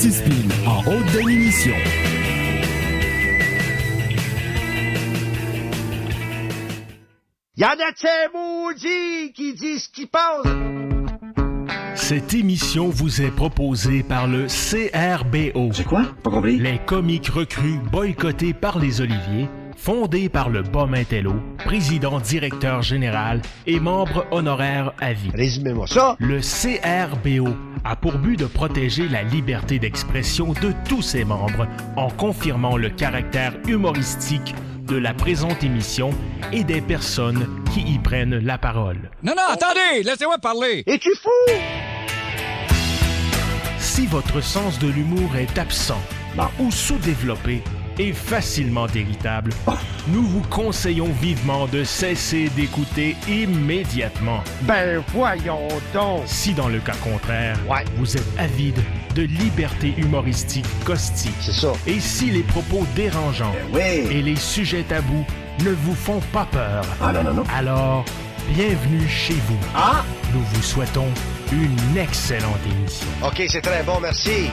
Anti-spin en haute définition. Y'en a ces maudits qui disent ce qu'ils pensent. Cette émission vous est proposée par le CRBO. C'est quoi? Pas compris. Les comiques recrues boycottés par les Oliviers, fondé par le Bas Intello, président directeur général et membre honoraire à vie. Résumez-moi ça. Le CRBO a pour but de protéger la liberté d'expression de tous ses membres en confirmant le caractère humoristique de la présente émission et des personnes qui y prennent la parole. Non, non, attendez, laissez-moi parler. Es-tu fou? Si votre sens de l'humour est absent ou sous-développé et facilement irritable, nous vous conseillons vivement de cesser d'écouter immédiatement. Ben voyons donc. Si dans le cas contraire, Ouais. vous êtes avide de liberté humoristique caustique, C'est ça. et si les propos dérangeants Oui. et les sujets tabous ne vous font pas peur, Ah non, non, non. alors bienvenue chez vous. Ah! Nous vous souhaitons une excellente émission. OK, c'est très bon, merci.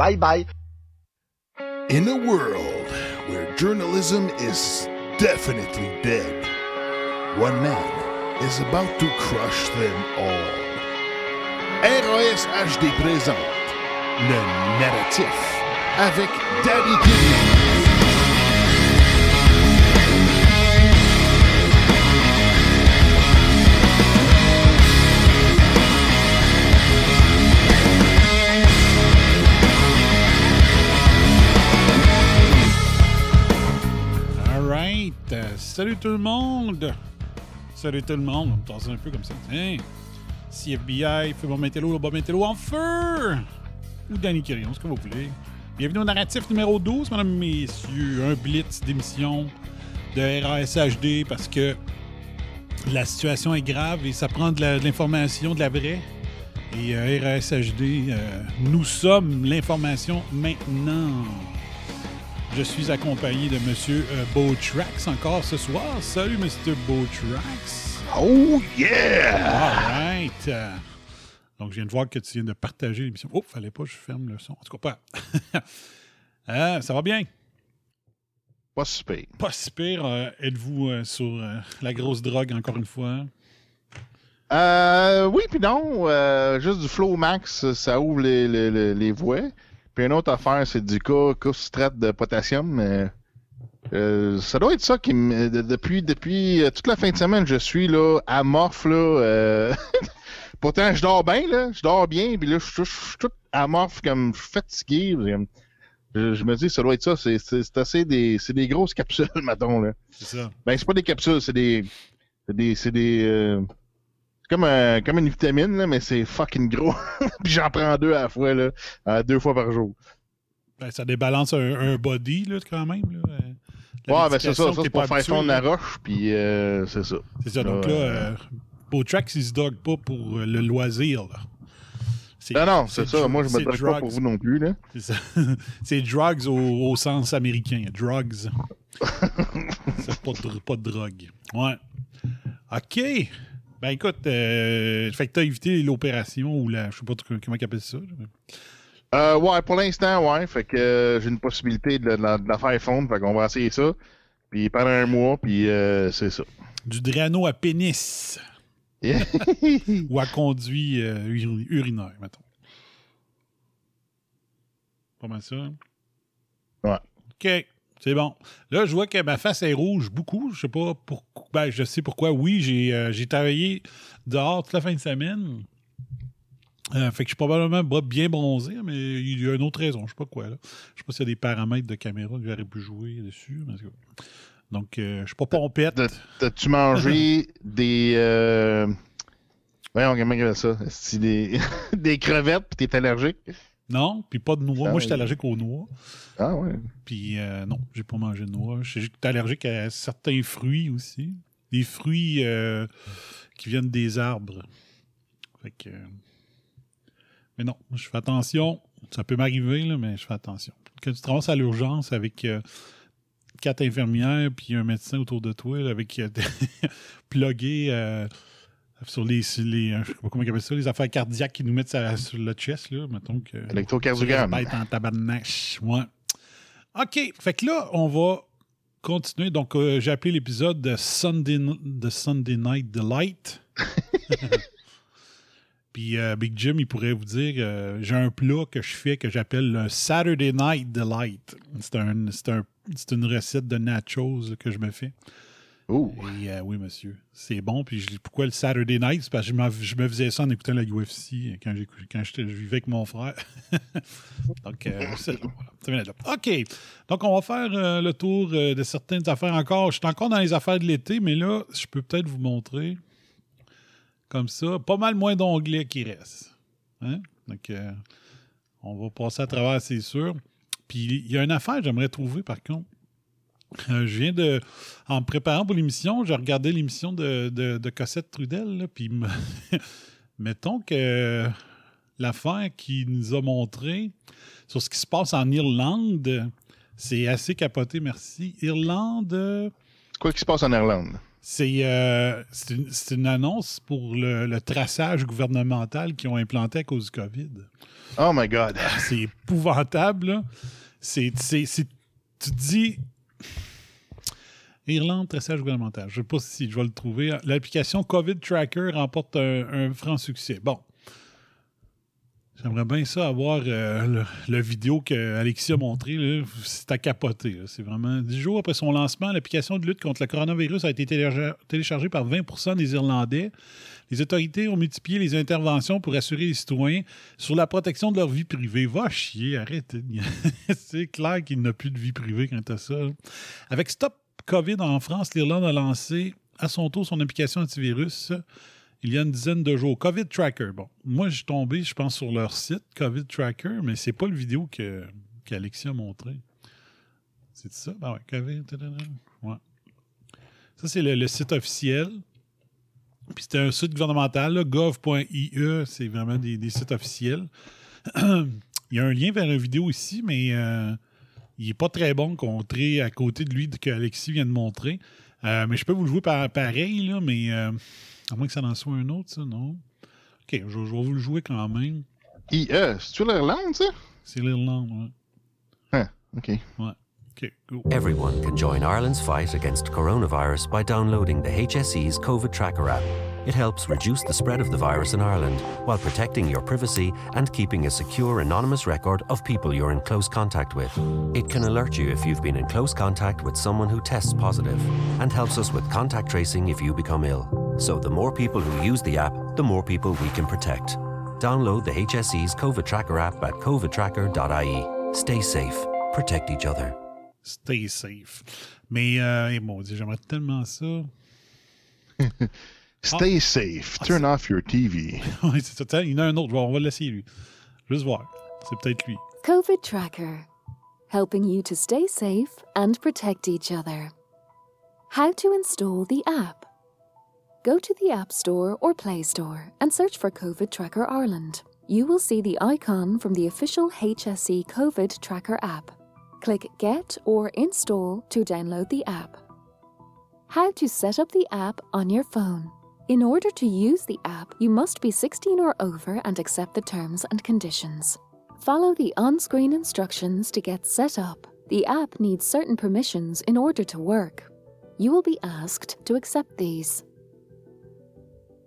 Bye bye. In a world where journalism is definitely dead, one man is about to crush them all. RAS HD présente le narratif avec Daddy Gillian. Salut tout le monde. Salut tout le monde. On me tasse un peu comme ça. Tiens. CFBI, feu métello, métello en feu. Ou Danny Quirion, ce que vous voulez. Bienvenue au narratif numéro 12, mesdames messieurs. Un blitz d'émission de RASHD parce que la situation est grave et ça prend de l'information, de la vraie. Et euh, RASHD, euh, nous sommes l'information maintenant. Je suis accompagné de Monsieur euh, Beautrax encore ce soir. Salut, Mr. Beautrax. Oh yeah! All right. Euh, donc, je viens de voir que tu viens de partager l'émission. Oh, fallait pas que je ferme le son. En tout cas, pas. Euh, ça va bien? Pas super. Pas si pire. Euh, Êtes-vous euh, sur la grosse drogue encore une fois? Euh, oui, puis non. juste du Flow Max, ça ouvre les, les, les, les voies. Puis une autre affaire, c'est du cas de potassium. Mais, euh, ça doit être ça qui me. de- depuis, depuis euh, toute la fin de semaine, je suis là, amorphe. Là, euh, Pourtant, je dors bien, là. Je dors bien. Puis là, je suis- tout amorphe, comme fatigué. Je, je me dis, ça doit être ça. C'est assez des. C'est des grosses capsules, mettons, là. C'est ça. Ben, c'est pas des capsules, c'est des. C'est des. C'est des. euh, comme, un- comme une vitamine, là, mais c'est fucking gros. Puis j'en prends deux à la fois, là, euh, deux fois par jour. Ben, ça débalance un, un body, là, quand même. Là. Euh, la ouais, ben c'est ça, c'est pour faire fondre la roche, puis euh, c'est ça. C'est ça. Donc là, Euh, euh, Beautrax, il se drogue pas pour euh, le loisir. Là. Non, non, c'est ça. Moi, je me drogue pas pour vous non plus, là. C'est ça. C'est drugs au, au sens américain. Drugs. c'est pas de, pas de drogue. Ouais. OK. Ben écoute, euh, fait que t'as évité l'opération ou la. Je sais pas comment ils appellent ça. Euh, ouais, pour l'instant, ouais. Fait que euh, j'ai une possibilité de, la- de la- de la faire fondre. Fait qu'on va essayer ça. Puis pendant un mois, puis euh, c'est ça. Du drano à pénis. Ou à conduit uri- urinaire, mettons. Pas mal ça. hein? Ouais. OK. C'est bon. Là, je vois que ma face est rouge beaucoup. Je sais pas pourquoi. Ben, je sais pourquoi. Oui, j'ai euh, j'ai travaillé dehors toute la fin de semaine. Euh, fait que je suis probablement bien bronzé, mais il y a une autre raison. Je sais pas quoi. Là. Je sais pas s'il y a des paramètres de caméra que j'aurais pu jouer dessus. mais. Donc, euh, je suis pas pompette. T'as- T'as-tu mangé des. Euh... Voyons, comment ça? C'est des... des crevettes, puis t'es allergique? Non, puis pas de noix. Ah, Moi, j'étais allergique aux noix. Ah, ouais. Puis euh, non, j'ai pas mangé de noix. Je suis allergique à certains fruits aussi. Des fruits euh, qui viennent des arbres. Fait que. Mais non, je fais attention. Ça peut m'arriver, là, mais je fais attention. Quand tu traverses à l'urgence avec euh, quatre infirmières puis un médecin autour de toi, là, avec euh, plugué Sur les, les euh, je sais pas comment ils appellent ça, les affaires cardiaques qui nous mettent sur, sur le chest, là, mettons que. Électrocardiogramme. Être en tabarnache. Ouais. OK. Fait que là, on va continuer. Donc, euh, j'ai appelé l'épisode de Sunday, de Sunday Night Delight. Puis euh, Big Jim, il pourrait vous dire euh, j'ai un plat que je fais que j'appelle le Saturday Night Delight. C'est un, un- c'est une recette de nachos que je me fais. Et, euh, oui, monsieur. C'est bon. Puis je pourquoi le Saturday Night C'est parce que je, je me faisais ça en écoutant la UFC quand, je vivais avec mon frère. Donc, euh, c'est voilà. OK. Donc, on va faire euh, le tour euh, de certaines affaires encore. Je suis encore dans les affaires de l'été, mais là, je peux peut-être vous montrer comme ça. Pas mal moins d'onglets qui restent. Hein? Donc, on va passer à travers, c'est sûr. Puis, il y a une affaire que j'aimerais trouver, par contre. Euh, je viens de. En me préparant pour l'émission, j'ai regardé l'émission de, de, de Cossette Trudel, puis me- mettons que l'affaire qu'il nous a montré sur ce qui se passe en Irlande, c'est assez capoté, merci. Irlande, Quoi qui se passe en Irlande? c'est euh, une, annonce pour le, le traçage gouvernemental qu'ils ont implanté à cause du COVID. Oh my God. C'est épouvantable. C'est, tu te dis. Irlande, traçage gouvernemental. Je ne sais pas si je vais le trouver. L'application COVID Tracker remporte un, franc succès. Bon. J'aimerais bien ça avoir euh, le, le vidéo que Alexis a montré. C'est à capoter. C'est vraiment. Dix jours après son lancement, l'application de lutte contre le coronavirus a été télécha- téléchargée par 20% des Irlandais. Les autorités ont multiplié les interventions pour assurer les citoyens sur la protection de leur vie privée. Va chier, arrête. C'est clair qu'il n'a plus de vie privée quand t'as ça. Avec Stop COVID en France, l'Irlande a lancé à son tour son application antivirus il y a une dizaine de jours. COVID Tracker. Bon, moi, j'ai tombé, je pense, sur leur site, COVID Tracker, mais c'est pas le vidéo que, qu'Alexis a montré. C'est ça? Ben ouais, COVID. Ouais. Ça, c'est le site officiel. Puis c'était un site gouvernemental, gov.ie, c'est vraiment des, des sites officiels. il y a un lien vers une vidéo ici, mais euh, il n'est pas très bon contré à côté de lui que Alexis vient de montrer. Euh, mais je peux vous le jouer par- pareil, là, mais euh, à moins que ça en soit un autre, ça, non? OK, je, je vais vous le jouer quand même. IE, c'est-tu l'Irlande, ça? C'est l'Irlande, ouais. Ah, OK. Go. Everyone can join Ireland's fight against coronavirus by downloading the HSE's COVID Tracker app. It helps reduce the spread of the virus in Ireland while protecting your privacy and keeping a secure, anonymous record of people you're in close contact with. It can alert you if you've been in close contact with someone who tests positive and helps us with contact tracing if you become ill. So, the more people who use the app, the more people we can protect. Download the HSE's COVID Tracker app at covidtracker.ie. Stay safe, protect each other. Stay safe. Mais, euh, eh, mon Dieu, j'aimerais tellement ça. Stay safe. Turn off your TV. Oui, c'est ça. Tiens, il y en a un autre. Bon, on va le laisser, lui. Juste voir. C'est peut-être lui. COVID Tracker, helping you to stay safe and protect each other. How to install the app. Go to the App Store or Play Store and search for COVID Tracker Ireland. You will see the icon from the official HSE COVID Tracker app. Click Get or Install to download the app. How to set up the app on your phone. In order to use the app, you must be 16 or over and accept the terms and conditions. Follow the on screen instructions to get set up. The app needs certain permissions in order to work. You will be asked to accept these.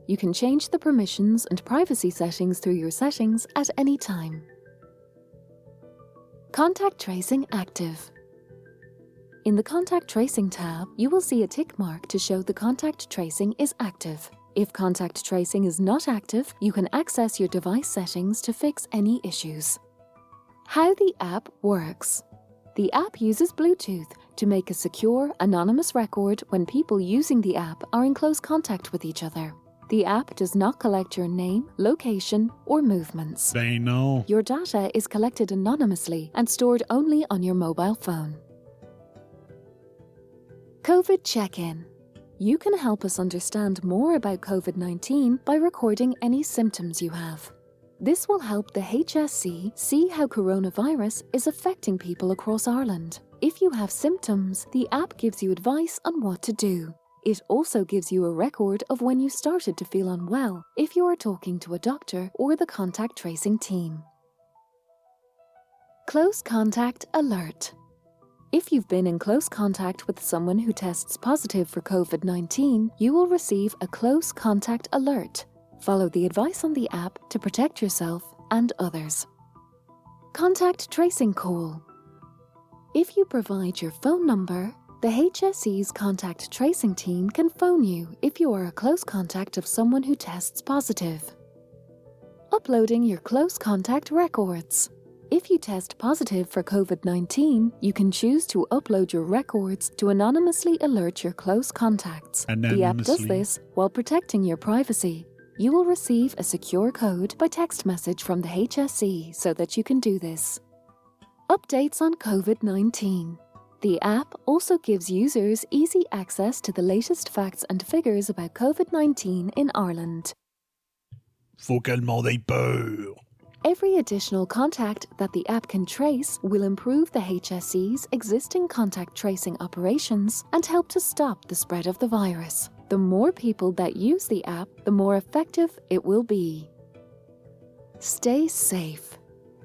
You can change the permissions and privacy settings through your settings at any time. Contact Tracing Active. In the Contact Tracing tab, you will see a tick mark to show the contact tracing is active. If contact tracing is not active, you can access your device settings to fix any issues. How the app works. The app uses Bluetooth to make a secure, anonymous record when people using the app are in close contact with each other. The app does not collect your name, location, or movements. They know. Your data is collected anonymously and stored only on your mobile phone. COVID check in. You can help us understand more about COVID 19 by recording any symptoms you have. This will help the HSC see how coronavirus is affecting people across Ireland. If you have symptoms, the app gives you advice on what to do. It also gives you a record of when you started to feel unwell if you are talking to a doctor or the contact tracing team. Close Contact Alert. If you've been in close contact with someone who tests positive for COVID 19, you will receive a close contact alert. Follow the advice on the app to protect yourself and others. Contact Tracing Call. If you provide your phone number, the HSE's contact tracing team can phone you if you are a close contact of someone who tests positive. Uploading your close contact records. If you test positive for COVID 19, you can choose to upload your records to anonymously alert your close contacts. The app does this while protecting your privacy. You will receive a secure code by text message from the HSE so that you can do this. Updates on COVID 19. The app also gives users easy access to the latest facts and figures about COVID 19 in Ireland. Faut que le monde ait peur. Every additional contact that the app can trace will improve the HSE's existing contact tracing operations and help to stop the spread of the virus. The more people that use the app, the more effective it will be. Stay safe.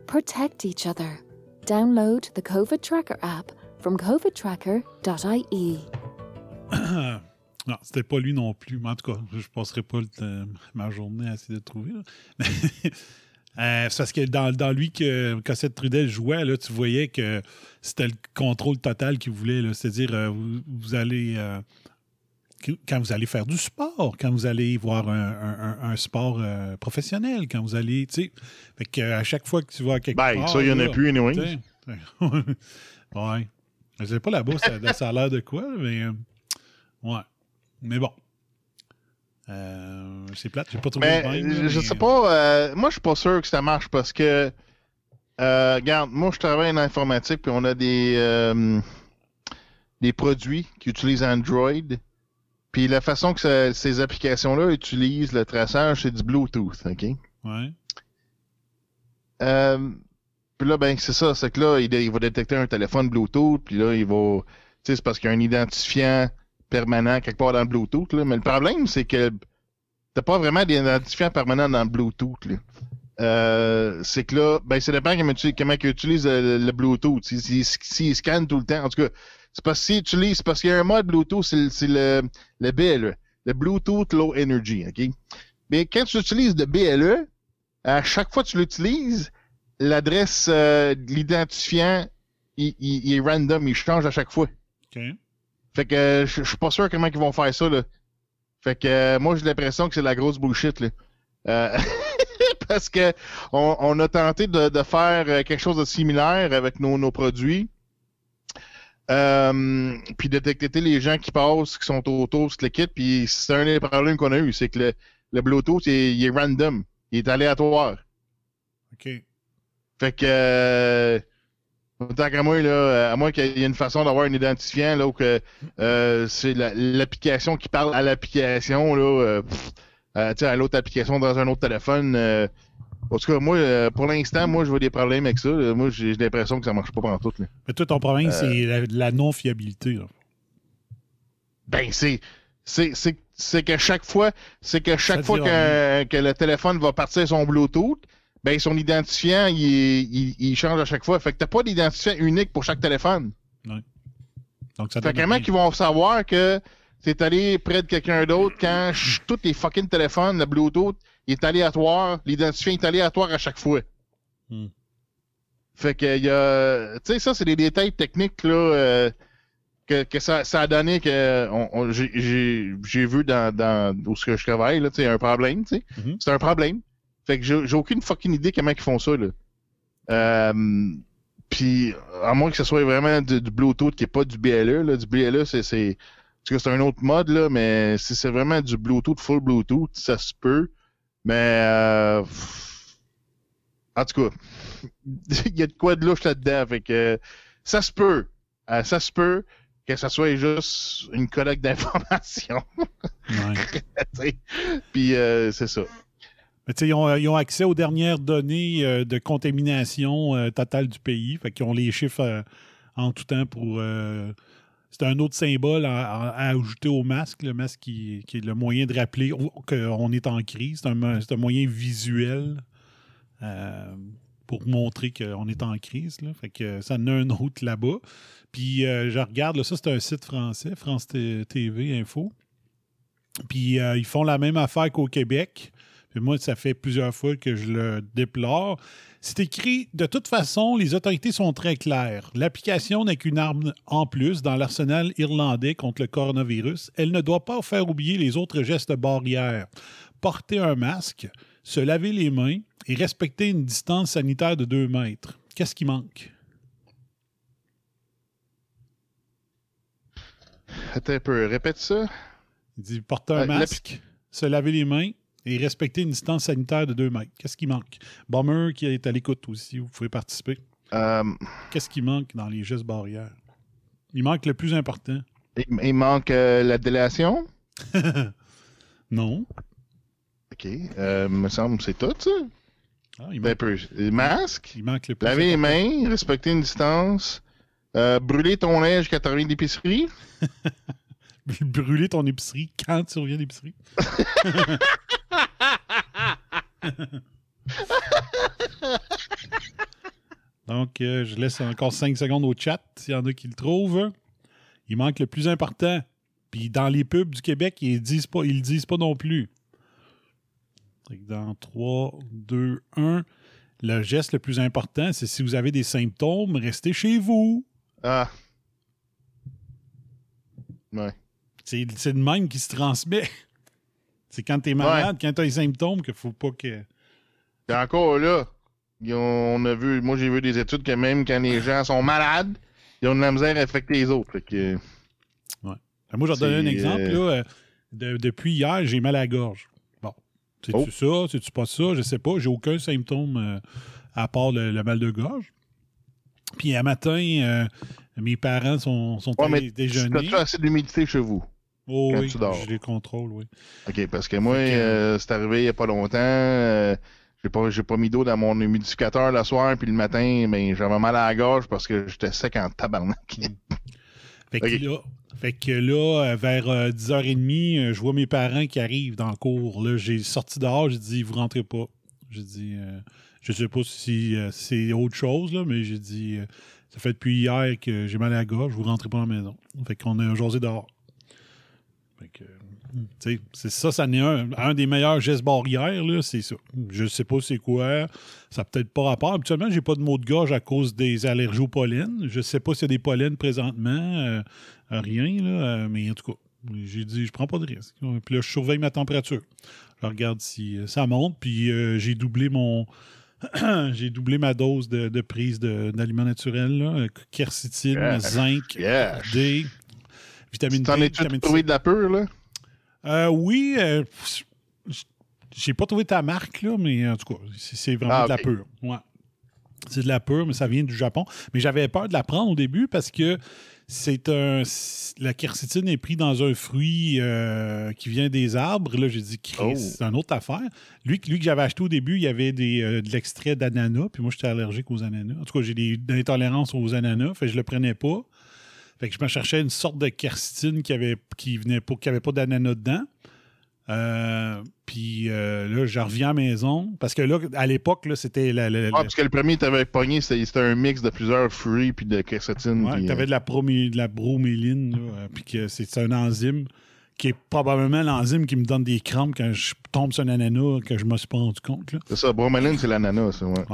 Protect each other. Download the COVID Tracker app from covidtracker.ie. Non, c'était pas lui non plus. Mais en tout cas, je passerai pas le- ma journée à essayer de trouver. Euh, c'est parce que dans, dans lui, que Cossette Trudel jouait, là, tu voyais que c'était le contrôle total qu'il voulait. là. C'est-à-dire, euh, vous, vous allez. euh, quand vous allez faire du sport, quand vous allez voir un, un- un- un sport euh, professionnel, quand vous allez, tu sais, à chaque fois que tu vas à quelque Ben, part... ça, il y en a là, plus, anyway. ouais. Je sais pas là-bas, ça, ça a l'air de quoi, mais... euh, ouais. Mais bon. Euh, c'est plate, j'ai pas trouvé Mais le même, là, je mais- sais pas, euh, moi je suis pas sûr que ça marche parce que, euh, regarde, moi je travaille en informatique puis on a des, euh, des produits qui utilisent Android. Puis la façon que ça- ces applications-là utilisent le traçage, c'est du Bluetooth, OK? Ouais. Euh, puis là, ben, c'est ça, c'est que là, il, va détecter un téléphone Bluetooth, puis là, il va. Tu sais, c'est parce qu'il y a un identifiant permanent quelque part dans le Bluetooth, là. Mais le problème, c'est que t'as pas vraiment d'identifiant permanent dans le Bluetooth, là. Euh, c'est que là, ben, ça dépend comment, tu, comment le, Bluetooth. S'il si, tout le temps, en tout cas, c'est parce qu'il utilise, c'est parce qu'il y a un mode Bluetooth, c'est le, le, le BLE, le Bluetooth Low Energy, OK? Mais quand tu utilises le BLE, à chaque fois que tu l'utilises, l'adresse euh, de l'identifiant, il, il- il est random, il change à chaque fois. Fait que euh, je je suis pas sûr comment ils vont faire ça, là. Fait que euh, moi, j'ai l'impression que c'est la grosse bullshit, là. Euh, parce que on, on a tenté de, de faire euh, quelque chose de similaire avec nos, nos produits. Euh, puis de détecter les gens qui passent, qui sont autour, ce kit. Puis c'est un des problèmes qu'on a eu, c'est que le, le Bluetooth, il est, il est random. Il est aléatoire. OK. Fait que, euh, tant qu'à moi, là, à moins qu'il y ait une façon d'avoir un identifiant, là, où que euh, c'est la- l'application qui parle à l'application, là, euh, pff, euh, à l'autre application dans un autre téléphone. en tout cas, moi, pour l'instant, moi, je vois des problèmes avec ça. là. Moi, j'ai l'impression que ça marche pas pendant tout. Là. Mais toi, ton problème, c'est la, la non-fiabilité. Ben, c'est. C'est que chaque fois, c'est que chaque fois que, que le téléphone va partir son Bluetooth, ben son identifiant, il, il, il change à chaque fois. Fait que t'as pas d'identifiant unique pour chaque téléphone. Donc, ça Fait comment qu'ils vont savoir que c'est allé près de quelqu'un d'autre quand tous les fucking téléphones, le Bluetooth, il est aléatoire, l'identifiant est aléatoire à chaque fois. Hmm. Fait que il y a. Tu sais, ça, c'est des détails techniques là, euh, que, que ça, ça a donné que on, on- j'ai- vu dans, dans où ce que je travaille, là, un problème, tu sais. Mhm. C'est un problème. Fait que j'ai aucune fucking idée comment ils font ça, là. Euh, puis, à moins que ce soit vraiment du, du Bluetooth qui n'est pas du BLE, là. Du BLE, c'est. parce que c'est un autre mode, là, mais si c'est vraiment du Bluetooth, full Bluetooth, ça se peut. Mais. euh, en tout cas, il y a de quoi de louche là-dedans. Fait que ça se peut. Euh, ça se peut que ça soit juste une collecte d'informations. Ouais. Puis euh, c'est ça. Sais, ils ont, accès aux dernières données euh, de contamination euh, totale du pays. Fait ont les chiffres euh, en tout temps pour euh, C'est un autre symbole à, ajouter au masque, le masque qui, est le moyen de rappeler qu'on est en crise. C'est un, moyen visuel euh, pour montrer qu'on est en crise. Fait que ça en a un autre là-bas. Puis euh, je regarde, ça c'est un site français, France TV Info. Puis euh, ils font la même affaire qu'au Québec. Puis moi, ça fait plusieurs fois que je le déplore. C'est écrit De toute façon, les autorités sont très claires. L'application n'est qu'une arme en plus dans l'arsenal irlandais contre le coronavirus. Elle ne doit pas faire oublier les autres gestes barrières. Porter un masque, se laver les mains et respecter une distance sanitaire de 2 mètres. Qu'est-ce qui manque? Attends un peu, répète ça. Il dit porter un Euh, masque, se laver les mains et respecter une distance sanitaire de 2 mètres. Qu'est-ce qui manque? Bomber qui est à l'écoute aussi, vous pouvez participer. Euh, Qu'est-ce qui manque dans les gestes barrières? Il manque le plus important. il, il manque euh, la délation? Non. OK. Euh, me semble que c'est tout, ça. Ah, il, Ben, manque, peu. Le masque, il manque le plus laver les mains, respecter une distance, euh, brûler ton linge quand tu reviens d'épicerie. Brûler ton épicerie quand tu reviens d'épicerie. Donc, euh, je laisse encore 5 secondes au chat s'il y en a qui le trouvent. Il manque le plus important. Puis dans les pubs du Québec, ils ne disent pas, ils le disent pas non plus. Dans 3, 2, 1, le geste le plus important, c'est si vous avez des symptômes, restez chez vous. Ah. Ouais. C'est c'est le même qui se transmet. C'est quand t'es malade, quand t'as des symptômes, qu'il faut pas que. Et encore là, on a vu, moi j'ai vu des études que même quand les gens sont malades, ils ont de la misère à affecter les autres. Fait que, Ben, Moi, je vais te donner un exemple. euh, Là, de- depuis hier, j'ai mal à la gorge. Bon. C'est-tu Oh. ça? C'est-tu pas ça? Je sais pas. J'ai aucun symptôme euh, à part le, le mal de gorge. Puis un matin, euh, mes parents sont, sont Ouais, allés mais déjeuner. T'as-tu assez d'humidité chez vous? Oh, quand oui, tu dors? je les contrôle, oui. OK, parce que moi, euh, c'est arrivé il n'y a pas longtemps. euh, j'ai pas, j'ai pas mis d'eau dans mon humidificateur le soir, puis le matin, ben, j'avais mal à la gorge parce que j'étais sec en tabarnak. Fait que, là, fait que là, euh, vers euh, 10h30, euh, je vois mes parents qui arrivent dans le cours. Là, j'ai sorti dehors, j'ai dit, vous rentrez pas. J'ai dit, je sais pas si c'est autre chose, là, mais j'ai dit, ça fait depuis hier que j'ai mal à la gorge, vous rentrez pas dans la maison. Fait qu'on a jasé dehors. Fait que, tu sais, c'est ça, ça en est un, un des meilleurs gestes barrières, là, c'est ça. Je sais pas c'est quoi, ça n'a peut-être pas rapport. Habituellement, j'ai pas de maux de gorge à cause des allergies au pollen. Je sais pas s'il y a des pollens présentement, euh, rien, là, euh, mais en tout cas, j'ai dit, je prends pas de risque. Puis là, je surveille ma température. Je regarde si euh, ça monte, puis euh, j'ai doublé mon... j'ai doublé ma dose de, de prise d'aliments naturels, là, euh, Yeah. zinc, Yeah. D, vitamine T'en es-tu trouvé de la peur, là? Euh, oui, euh, j'ai pas trouvé ta marque, là, mais en tout cas, c'est vraiment Ah, de la pure. Ouais. C'est de la pure, mais ça vient du Japon. Mais j'avais peur de la prendre au début parce que c'est un. La quercétine est prise dans un fruit euh, qui vient des arbres. Là, j'ai dit, Chris, Oh. c'est une autre affaire. Lui, lui que j'avais acheté au début, il y avait des, euh, de l'extrait d'ananas. Puis moi, j'étais allergique aux ananas. En tout cas, j'ai des, des intolérances aux ananas. Fait que je le prenais pas. Fait que je me cherchais une sorte de quercétine qui avait, qui venait pas, qui avait pas d'ananas dedans. Euh, puis euh, là, je reviens à la maison. Parce que là, à l'époque, c'était la, la- Ah, parce que le premier que t'avais pogné, c'était un mix de plusieurs fruits puis de quercétine. Ouais, puis, tu avais euh, de la, promé- de la broméline, là, euh, puis que c'est un enzyme qui est probablement l'enzyme qui me donne des crampes quand je tombe sur un ananas que je me suis pas rendu compte. C'est ça, broméline, c'est l'ananas, ça, ouais.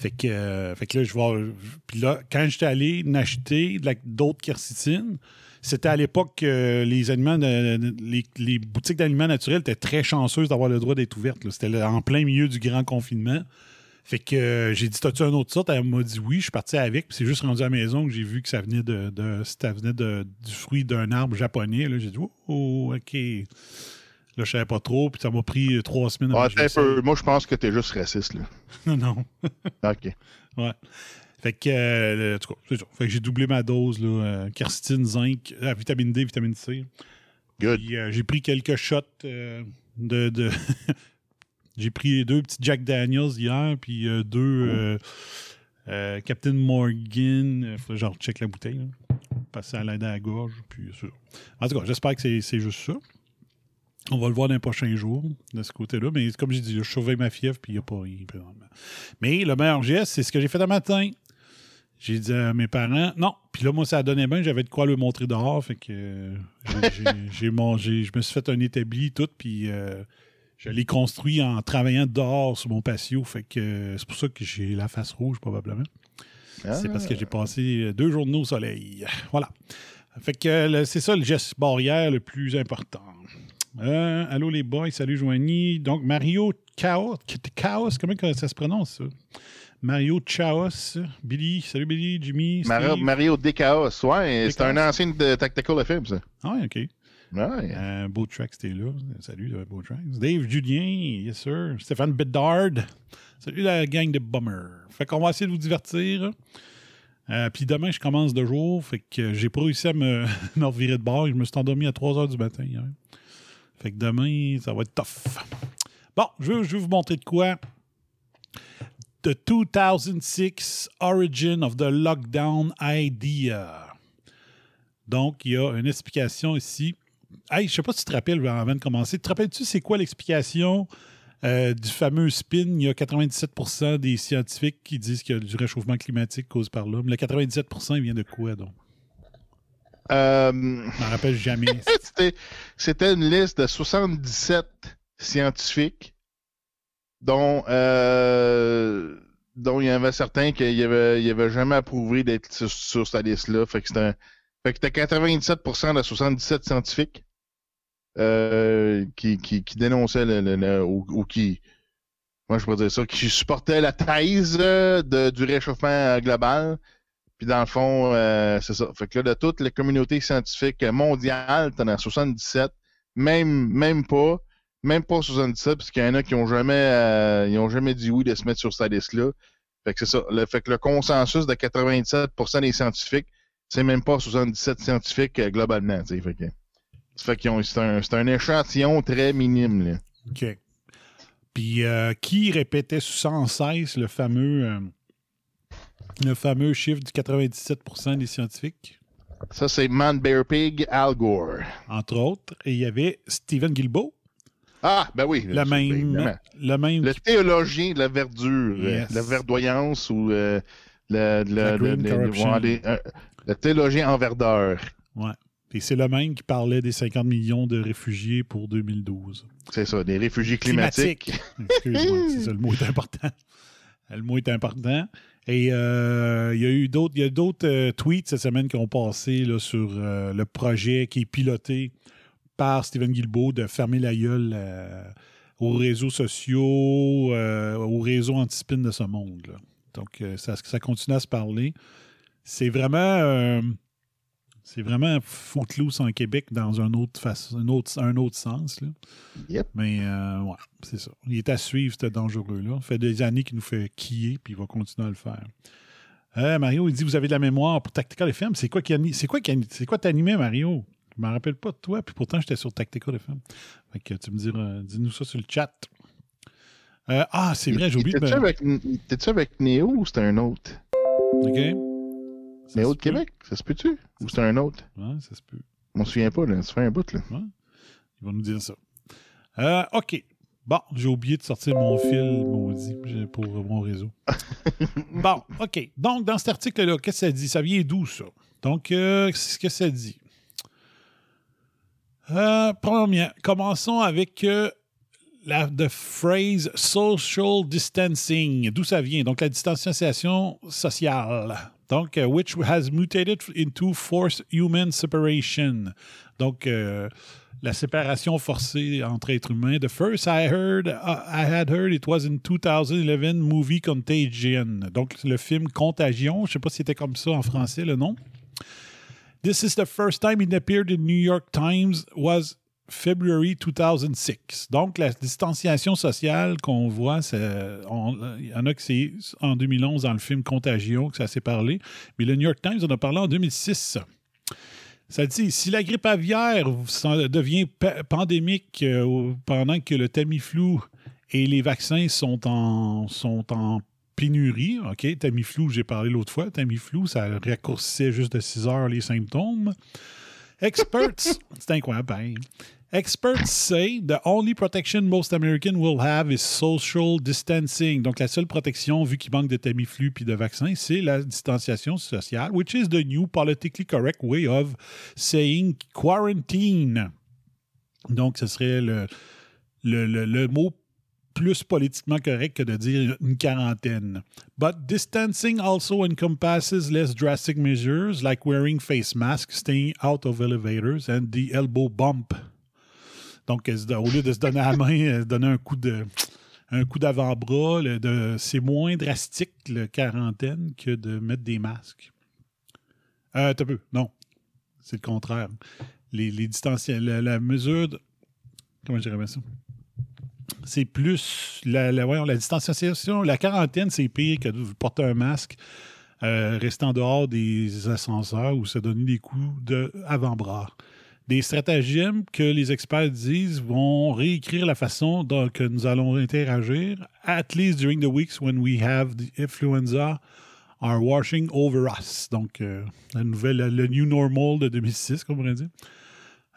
Fait que, euh, fait que là, je vais. Puis là, quand j'étais allé n'acheter d'autres quercétines, c'était à l'époque que les aliments, de- les, boutiques d'aliments naturels étaient très chanceuses d'avoir le droit d'être ouvertes. C'était en plein milieu du grand confinement. Fait que euh, j'ai dit, t'as-tu un autre sorte? Elle m'a dit oui, je suis parti avec. Puis c'est juste rendu à la maison que j'ai vu que ça venait de, ça venait du fruit d'un arbre japonais. J'ai dit, oh, OK. Là, je savais pas trop. Puis ça m'a pris euh, trois semaines. Ah, attends un l'essaye. peu. Moi, je pense que t'es juste raciste, là. Non, non. OK. Ouais. Fait que, euh, en tout cas, c'est ça. Fait que j'ai doublé ma dose, là, euh, zinc, euh, vitamine D, vitamine C. Good. Puis, j'ai pris quelques shots de. de- j'ai pris deux petits Jack Daniels hier, puis deux euh, Captain Morgan. Faut je check la bouteille. là. que ça l'aide à la gorge. Puis. En tout cas, j'espère que c'est juste ça. On va le voir dans les prochains jours, de ce côté-là. Mais comme j'ai dit, je surveille ma fièvre, puis il n'y a pas rien. Mais le meilleur geste, c'est ce que j'ai fait un matin. J'ai dit à mes parents, non. Puis là, moi, ça donnait bien. J'avais de quoi le montrer dehors. Fait que euh, j'ai- mangé. Je me suis fait un établi, tout. Puis euh, je l'ai construit en travaillant dehors sur mon patio. Fait que euh, c'est pour ça que j'ai la face rouge, probablement. C'est parce que j'ai passé euh, deux journées au soleil. Voilà. Fait que le- c'est ça le geste barrière le plus important. Euh, allô les boys, salut Joanie. Donc Mario Chaos, Chaos, comment ça se prononce ça? Mario Chaos, Billy, salut Billy, Jimmy, Mario. Mario DKOS, ouais, c'est un ancien de Tactical FM, ça. Ah, ok. Ouais. Euh, Beau Tracks, t'es là. Salut, euh, Beau Tracks. Dave Julien, yes sir. Stéphane Bedard. Salut la gang de Bummer. Fait qu'on va essayer de vous divertir. Euh, Puis demain, je commence de jour. Fait que j'ai pas réussi à me, me revirer de bord. Je me suis endormi à 3 h du matin hier. Fait que demain, ça va être tough. Bon, je vais, vous montrer de quoi. The 2006 Origin of the Lockdown Idea. Donc, il y a une explication ici. Hey, je sais pas si tu te rappelles avant de commencer. Te rappelles-tu c'est quoi l'explication euh, du fameux spin? Il y a 97% des scientifiques qui disent qu'il y a du réchauffement climatique causé par l'homme. Le 97 il vient de quoi donc? Euh, Je m'en rappelle jamais. c'était, une liste de 77 scientifiques dont, euh, dont il y en avait certains qui n'avaient y avait jamais approuvé d'être sur, sur cette liste-là. Fait que c'était un- fait que c'était 97% de 77 scientifiques euh, qui, qui, qui dénonçaient le, le- le- ou, ou qui, moi je pourrais dire ça, qui supportaient la thèse euh, de- du réchauffement global. Puis dans le fond, euh, c'est ça. Fait que là, de toute la communauté scientifique mondiale, t'en as 77, même, même pas, même pas 77, parce qu'il y en a qui ont jamais, euh, ils ont jamais dit oui de se mettre sur cette liste-là. Fait que c'est ça. Le, fait que le consensus de 87% des scientifiques, c'est même pas 77 scientifiques euh, globalement. Fait que, c'est un, échantillon très minime. OK. Puis qui répétait sans cesse le fameux, le fameux chiffre du 97 des scientifiques? Ça, c'est Man Bear Pig Al Gore. Entre autres. Et il y avait Stephen Guilbeault, Ah, ben oui. le même, le même Le théologien de la verdure, Yes. la verdoyance ou euh, le, le, La le- euh, le théologien en verdeur. Ouais. Et c'est le même qui parlait des 50 millions de réfugiés pour 2012. C'est ça, des réfugiés climatiques. Excuse-moi, c'est ça, le mot est important. Le mot est important. Et euh, il y a eu d'autres, il y a d'autres euh, tweets cette semaine qui ont passé sur euh, le projet qui est piloté par Stephen Guilbeault de fermer la gueule aux réseaux sociaux, aux réseaux anti-spin de ce monde. Donc, ça, continue à se parler. C'est vraiment, c'est vraiment footloose en Québec dans un autre, façon, un autre, un autre sens. Là. Yep. Mais euh, ouais, c'est ça. Il est à suivre, ce dangereux-là. Ça fait des années qu'il nous fait quiller, puis il va continuer à le faire. Euh, Mario, il dit Vous avez de la mémoire pour Tactical FM. C'est quoi qui c'est quoi qui c'est quoi t'animais, Mario? Je m'en rappelle pas de toi, puis pourtant j'étais sur Tactical FM. Fait que tu me diras, dis-nous ça sur le chat. Euh, ah, c'est vrai, j'ai oublié de T'es-tu me. avec, avec Néo ou c'était un autre? OK. Ça Néo se de peut. Québec? Ça se peut-tu? Ou c'était un autre? Ouais, ça se peut. On se souvient pas, là. Ça fait un bout, là. Ils vont nous dire ça. Euh, OK. Bon, j'ai oublié de sortir mon fil maudit pour mon réseau. bon, OK. Donc, dans cet article-là, qu'est-ce que ça dit? Ça vient d'où, ça? Donc, euh, ce que ça dit? Euh, première, commençons avec euh, la the phrase social distancing. D'où ça vient? Donc, la distanciation sociale. Donc, euh, which has mutated into forced human separation. Donc, euh, la séparation forcée entre êtres humains. The first I heard, uh, I had heard it was in 2011 movie Contagion. Donc, le film Contagion. Je ne sais pas si c'était comme ça en français, le nom. This is the first time it appeared in New York Times was February 2006. Donc, la distanciation sociale qu'on voit, il y en a que c'est en 2011 dans le film Contagion que ça s'est parlé, mais le New York Times en a parlé en 2006. Ça dit, si la grippe aviaire devient pa- pandémique euh, pendant que le Tamiflu et les vaccins sont en, sont en pénurie. OK, Tamiflu, j'ai parlé l'autre fois. Tamiflu, ça raccourcissait juste de 6 heures les symptômes. Experts, c'est incroyable. Experts say the only protection most Americans will have is social distancing. Donc, la seule protection, vu qu'il manque de Tamiflu puis de vaccins, c'est la distanciation sociale, which is the new politically correct way of saying quarantine. Donc, ce serait le, le, le, le mot plus politiquement correct que de dire une quarantaine. But distancing also encompasses less drastic measures like wearing face masks, staying out of elevators, and the elbow bump. Donc, au lieu de se donner la main, coup de un coup d'avant-bras, c'est moins drastique, la quarantaine, que de mettre des masques. Euh, un peu, non. C'est le contraire. La, mesure de, Comment je dirais ça? c'est plus la, la, la, distanciation. La quarantaine, c'est pire que de porter un masque, euh, rester en dehors des ascenseurs ou se donner des coups d'avant-bras. Des stratagèmes que les experts disent vont réécrire la façon dont que nous allons interagir, at least during the weeks when we have the influenza are washing over us. Donc, euh, la nouvelle, le new normal de 2006, comme on pourrait dire.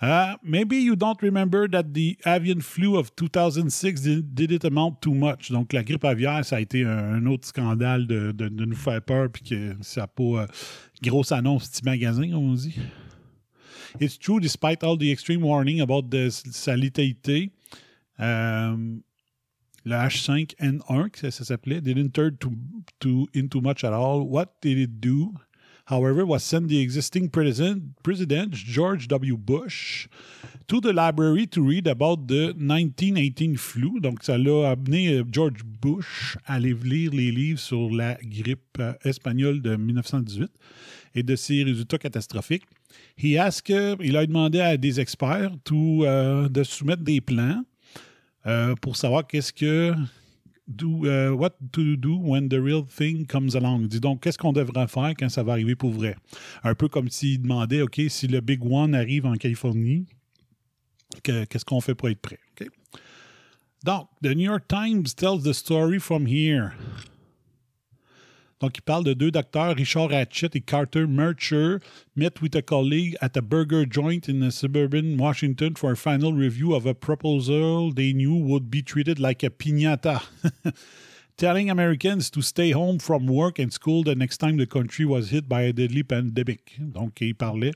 Uh, maybe you don't remember that the avian flu of 2006 did, did, it amount too much. Donc, la grippe aviaire, ça a été un, autre scandale de, de, nous faire peur, puis que ça n'a pas euh, grosse annonce petit magasin, comme on dit. It's true, despite all the extreme warning about the, sa létalité, um, le H5N1, ça, s'appelait, didn't turn to, into much at all. What did it do? however, was sent the existing president, President George W. Bush to the library to read about the 1918 flu. Donc, ça l'a amené euh, George Bush à aller lire les livres sur la grippe euh, espagnole de 1918 et de ses résultats catastrophiques. Il a demandé à des experts to, uh, de soumettre des plans uh, pour savoir qu'est-ce que do, uh, what to do when the real thing comes along. Donc, qu'est-ce qu'on devrait faire quand ça va arriver pour vrai? Un peu comme s'il demandait, OK, si le Big One arrive en Californie, qu'est-ce qu'on fait pour être prêt? Donc, The New York Times tells the story from here. Donc, il parle de deux docteurs, Richard Hatchett et Carter Mercher, met with a colleague at a burger joint in suburban Washington for a final review of a proposal they knew would be treated like a piñata. telling Americans to stay home from work and school the next time the country was hit by a deadly pandemic. Donc, il parlait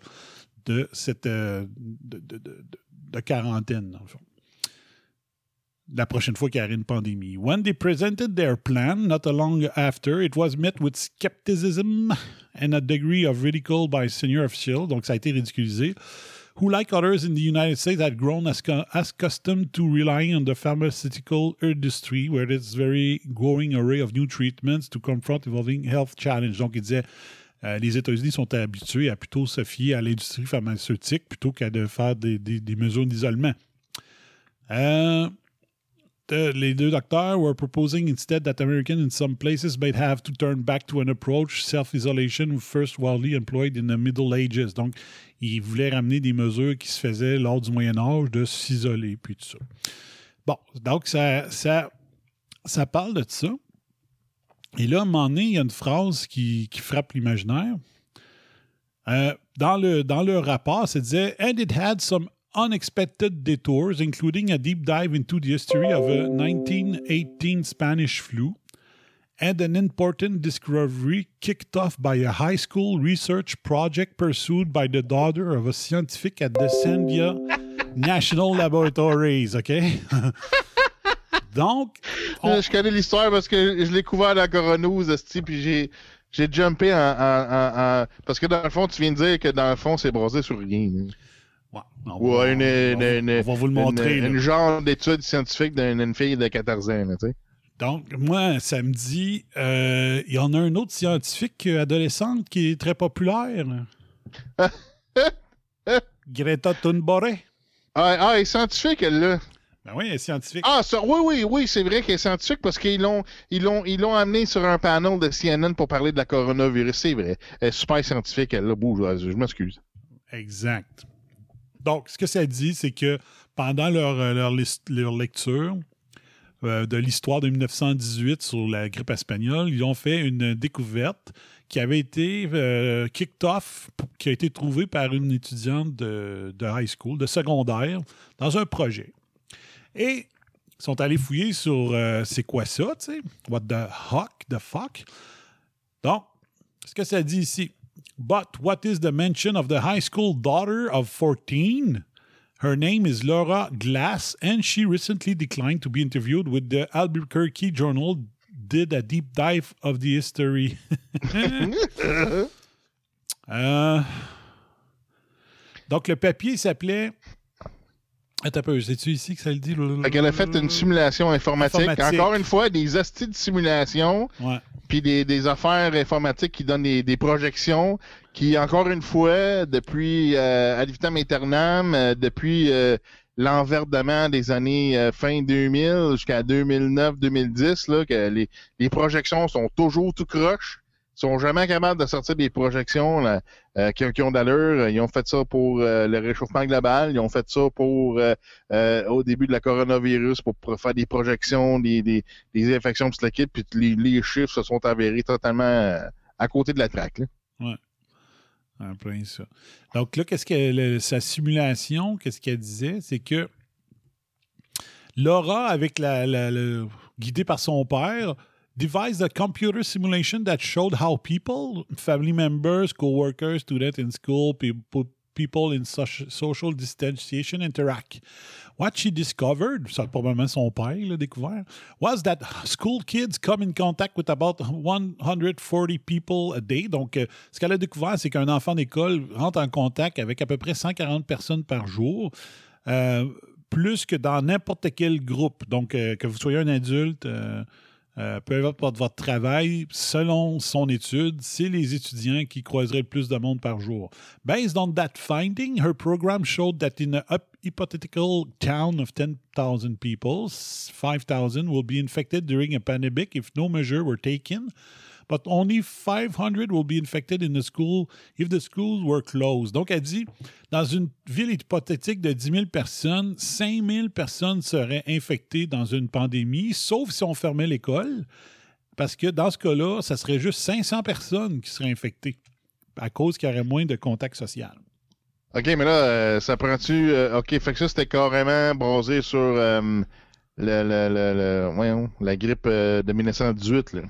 de cette euh, de, de, de, de, quarantaine. La prochaine fois qu'il y a une pandémie. When they presented their plan, not long after, it was met with skepticism and a degree of ridicule by senior officials, donc ça a été ridiculisé, who, like others in the United States, had grown as, accustomed to relying on the pharmaceutical industry, where there's very growing array of new treatments to confront evolving health challenges. Donc, il disait, euh, les États-Unis sont habitués à plutôt se fier à l'industrie pharmaceutique plutôt qu'à de faire des, des, mesures d'isolement. Euh, les deux docteurs were proposing instead that Americans in some places might have to turn back to an approach self-isolation first widely employed in the Middle Ages. Donc, ils voulaient ramener des mesures qui se faisaient lors du Moyen Âge de s'isoler, puis tout ça. Bon, donc ça, ça, ça parle de ça. Et là, à un moment donné, il y a une phrase qui, qui frappe l'imaginaire. Euh, dans, le, dans le rapport, ça disait And it had some unexpected detours, including a deep dive into the history of a 1918 Spanish flu and an important discovery kicked off by a high school research project pursued by the daughter of a scientific at the Sandia National Laboratories, OK? Donc. On... Je connais l'histoire parce que je l'ai couvert dans la Coronews, puis j'ai. J'ai jumpé en, en, en, en, Parce que dans le fond, tu viens de dire que dans le fond, c'est brasé sur rien. Ouais, on, va, une, on, une, on, va, vous le montrer. Une, une genre d'étude scientifique d'une fille de 14 ans. tu sais. Donc, moi, ça me dit, euh, il y en a un autre scientifique adolescente qui est très populaire. Greta Thunberg. Ah, ah, elle est scientifique, elle, là. Ben oui, elle est scientifique. Ah, ça, oui, oui, oui, c'est vrai qu'elle est scientifique parce qu'ils l'ont, ils l'ont, ils l'ont amené sur un panel de CNN pour parler de la coronavirus. C'est vrai. Elle est super scientifique, elle, là. Bouge, je m'excuse. Exact. Donc, ce que ça dit, c'est que pendant leur, leur, leur lecture, euh, de l'histoire de 1918 sur la grippe espagnole. Ils ont fait une découverte qui avait été euh, kicked off, qui a été trouvée par une étudiante de, de high school, de secondaire, dans un projet. Et ils sont allés fouiller sur euh, c'est quoi ça, tu sais? What the fuck, the fuck? Donc, ce que ça dit ici? But what is the mention of the high school daughter of 14? Her name is Laura Glass, and she recently declined to be interviewed with the Albuquerque Journal. Did a deep dive of the history. Euh, donc, le papier s'appelait. Attends un peu, c'est-tu ici que ça le dit? Fait qu'elle a fait une simulation informatique. Informatique. Encore une fois, des hosties de simulation, puis des, des affaires informatiques qui donnent des, des projections, qui, encore une fois, depuis euh, ad vitam aeternam, euh, depuis euh, l'enverdement des années euh, fin 2000 jusqu'à 2009-2010, là, que les, les projections sont toujours tout croche, sont jamais capables de sortir des projections euh, qui, ont d'allure. Ils ont fait ça pour euh, le réchauffement global, ils ont fait ça pour euh, au début de la coronavirus pour, faire des projections, des, des, infections de l'équipe, puis les, chiffres se sont avérés totalement à côté de la traque. là. En plein ça. Donc là, qu'est-ce que sa simulation, qu'est-ce qu'elle disait? C'est que Laura, avec la, guidée par son père, devised a computer simulation that showed how people, family members, co-workers, students in school, people, people in soci- social distanciation interact. What she discovered, ça probablement son père l'a découvert, was that school kids come in contact with about 140 people a day. Donc, euh, ce qu'elle a découvert, c'est qu'un enfant d'école rentre en contact avec à peu près 140 personnes par jour. Euh, plus que dans n'importe quel groupe. Donc, euh, que vous soyez un adulte, euh, euh, peu importe votre travail, selon son étude, c'est les étudiants qui croiseraient le plus de monde par jour. Based on that finding, her program showed that in a hypothetical town of 10,000 people, 5,000 will be infected during a pandemic if no measure were taken. But only 500 will be infected in the school if the schools were closed. Donc, elle dit, dans une ville hypothétique de 10 000 personnes, 5 000 personnes seraient infectées dans une pandémie, sauf si on fermait l'école. Parce que dans ce cas-là, ça serait juste 500 personnes qui seraient infectées à cause qu'il y aurait moins de contact social. OK, mais là, euh, ça prend-tu. euh, OK, fait que ça, c'était carrément basé sur euh, le, le, le, la grippe euh, de 1918. Là.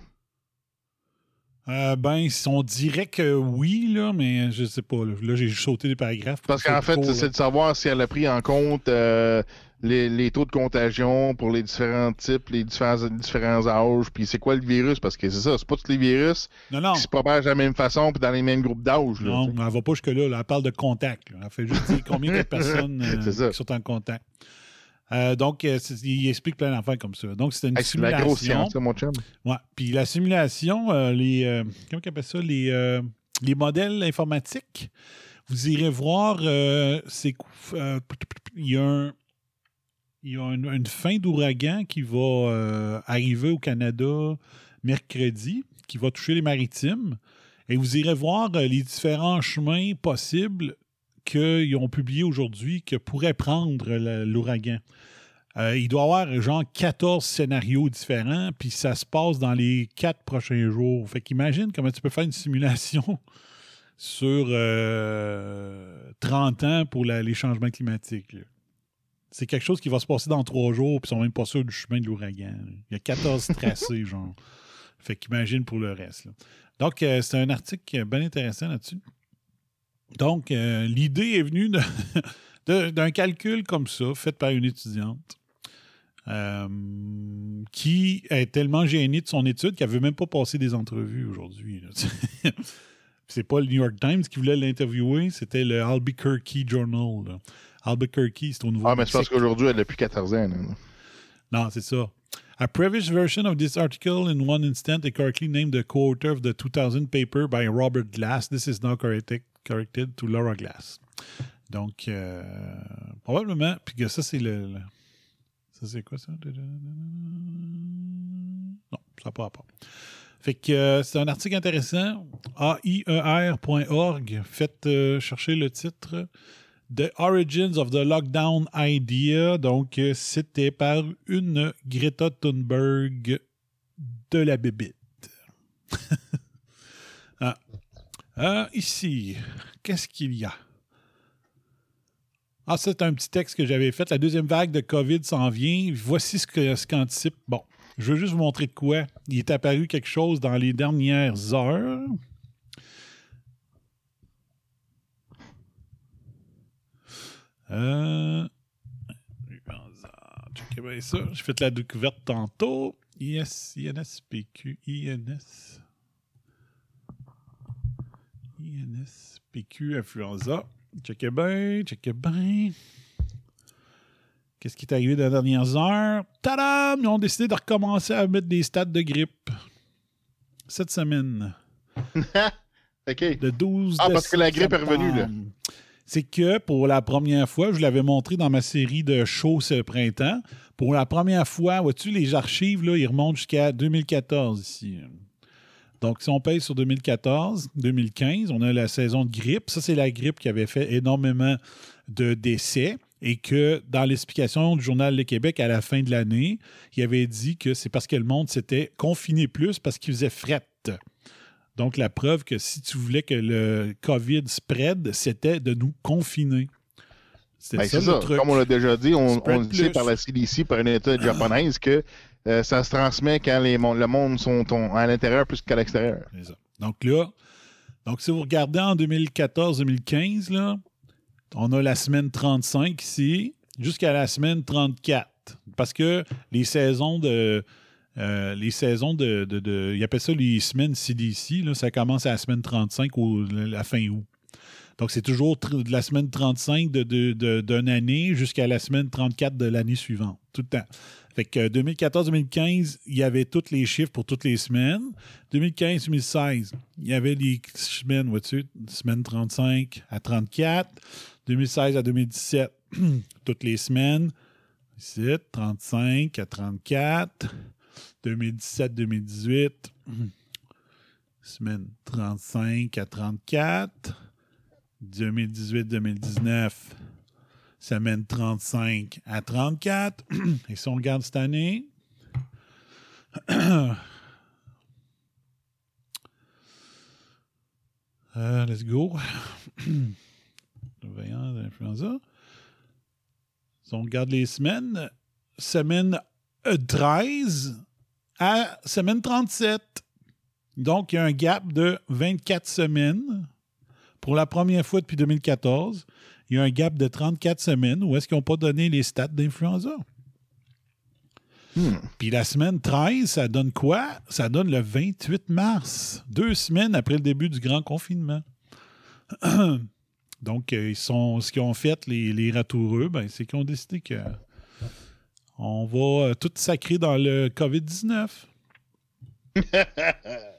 Euh, ben, on dirait que oui, là, mais je sais pas. Là, Là, j'ai sauté des paragraphes. Parce qu'en fait, c'est de savoir si elle a pris en compte euh, les, les taux de contagion pour les différents types, les différents, différents âges, puis c'est quoi le virus, parce que c'est ça, c'est pas tous les virus Non, non. qui se propagent de la même façon puis dans les mêmes groupes d'âge. Non, tu sais. elle va pas jusque-là. là. Elle parle de contact. là. Elle fait juste dire combien de personnes euh, qui sont en contact. Euh, donc, euh, il explique plein d'affaires comme ça. Donc, c'est une Hey, c'est de la grosse simulation. science, mon chum. Ouais. Puis la simulation, euh, les. euh, comment on appelle ça? Les, les modèles informatiques. Vous irez voir, c'est. il y a un. Il y a une, une fin d'ouragan qui va arriver au Canada mercredi, qui va toucher les maritimes. Et vous irez voir les différents chemins possibles qu'ils ont publiés aujourd'hui que pourrait prendre l'ouragan. Euh, il doit y avoir genre 14 scénarios différents, puis ça se passe dans les quatre prochains jours. Fait qu'imagine comment tu peux faire une simulation sur euh, 30 ans pour la- les changements climatiques. là. C'est quelque chose qui va se passer dans trois jours, puis ils sont même pas sûrs du chemin de l'ouragan. là. Il y a 14 tracés, genre. Fait qu'imagine pour le reste. là. Donc, euh, c'est un article bien intéressant là-dessus. Donc, euh, l'idée est venue d'un calcul comme ça, fait par une étudiante, euh, qui est tellement gênée de son étude qu'elle ne veut même pas passer des entrevues aujourd'hui. c'est pas le New York Times qui voulait l'interviewer, c'était le Albuquerque Journal. là. Albuquerque, c'est au nouveau Ah, mais c'est parce qu'aujourd'hui, elle a plus 14 ans. là. non, c'est ça. A previous version of this article in one instant is correctly named the co-author of the 2000 paper by Robert Glass. This is now corrected, corrected to Laura Glass. Donc, euh, probablement, puis que ça, c'est le, Ça, c'est quoi ça? Non, ça n'a pas. Fait que euh, c'est un article intéressant. AIER.org. Faites euh, chercher le titre. The Origins of the Lockdown Idea. Donc, c'était par une Greta Thunberg de la bébite. Ah, ici, qu'est-ce qu'il y a? Ah, c'est un petit texte que j'avais fait. La deuxième vague de COVID s'en vient. Voici ce que ce qu'anticipe. Bon, je veux juste vous montrer de quoi. Il est apparu quelque chose dans les dernières heures. Euh... J'ai fait la découverte tantôt. IS, INS, PQ, INS. INS, PQ, influenza. Checkez bien, checkez bien. Qu'est-ce qui est arrivé dans les dernières heures? Tadam! Ils ont décidé de recommencer à mettre des stats de grippe. Cette semaine. OK. Le 12 Ah, parce que la grippe est revenue, là. C'est que pour la première fois, je l'avais montré dans ma série de shows ce printemps, pour la première fois, vois-tu, les archives, là, ils remontent jusqu'à 2014 ici. Donc, si on paye sur 2014, 2015, on a la saison de grippe. Ça, c'est la grippe qui avait fait énormément de décès et que dans l'explication du Journal Le Québec à la fin de l'année, il avait dit que c'est parce que le monde s'était confiné plus parce qu'il faisait fret. Donc, la preuve que si tu voulais que le COVID spread, c'était de nous confiner. C'était Ben, ça, c'est. Comme on l'a déjà dit, on, on le sait par la CDC, par une étude japonaise, que euh, ça se transmet quand les, le monde sont à l'intérieur plus qu'à l'extérieur. Donc là, donc si vous regardez en 2014-2015, là, on a la semaine 35 ici, jusqu'à la semaine 34. Parce que les saisons de. euh, les saisons de, de, de- Ils appellent ça les semaines CDC, là, ça commence à la semaine 35 ou la fin août. Donc, c'est toujours de la semaine 35 de, de, d'une année jusqu'à la semaine 34 de l'année suivante, tout le temps. Fait que 2014-2015, il y avait tous les chiffres pour toutes les semaines. 2015-2016, il y avait les semaines, vois-tu, semaine 35 à 34. 2016 à 2017, toutes les semaines. Ici, 35 à 34. 2017-2018, semaine 35 à 34. 2018-2019, semaine 35 à 34. Et si on regarde cette année, Euh, let's go. Surveillance d'influenza. Si on regarde les semaines, semaine euh, 13 à semaine 37. Donc, il y a un gap de 24 semaines. Pour la première fois depuis 2014, il y a un gap de 34 semaines où est-ce qu'ils n'ont pas donné les stats d'influenza. Puis la semaine 13, ça donne quoi? Ça donne le 28 mars, deux semaines après le début du grand confinement. Donc, euh, ils sont, ce qu'ils ont fait, les, les ratoureux, ben, c'est qu'ils ont décidé que on va euh, tout sacrer dans le COVID-19.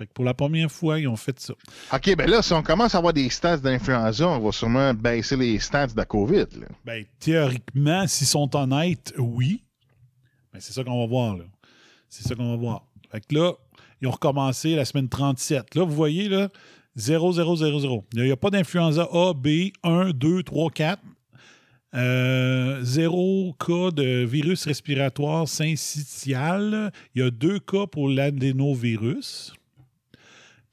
Fait que pour la première fois, ils ont fait ça. OK, ben là, si on commence à avoir des stats d'influenza, on va sûrement baisser les stats de la COVID. là. Ben, théoriquement, s'ils sont honnêtes, oui. Ben, c'est ça qu'on va voir, là. C'est ça qu'on va voir. Fait que là, ils ont recommencé la semaine 37. Là, vous voyez, là, 0, 0, 0, 0. Il n'y a pas d'influenza A, B, 1, 2, 3, 4. Euh, zéro cas de virus respiratoire syncytial. Il y a deux cas pour l'adénovirus.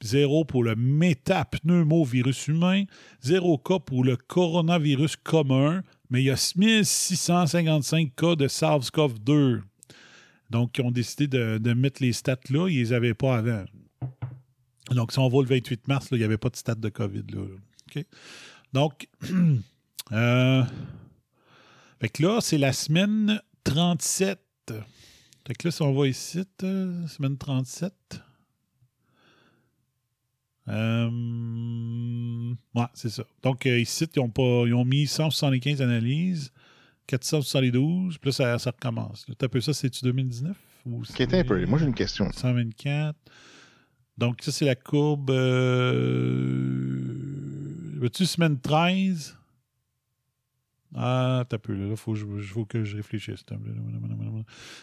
Zéro pour le métapneumovirus humain. Zéro cas pour le coronavirus commun. Mais il y a 1655 cas de SARS-CoV-2. Donc, ils ont décidé de, mettre les stats là. Ils les avaient pas avant. Donc, si on va le 28 mars, il n'y avait pas de stats de COVID. Là. OK? Donc, euh, là, c'est la semaine 37. Fait que là, si on va ici, euh, semaine 37. Euh, ouais, c'est ça. Donc, euh, ici, ils ont, pas, ils ont mis 175 analyses, 472, puis là, ça, ça recommence. Là, peu ça, c'est-tu 2019? Ou un peu. Moi, j'ai une question. 124. Donc, ça, c'est la courbe. Euh... Veux-tu semaine 13? Ah, t'as peu. Là, il faut, que je- faut que je réfléchisse.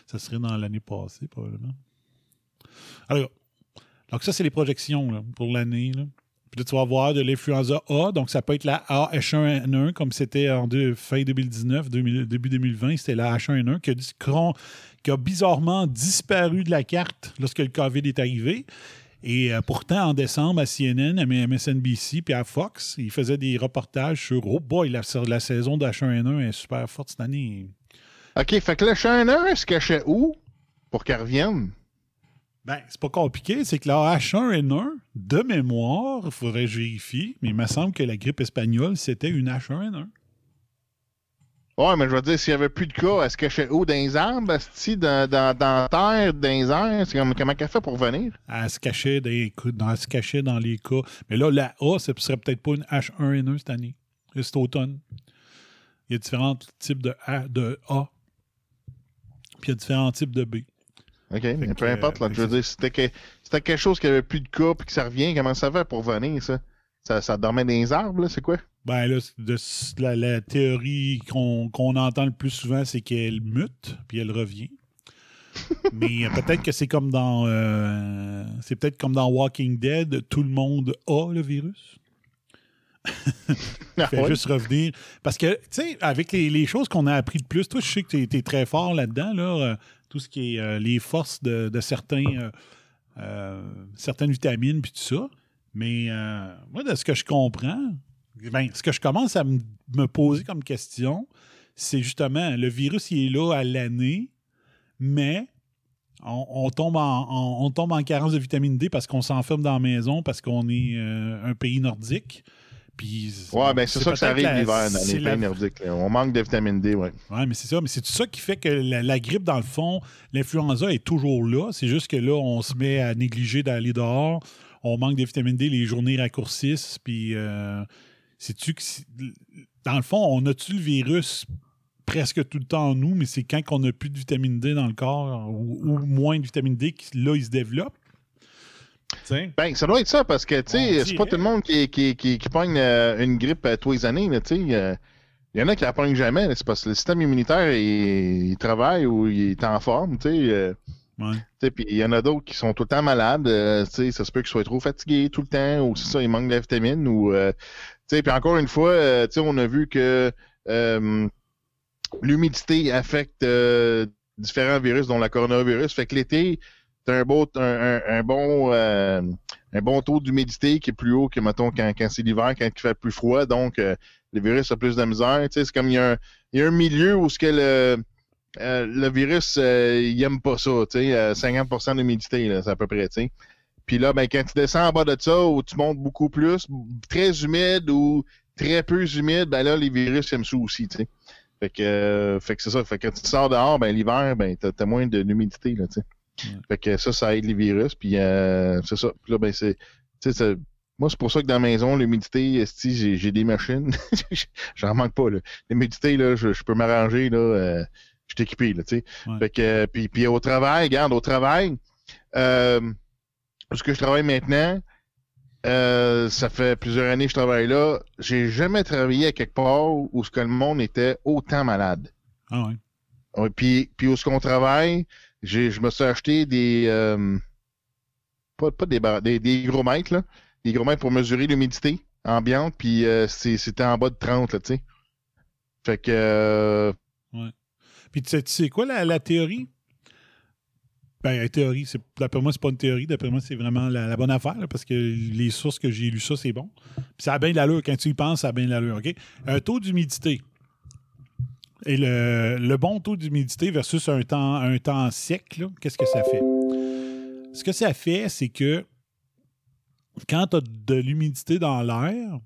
Ça serait dans l'année passée, probablement. Alors, donc ça, c'est les projections pour l'année. Puis là, tu vas avoir de l'influenza A, donc ça peut être la H1N1, comme c'était en fin 2019, 2000 début 2020, c'était la H1N1 qui a, qui a bizarrement disparu de la carte lorsque le COVID est arrivé. Et euh, pourtant, en décembre, à CNN, à MSNBC, puis à Fox, ils faisaient des reportages sur Oh boy, la, la saison de H1N1 est super forte cette année. OK, fait que le Shannon se cachait où pour qu'elle revienne? Ben, c'est pas compliqué, c'est que la H1N1, de mémoire, il faudrait que je vérifie, mais il me semble que la grippe espagnole, c'était une H1N1. Ouais, mais je veux dire, s'il n'y avait plus de cas, elle se cachait où? Dans les arbres, asti, dans, dans, dans la terre, dans les airs? C'est comme, comment elle fait pour venir? Elle se cachait dans les, cas- dans, elle se cachait dans les cas. Mais là, la A, ce serait peut-être pas une H1N1 cette année. C'est cet automne. Il y a différents types de A, de A. Puis il y a différents types de B. OK, mais peu importe, là, je veux dire, si c'était que- c'était quelque chose qui avait plus de cas puis que ça revient, comment ça fait pour venir, ça? Ça, ça dormait dans les arbres, là, c'est quoi? Ben là, de- la, la théorie qu'on entend le plus souvent, c'est qu'elle mute, puis elle revient. Mais euh, peut-être que c'est comme dans euh, c'est peut-être comme dans Walking Dead, tout le monde a le virus. Ah fait ouais? juste revenir. Parce que, tu sais, avec les, les choses qu'on a appris de plus, toi, je sais que tu es, très fort là-dedans, là, euh, tout ce qui est euh, les forces de, certains, euh, euh, certaines vitamines, puis tout ça. Mais moi, de ce que je comprends, ben, ce que je commence à me poser comme question, c'est justement, le virus, il est là à l'année, mais on, tombe en, on, tombe en carence de vitamine D parce qu'on s'enferme dans la maison, parce qu'on est un pays nordique. Puis, Ouais, ben c'est ça que ça arrive l'hiver dans les la- pays nordiques. là. On manque de vitamine D, ouais. Oui, mais c'est ça. Mais c'est tout ça qui fait que la, la grippe, dans le fond, l'influenza est toujours là. C'est juste que là, on se met à négliger d'aller dehors. On manque de vitamine D, les journées raccourcissent. Puis, euh, sais-tu que. Dans le fond, on a-tu le virus presque tout le temps en nous, mais c'est quand on n'a plus de vitamine D dans le corps ou, ou moins de vitamine D, que là, il se développe? Ben, ça doit être ça parce que, tu On sais, c'est pas tout le monde qui, qui, qui, qui pogne euh, une grippe euh, tous les années, là, tu sais. euh, Il y en a qui la pognent jamais, c'est parce que le système immunitaire, il, il travaille ou il est en forme, tu sais. Ouais. tu sais, Puis il y en a d'autres qui sont tout le temps malades, tu sais, ça se peut qu'ils soient trop fatigués tout le temps, ou c'est ça, ils manquent de la vitamine, ou, tu sais, puis encore une fois, tu sais, on a vu que l'humidité affecte différents virus, dont la coronavirus, fait que l'été, t'as un, beau, un, bon euh, un bon taux d'humidité qui est plus haut que, mettons, quand, quand c'est l'hiver, quand il fait plus froid, donc euh, le virus a plus de misère, c'est comme il y, a un, il y a un milieu où ce que le euh, le virus, euh, il aime pas ça, tu sais, euh, 50% d'humidité, c'est à peu près. Puis là, ben, quand tu descends en bas de ça, où tu montes beaucoup plus, très humide ou très peu humide, ben là, les virus aiment ça aussi. Fait que, que c'est ça. Fait que quand tu sors dehors, ben, l'hiver, ben, t'as, t'as moins d'humidité, tu sais. Fait que ça, ça aide les virus, puis euh, c'est ça. Puis là, ben, c'est, moi, c'est pour ça que dans la maison, l'humidité, j'ai, j'ai des machines. J'en manque pas, là. L'humidité, là, je, je peux m'arranger, là. euh, je suis équipé, là, tu sais. Ouais. Fait que, puis, puis au travail, regarde, au travail, euh, où ce que je travaille maintenant, euh, ça fait plusieurs années que je travaille là. J'ai jamais travaillé à quelque part où ce que le monde était autant malade. Ah ouais. Ouais, puis, puis où ce qu'on travaille, je me suis acheté des, euh, pas, pas des, des, des hygromètres, là. Des hygromètres pour mesurer l'humidité ambiante, puis euh, c'était en bas de 30, là, tu sais. Fait que, euh, Puis tu sais, quoi la, la théorie? Ben, la théorie, d'après moi, c'est pas une théorie. D'après moi, c'est vraiment la, bonne affaire, parce que les sources que j'ai lues ça, c'est bon. Puis ça a bien de l'allure. Quand tu y penses, ça a bien de l'allure, OK? Un taux d'humidité. Et le, bon taux d'humidité versus un temps, un temps sec, qu'est-ce que ça fait? Ce que ça fait, c'est que quand tu as de l'humidité dans l'air,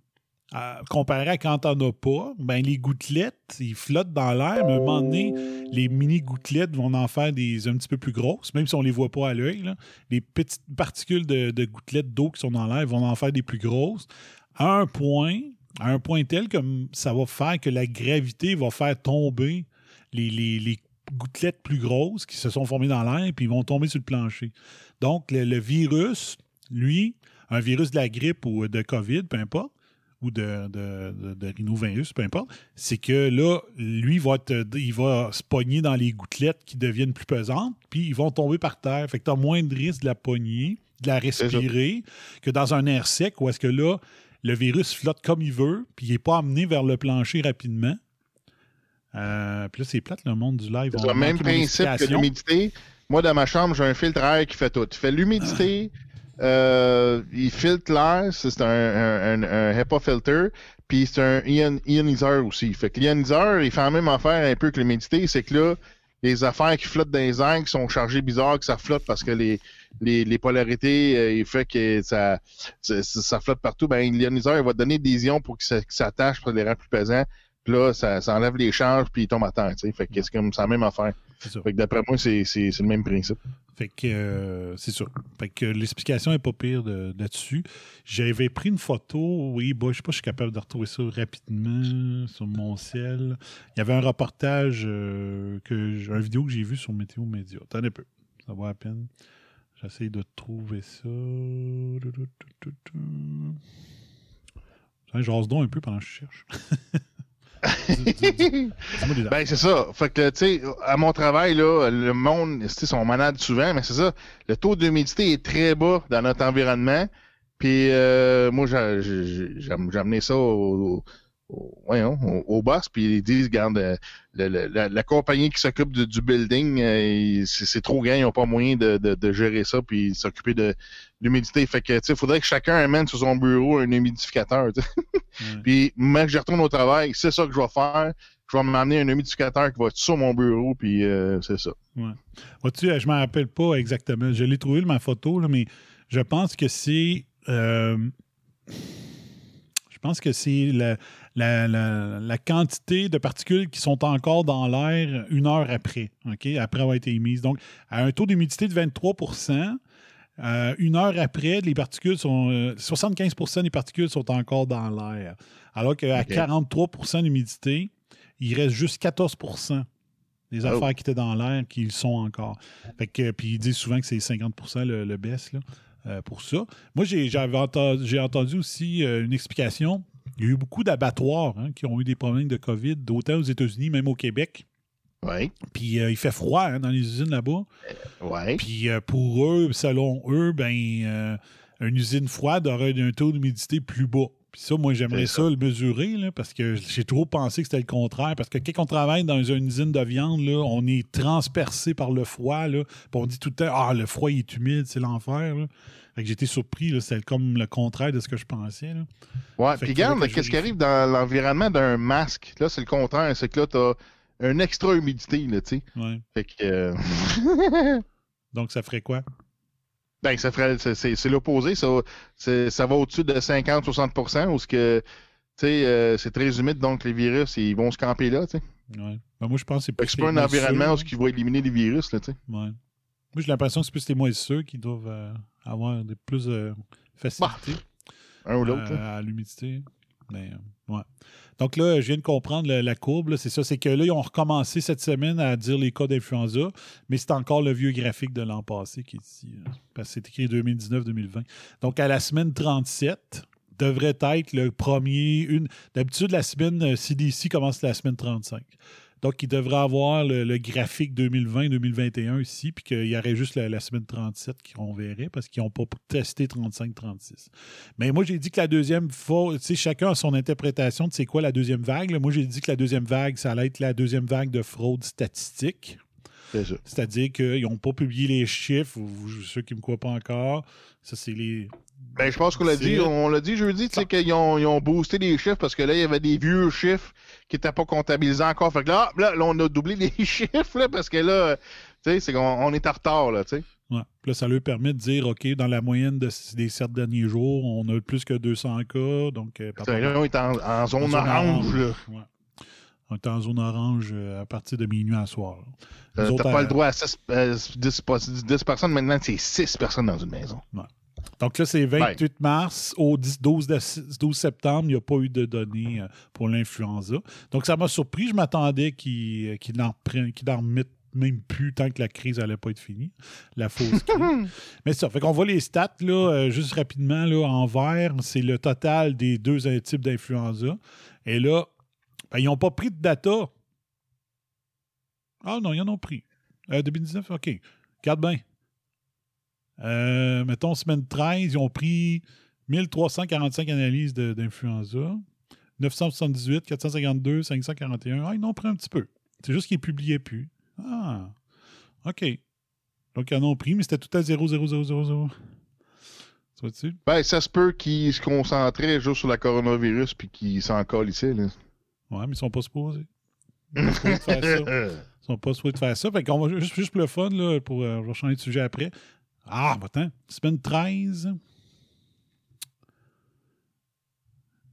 euh, comparé à quand t'en as pas, ben les gouttelettes, ils flottent dans l'air, mais à un moment donné, les mini gouttelettes vont en faire des un petit peu plus grosses, même si on les voit pas à l'œil. Les petites particules de, de gouttelettes d'eau qui sont dans l'air vont en faire des plus grosses, à un point, à un point tel que ça va faire que la gravité va faire tomber les, les- les gouttelettes plus grosses qui se sont formées dans l'air, puis ils vont tomber sur le plancher. Donc, le, le virus, lui, un virus de la grippe ou de COVID, peu importe, ou de, de, de, de rhinovirus, peu importe, c'est que là, lui, va être, il va se pogner dans les gouttelettes qui deviennent plus pesantes, puis ils vont tomber par terre. Fait que tu as moins de risque de la pogner, de la respirer, que dans un air sec, où est-ce que là, le virus flotte comme il veut, puis il n'est pas amené vers le plancher rapidement. Euh, puis là, c'est plate, le monde du live. C'est le même principe que l'humidité. Moi, dans ma chambre, j'ai un filtre air qui fait tout. Il fait l'humidité, euh, il filtre l'air, c'est un, un, un, HEPA filter, puis c'est un ioniseur aussi. Fait que l'ioniseur, il fait la même affaire un peu que l'humidité, c'est que là, les affaires qui flottent dans les airs, qui sont chargées bizarres, que ça flotte parce que les, les, les polarités, euh, il fait que ça, ça, ça, flotte partout, ben l'ioniseur, il va donner des ions pour que ça s'attache pour les rendre plus pesants. Puis là, ça, ça, enlève les charges, puis il tombe à terre. Fait que c'est comme ça la même affaire. Fait que d'après moi, c'est le même principe. Fait que euh, c'est ça. Fait que l'explication est pas pire là-dessus. J'avais pris une photo, oui, bon, je sais pas si je suis capable de retrouver ça rapidement sur mon ciel. Il y avait un reportage, euh, que une vidéo que j'ai vue sur Météo Média. Attendez un peu. Ça va à peine. J'essaie de trouver ça. Je rase donc un peu pendant que je cherche. ben, c'est ça. Fait que, tu sais, à mon travail, là, le monde, ils sont malades souvent, mais c'est ça. Le taux d'humidité est très bas dans notre environnement. Puis, euh, moi, j'ai amené ça au, voyons, au, boss, puis ils disent, regarde, euh, la, compagnie qui s'occupe du building, euh, c'est trop grand, ils n'ont pas moyen de, de, gérer ça, puis s'occuper de l'humidité. Fait que, tu il faudrait que chacun amène sur son bureau un humidificateur, Puis, même que je retourne au travail, c'est ça que je vais faire. Je vais m'amener un humidificateur qui va être sur mon bureau, puis euh, c'est ça. Ouais. Vois-tu, je ne m'en rappelle pas exactement. Je l'ai trouvé, ma photo, là, mais je pense que c'est... Pense que c'est la, la, quantité de particules qui sont encore dans l'air une heure après, OK, après avoir été émises. Donc, à un taux d'humidité de 23% euh, une heure après, les particules sont. 75% euh, des particules sont encore dans l'air. Alors qu'à 43% d'humidité, il reste juste 14% des oh. affaires qui étaient dans l'air qui le sont encore. Fait que, puis ils disent souvent que c'est 50 le, le baisse. Là. Euh, pour ça. Moi, j'ai entendu, entendu, aussi euh, une explication. Il y a eu beaucoup d'abattoirs hein, qui ont eu des problèmes de COVID, autant aux États-Unis, même au Québec. Oui. Puis euh, il fait froid hein, dans les usines là-bas. Oui. Puis pour eux, selon eux, ben, une usine froide aurait un taux d'humidité plus bas. Puis ça, moi, j'aimerais ça. le mesurer, là, parce que j'ai trop pensé que c'était le contraire. Parce que quand on travaille dans une usine de viande, là, on est transpercé par le froid. Là, puis on dit tout le temps Ah, le froid il est humide, c'est l'enfer. Fait que j'étais surpris, c'est comme le contraire de ce que je pensais. Là. Ouais, puis regarde, qu'est-ce qui arrive dans l'environnement d'un masque? Là, c'est le contraire. C'est que là, t'as une extra humidité, là, tu sais. Ouais. Fait que. Euh, Donc, ça ferait quoi? Ben, ça ferait, c'est l'opposé. Ça, ça va au-dessus de 50-60% où ce que, tu sais, euh, c'est très humide, donc les virus, ils vont se camper là, tu sais. Ouais. Ben, moi, je pense que c'est pas un environnement où qui va éliminer les virus, là, tu sais. Ouais. Moi, j'ai l'impression que c'est plus les moisissures qui doivent euh, avoir des plus de facilité. Bah, un ou l'autre. Euh, à l'humidité. Mais, ouais. Donc là, je viens de comprendre la, courbe. C'est ça. C'est que là, ils ont recommencé cette semaine à dire les cas d'influenza, mais c'est encore le vieux graphique de l'an passé qui est ici. Euh, parce que c'est écrit 2019-2020. Donc, à la semaine 37, devrait être le premier. Une... D'habitude, la semaine CDC commence la semaine 35. Donc, il devrait avoir le, graphique 2020-2021 ici, puis qu'il y aurait juste la, semaine 37 qu'on verrait parce qu'ils n'ont pas testé 35-36. Mais moi, j'ai dit que la deuxième fois, tu sais, chacun a son interprétation de c'est quoi la deuxième vague. Moi, j'ai dit que la deuxième vague, ça allait être la deuxième vague de fraude statistique. C'est-à-dire qu'ils n'ont pas publié les chiffres, ceux qui ne me croient pas encore. Ça, c'est les. Ben, je pense qu'on l'a dit, on l'a dit jeudi, tu sais, qu'ils ont, ils ont boosté les chiffres parce que là, il y avait des vieux chiffres qui n'étaient pas comptabilisés encore. Fait que là, là, on a doublé les chiffres, là, parce que là, tu sais, c'est qu'on on est en retard, là, tu sais. Ouais. Puis là, ça leur permet de dire, OK, dans la moyenne des sept derniers jours, on a plus que 200 cas. Donc, euh, là, on est en, zone orange. Là. Ouais. On est en zone orange euh, à partir de minuit à soir. Euh, T'as pas le droit à 10, 10, personnes. Maintenant, c'est 6 personnes dans une maison. Ouais. Donc là, c'est 28 mars au 12, 12, septembre, il n'y a pas eu de données euh, pour l'influenza. Donc ça m'a surpris. Je m'attendais qu'ils en, qu en, mettent même plus tant que la crise n'allait pas être finie. La fausse crise. Mais ça, fait qu'on voit les stats, là, euh, juste rapidement, là, en vert, c'est le total des deux euh, types d'influenza. Et là, ben, ils n'ont pas pris de data. Ah non, ils en ont pris. Euh, 2019, OK. Regarde bien. Euh, mettons, semaine 13, ils ont pris 1345 analyses d'influenza. 978, 452, 541. Ah, ils en ont pris un petit peu. C'est juste qu'ils ne publiaient plus. Ah, OK. Donc, ils en ont pris, mais c'était tout à 0, 0, 0, 0, 0. Tu vois-tu? Ben, ça se peut qu'ils se concentraient juste sur la coronavirus puis qu'ils s'en collent ici. Là. Ouais, mais ils sont pas supposés. Ils sont pas supposés de faire ça. Ils sont pas supposés de faire ça. Fait qu'on va juste, juste pour le fun, là, pour, euh, changer de sujet après. Ah, attends. Semaine 13.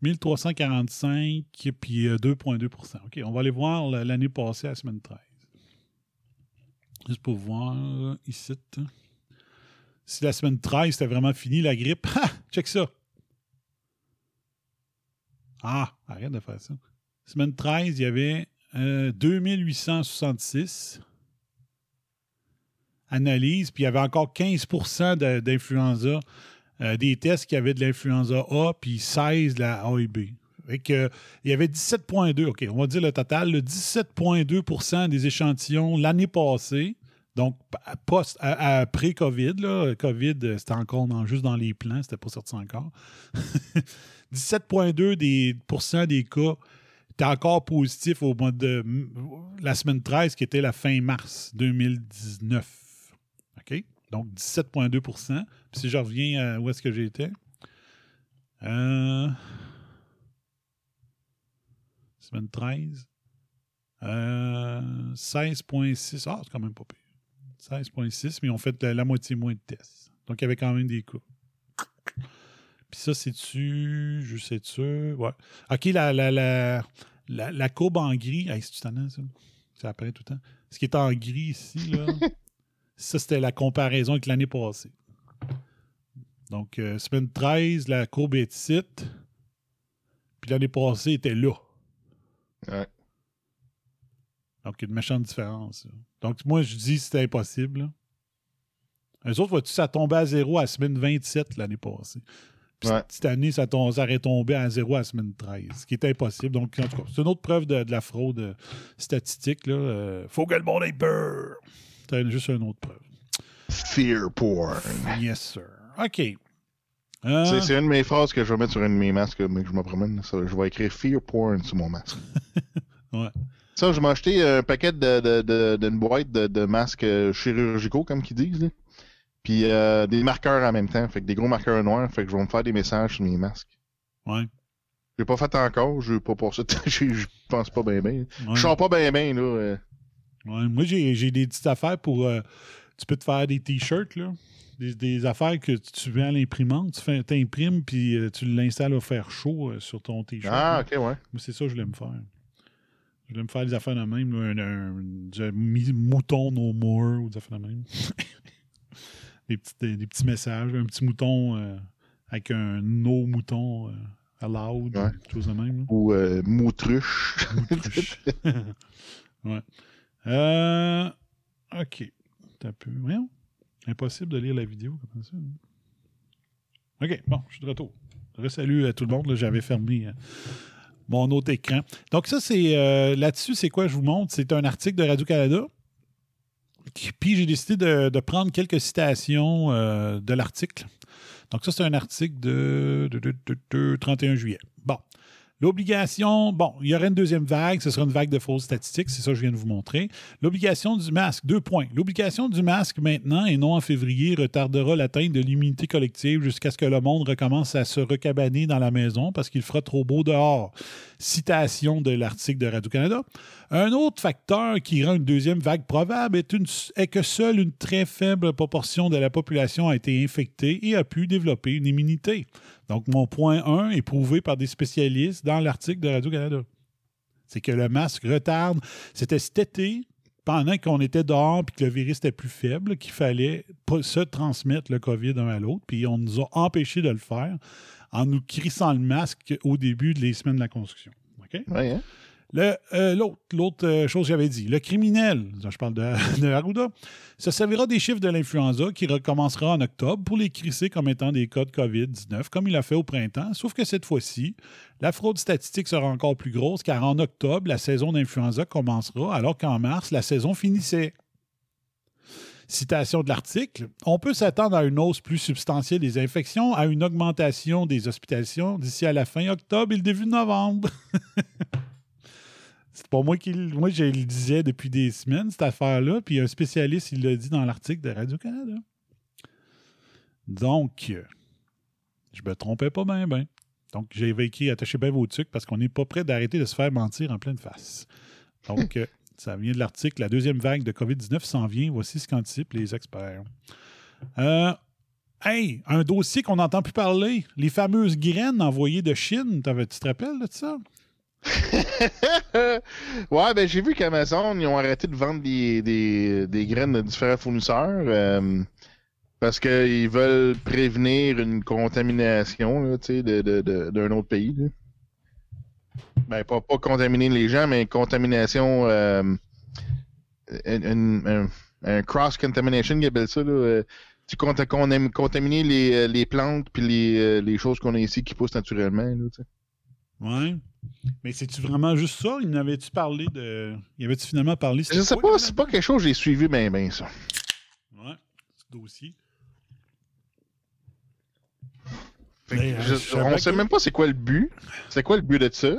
1345, puis euh, 2,2% OK, on va aller voir l'année passée à la semaine 13. Juste pour voir euh, ici. Si la semaine 13, c'était vraiment fini, la grippe. Ha! Check ça. Ah, arrête de faire ça. Semaine 13, il y avait euh, 2866 puis il y avait encore 15 de- d'influenza, euh, des tests qui avaient de l'influenza A, puis 16 de la A et B. Que, il y avait 17,2, OK, on va dire le total, le 17,2 des échantillons l'année passée, donc post, à- à- pré-COVID, là, COVID, euh, c'était encore juste dans les plans, c'était pas sorti encore. 17,2 des, des cas étaient encore positifs au mois de la semaine 13, qui était la fin mars 2019. OK? Donc 17,2 Puis si je reviens à où est-ce que j'étais, euh, semaine 13, euh, 16,6. Ah, c'est quand même pas pire. 16,6, mais ont fait la, moitié moins de tests. Donc, il y avait quand même des cas. Puis ça, c'est-tu. Je sais-tu. Ouais. OK, la, la, la, la, courbe en gris. Hey, c'est-tu ça? Ça apparaît tout le temps. Ce qui est en gris ici, là, ça, c'était la comparaison avec l'année passée. Donc, euh, semaine 13, la courbe est ici. Puis l'année passée, était là. Ouais. Donc, il y a une méchante différence. Donc, moi, je dis que c'était impossible. Eux autres, vois-tu, ça tombait à zéro à la semaine 27 l'année passée. Puis Ouais. cette année, ça, aurait tombé à zéro à la semaine 13, ce qui est impossible. Donc, en tout cas, c'est une autre preuve de, de la fraude euh, statistique. Là. Euh, faut que le monde ait peur. C'est juste une autre preuve. Fear porn. Yes, sir. OK. Euh, C'est, une de mes phrases que je vais mettre sur un de mes masques, mais que je me promène. Ça, je vais écrire Fear porn sur mon masque. Ouais. Ça, je m'ai acheté un paquet de, de, de- d'une boîte de, de masques euh, chirurgicaux, comme qu'ils disent. là. Puis euh, des marqueurs en même temps. Fait que des gros marqueurs noirs. Fait que je vais me faire des messages sur mes masques. Ouais. J'ai pas fait encore. Je pas de temps. Je pense pas bien bien. Ouais. Je sens pas bien bien, là. Ouais, moi, j'ai des petites affaires pour. euh, tu peux te faire des t-shirts, là. Des, des affaires que tu vends à l'imprimante. Tu t'imprimes, puis euh, tu l'installes au fer chaud euh, sur ton t-shirt. Ah, ok, ouais. Moi, c'est ça que je voulais me faire. Je voulais me faire des affaires de même. là, un, un- mi- mouton no more ou des affaires de même. des, petits, des, des petits messages. Un petit mouton euh, avec un no mouton allowed. Ouais. Chose de même. là. Ou euh, moutruche. ouais. Euh, OK. T'as peu. Voyons. Impossible de lire la vidéo comme ça. hein? OK, bon, je suis de retour. Salut à tout le monde. J'avais fermé euh, mon autre écran. Donc, ça, c'est. euh, Là-dessus, c'est quoi je vous montre? C'est un article de Radio-Canada. Puis, j'ai décidé de, prendre quelques citations euh, de l'article. Donc, ça, c'est un article de 31 juillet. Bon. L'obligation, bon, il y aurait une deuxième vague, ce sera une vague de fausses statistiques, c'est ça que je viens de vous montrer. L'obligation du masque, deux points. L'obligation du masque maintenant et non en février retardera l'atteinte de l'immunité collective jusqu'à ce que le monde recommence à se recabaner dans la maison parce qu'il fera trop beau dehors. Citation de l'article de Radio-Canada. Un autre facteur qui rend une deuxième vague probable est, que seule une très faible proportion de la population a été infectée et a pu développer une immunité. Donc, mon point 1 est prouvé par des spécialistes dans l'article de Radio-Canada. C'est que le masque retarde. C'était cet été, pendant qu'on était dehors et que le virus était plus faible, qu'il fallait se transmettre le COVID un à l'autre. Puis on nous a empêchés de le faire en nous crissant le masque au début des semaines de la construction. OK? Hein? Euh, l'autre, euh, chose que j'avais dit, le criminel, je parle de, de se servira des chiffres de l'influenza qui recommencera en octobre pour les crisser comme étant des cas de COVID-19, comme il a fait au printemps, sauf que cette fois-ci, la fraude statistique sera encore plus grosse car en octobre, la saison d'influenza commencera alors qu'en mars, la saison finissait. Citation de l'article. On peut s'attendre à une hausse plus substantielle des infections, à une augmentation des hospitalisations d'ici à la fin octobre et le début novembre. C'est pas moi qui le- moi je le disais depuis des semaines cette affaire-là, puis un spécialiste il l'a dit dans l'article de Radio Canada. Donc je me trompais pas bien bien. Donc j'ai écrit attachez bien vos trucs parce qu'on n'est pas prêt d'arrêter de se faire mentir en pleine face. Donc euh, ça vient de l'article la deuxième vague de COVID-19 s'en vient, voici ce qu'anticipent les experts. Euh, Hey, un dossier qu'on n'entend plus parler, les fameuses graines envoyées de Chine, tu te rappelles de ça? ouais, ben j'ai vu qu'Amazon, ils ont arrêté de vendre des, des, des graines de différents fournisseurs euh, parce qu'ils veulent prévenir une contamination de, de, de- d'un autre pays. Ben, pas, pas contaminer les gens, mais contamination. euh, un, un- un- cross-contamination, ils appellent ça. Là, euh, tu comptes qu'on aime contaminer les, les plantes puis les, les choses qu'on a ici qui poussent naturellement. Là. Ouais. Mais c'est-tu vraiment juste ça? Il n'avait-tu parlé de. Il avait-tu finalement parlé Je sais pas, c'est pas quelque chose que j'ai suivi bien, bien, ça. Ouais, ce dossier. Mais, euh, je- je savais on sait que- même pas c'est quoi le but. C'est quoi le but de ça?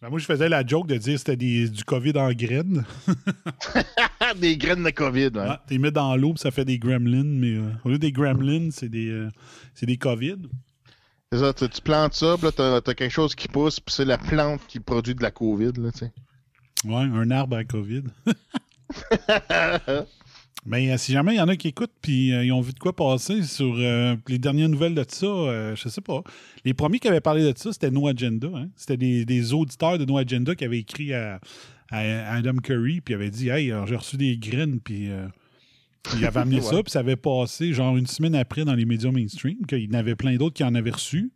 Ben, moi, je faisais la joke de dire que c'était du COVID en graines. Des graines de COVID. Ouais, tu les mets dans l'eau, ça fait des gremlins, mais euh, au lieu des gremlins, c'est des, euh, c'est des COVID. C'est ça, tu, plantes ça, puis là, t'as, t'as quelque chose qui pousse, puis c'est la plante qui produit de la COVID, là, tu sais. Ouais, un arbre à COVID. Mais euh, si jamais il y en a qui écoutent puis euh, ils ont vu de quoi passer sur euh, les dernières nouvelles de ça, je sais pas. Les premiers qui avaient parlé de ça, c'était No Agenda. hein. C'était des, des auditeurs de No Agenda qui avaient écrit à, à Adam Curry puis avaient dit Hey, j'ai reçu des graines puis. Il avait amené ça, puis ça avait passé genre une semaine après dans les médias mainstream, qu'il y en avait plein d'autres qui en avaient reçu.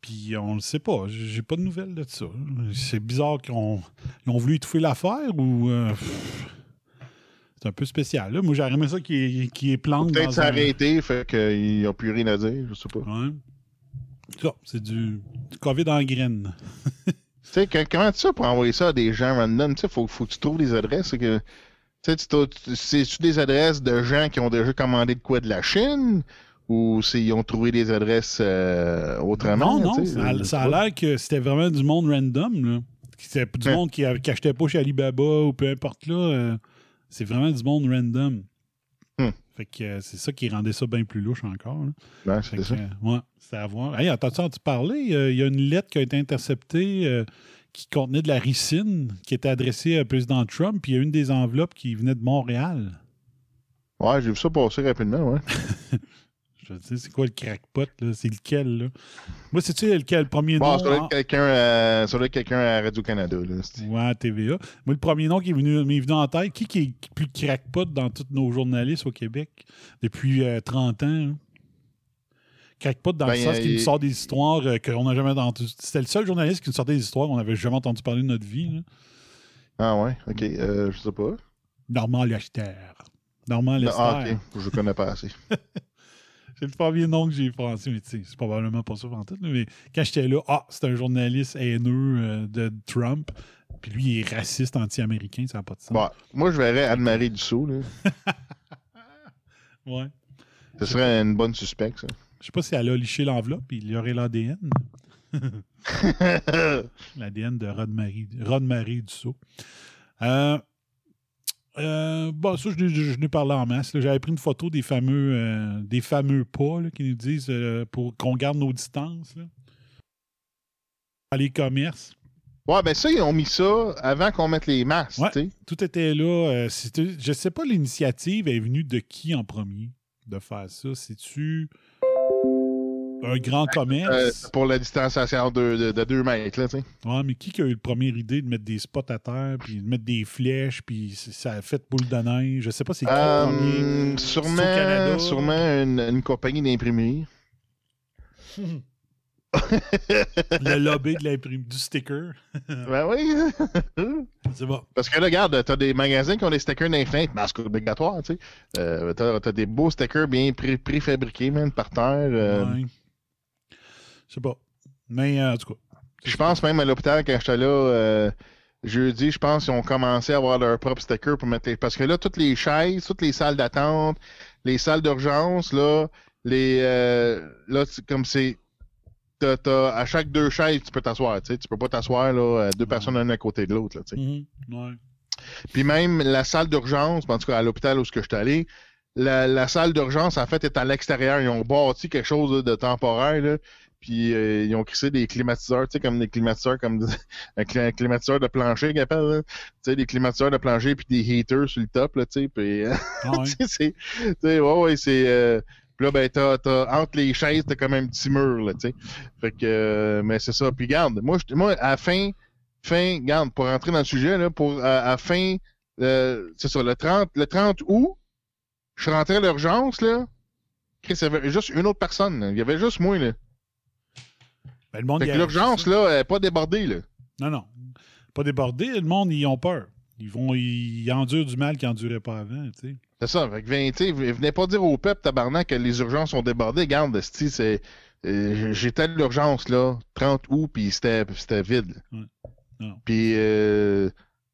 Puis on le sait pas, j'ai pas de nouvelles de ça. C'est bizarre qu'ils ont, ils ont voulu étouffer l'affaire ou. euh, c'est un peu spécial. Là. Moi, j'aurais aimé ça qui est, plante. Peut-être dans un- s'arrêter, fait qu'ils n'ont plus rien à dire, je sais pas. Ouais. Ça, c'est du, du COVID en graines. Tu sais, comment tu fais pour envoyer ça à des gens random? Tu sais, faut, faut que tu trouves des adresses. Que, tu tu tu- c'est-tu des adresses de gens qui ont déjà commandé de quoi de la Chine? Ou s'ils ont trouvé des adresses euh, autrement? non, non, tu ça, a- ça l'air que c'était vraiment du monde random. Là. C'était du monde qui, qui achetait pas chez Alibaba ou peu importe là. euh, c'est vraiment du monde random. Hmm. Fait que euh, c'est ça qui rendait ça bien plus louche encore. c'est ça. euh, ouais, c'est à voir. Hey, t'as-tu entendu parler? Euh, Il y a une lettre qui a été interceptée qui contenait de la ricine qui était adressée au président Trump, puis il y a une des enveloppes qui venait de Montréal. Ouais, j'ai vu ça passer rapidement, ouais. Je dis, c'est quoi le crackpot, là? C'est lequel, là? Moi, c'est-tu lequel? Le premier Bon, nom? ça doit être quelqu'un à, être quelqu'un à Radio-Canada, là. Ouais, à TVA. Moi, le premier nom qui est venu, m'est venu en tête, qui, qui est plus crackpot dans tous nos journalistes au Québec depuis euh, 30 ans? hein? Crackpot dans Ben, le sens euh, qu'il nous il- sort des histoires euh, qu'on n'a jamais entendues. C'était le seul journaliste qui nous sortait des histoires qu'on n'avait jamais entendu parler de notre vie. là. Ah ouais, ok, euh, je sais pas. Normand Lester. Normand Lester. Ah, ok, je connais pas assez. C'est le premier nom que j'ai pensé, mais c'est probablement pas ça en tête. Mais quand j'étais là, ah, c'est un journaliste haineux euh, de Trump. Puis lui, il est raciste anti-américain, ça n'a pas de sens. Bon, moi, je verrais Anne-Marie Dussault, là. Ouais. Ce serait une bonne suspecte, ça. Je sais pas si elle a liché l'enveloppe, il y aurait l'ADN. L'ADN de Rod-Marie Rod-Marie Dussault. Euh, euh, bon, ça, je, l'ai- je, l'ai parlé en masse. J'avais pris une photo des fameux, euh, des fameux pas là, qui nous disent euh, pour qu'on garde nos distances. Là. Dans les commerces. Ouais, ben ça, ils ont mis ça avant qu'on mette les masques, Ouais. Tout était là. c'était- je sais pas, l'initiative est venue de qui en premier de faire ça? C'est-tu un grand Euh, commerce? pour la distanciation de, de, 2 mètres, là, tu sais. Ouais, mais qui qui a eu la première idée de mettre des spots à terre, puis de mettre des flèches, puis ça a fait boule de neige? Je sais pas c'est qui le premier. Euh, Canada. sûrement sûrement une, une compagnie d'imprimerie. le lobby de l'imprime du sticker. ben oui. C'est bon. Parce que là, regarde, t'as des magasins qui ont des stickers d'Infinite, masque obligatoire, tu sais. Euh, t'as, des beaux stickers bien pré- préfabriqués, même, par terre. euh, Ouais. Je sais pas. Mais euh, en tout cas. Je pense même à l'hôpital, quand j'étais là, euh, jeudi, je pense qu'ils ont commencé à avoir leur propre sticker pour mettre les... Parce que là, toutes les chaises, toutes les salles d'attente, les salles d'urgence, là, les... euh, là, c'est t'as- à chaque deux chaises, tu peux t'asseoir, tu peux pas t'asseoir, là, à deux personnes l'un à côté de l'autre. Mhm. Ouais. Puis même la salle d'urgence, en tout cas à l'hôpital où je suis allé, la, la salle d'urgence, en fait, est à l'extérieur. Ils ont bâti quelque chose là, de temporaire, là. Puis euh, ils ont crissé des climatiseurs, tu sais, comme des climatiseurs, comme des- un, cli- un climatiseur de plancher qu'ils appellent. Tu sais, des climatiseurs de plancher puis des heaters sur le top, là, tu sais. Puis, euh, Ah tu c'est, tu sais, ouais, ouais, c'est, euh, puis là, ben, t'as, t'as, entre les chaises, t'as comme un petit mur, là, tu sais. Fait que, euh, mais c'est ça. Puis, garde, moi, je- moi, à la fin, fin, garde, pour rentrer dans le sujet, là, pour, à, fin, euh, c'est ça, le 30, le 30 août, je suis rentré à l'urgence, là. Chris, il y avait juste une autre personne, là. Il y avait juste moi, là. Ben, le monde, Fait que l'urgence, là, elle est pas débordée, là. Non, non. Pas débordé. Le monde, ils ont peur. Ils vont, ils endurent du mal qu'ils n'enduraient pas avant, tu sais. C'est ça. Fait que, tu sais, venez pas dire au peuple, tabarnak, que les urgences sont débordées. Garde, c'est. euh, J'étais à l'urgence, là, 30 août, puis c'était vide. Ouais. Puis, euh,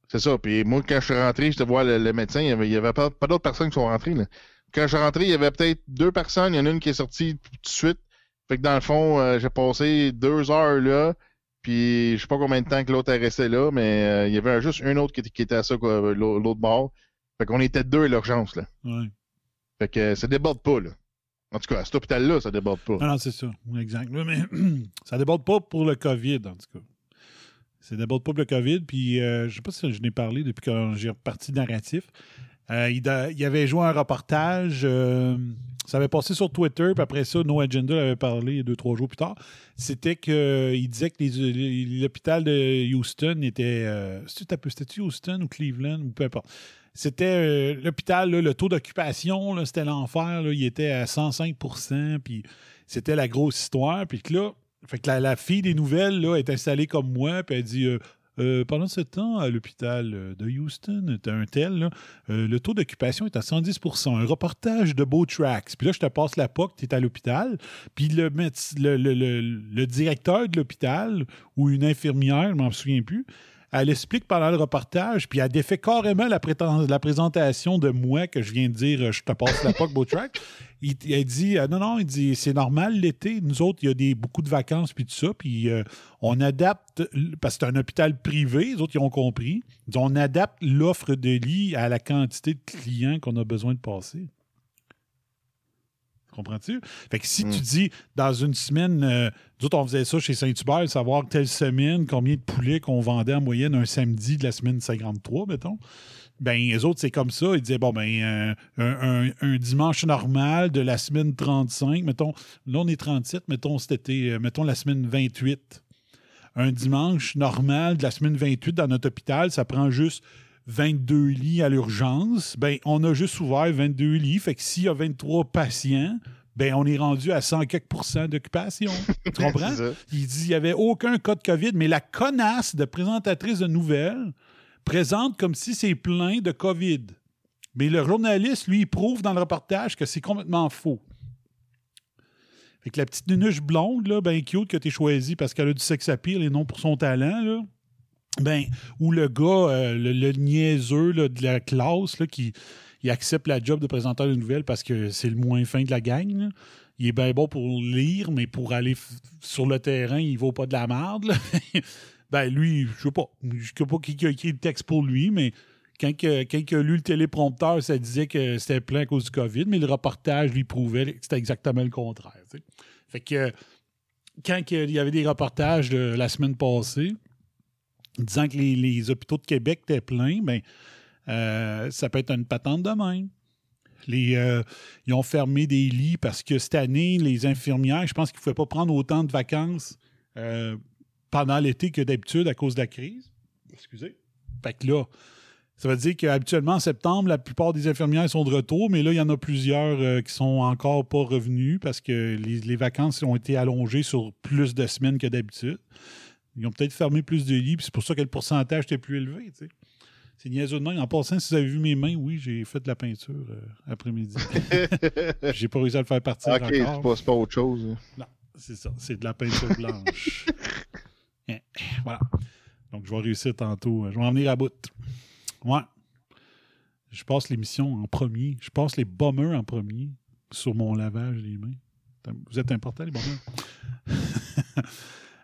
c'est ça. Puis, moi, quand je suis rentré, je te vois le, le médecin, il y avait, pas, pas d'autres personnes qui sont rentrées, là. Quand je suis rentré, il y avait peut-être deux personnes. Il y en a une qui est sortie tout de suite. Fait que, dans le fond, euh, j'ai passé deux heures là. Puis, je sais pas combien de temps que l'autre est resté là, mais euh, il y avait juste un autre qui, était- qui était à ça, l'autre bord. Fait qu'on était deux à l'urgence, là. Ouais. Fait que ça déborde pas, là. En tout cas, à cet hôpital-là, ça déborde pas. Non, c'est ça. Exact. Mais ça déborde pas pour le COVID, en tout cas. Ça déborde pas pour le COVID. Puis, euh, je sais pas si je n'ai parlé depuis que j'ai reparti narratif. Euh, il, da- il avait joué un reportage. euh, ça avait passé sur Twitter, puis après ça, No Agenda avait parlé deux, trois jours plus tard. C'était qu'il disait que l'hôpital de Houston était. Euh, c'était- C'était-tu Houston ou Cleveland ou peu importe. C'était euh, l'hôpital, le taux d'occupation, c'était l'enfer. Il était à 105% puis c'était la grosse histoire. Puis que là, que la, la fille des nouvelles est installée comme moi, puis elle dit euh, Euh, pendant ce temps, à l'hôpital de Houston, un tel, le taux d'occupation est à 110% Un reportage de Beau Tracks. Puis là, je te passe la POC, tu es à l'hôpital. Puis le- le- le directeur de l'hôpital ou une infirmière, je m'en souviens plus, elle explique pendant le reportage, puis elle défait carrément la, présentation de moi que je viens de dire, euh, je te passe la POC, Track. Elle dit, euh, non, non, il dit, c'est normal l'été. Nous autres, il y a beaucoup de vacances, puis tout ça. Puis euh, on adapte, parce que c'est un hôpital privé, les autres, ils ont compris. On adapte l'offre de lits à la quantité de clients qu'on a besoin de passer. Comprends-tu? Fait que si Mm. tu dis, dans une semaine, euh, nous autres, on faisait ça chez Saint-Hubert, savoir telle semaine, combien de poulets qu'on vendait en moyenne un samedi de la semaine 53, mettons. Ben, les autres, c'est comme ça. Ils disaient, bon, ben, euh, un, un- un dimanche normal de la semaine 35, mettons, là, on est 37, mettons, c'était, euh, mettons, la semaine 28. Un dimanche normal de la semaine 28 dans notre hôpital, ça prend juste 22 lits à l'urgence. Ben, on a juste ouvert 22 lits. Fait que s'il y a 23 patients, ben, on est rendu à 100 quelques d'occupation. Tu comprends? Il dit il n'y avait aucun cas de COVID, mais la connasse de présentatrice de nouvelles présente comme si c'est plein de COVID. Mais le journaliste, lui, il prouve dans le reportage que c'est complètement faux. Fait que la petite nunuche blonde, là, ben cute, que choisie parce qu'elle a du sex appeal et non pour son talent, là, ben, ou le gars, euh, le, niaiseux de la classe, là, qui accepte la job de présentateur de nouvelles parce que c'est le moins fin de la gang. Il est bien bon pour lire, mais pour aller sur le terrain, il vaut pas de la merde. ben, lui, je sais pas. Je sais pas qui a écrit le texte pour lui, mais quand, que- il a lu le téléprompteur, ça disait que c'était plein à cause du COVID, mais le reportage lui prouvait que c'était exactement le contraire. Fait que quand il y avait des reportages de la semaine passée disant que les, hôpitaux de Québec étaient pleins, ben, euh, ça peut être une patente de même. Euh, ils ont fermé des lits parce que cette année, les infirmières, je pense qu'ils ne pouvaient pas prendre autant de vacances euh, pendant l'été que d'habitude à cause de la crise. Excusez. Fait que là, Ça veut dire qu'habituellement, en septembre, la plupart des infirmières sont de retour, mais là, il y en a plusieurs euh, qui sont encore pas revenus parce que les vacances ont été allongées sur plus de semaines que d'habitude. Ils ont peut-être fermé plus de lits, puis c'est pour ça que le pourcentage était plus élevé. tu sais. C'est niaiseux de même. En passant, si vous avez vu mes mains, oui, j'ai fait de la peinture euh, après-midi. j'ai pas réussi à le faire partir Ok, c'est pas, pas autre chose. hein. Non, c'est ça. C'est de la peinture blanche. Eh, eh, voilà. Donc, je vais réussir tantôt. Je vais en venir à bout. Ouais. Je passe l'émission en premier. Je passe les bombers en premier sur mon lavage des mains. Vous êtes important, les bombers?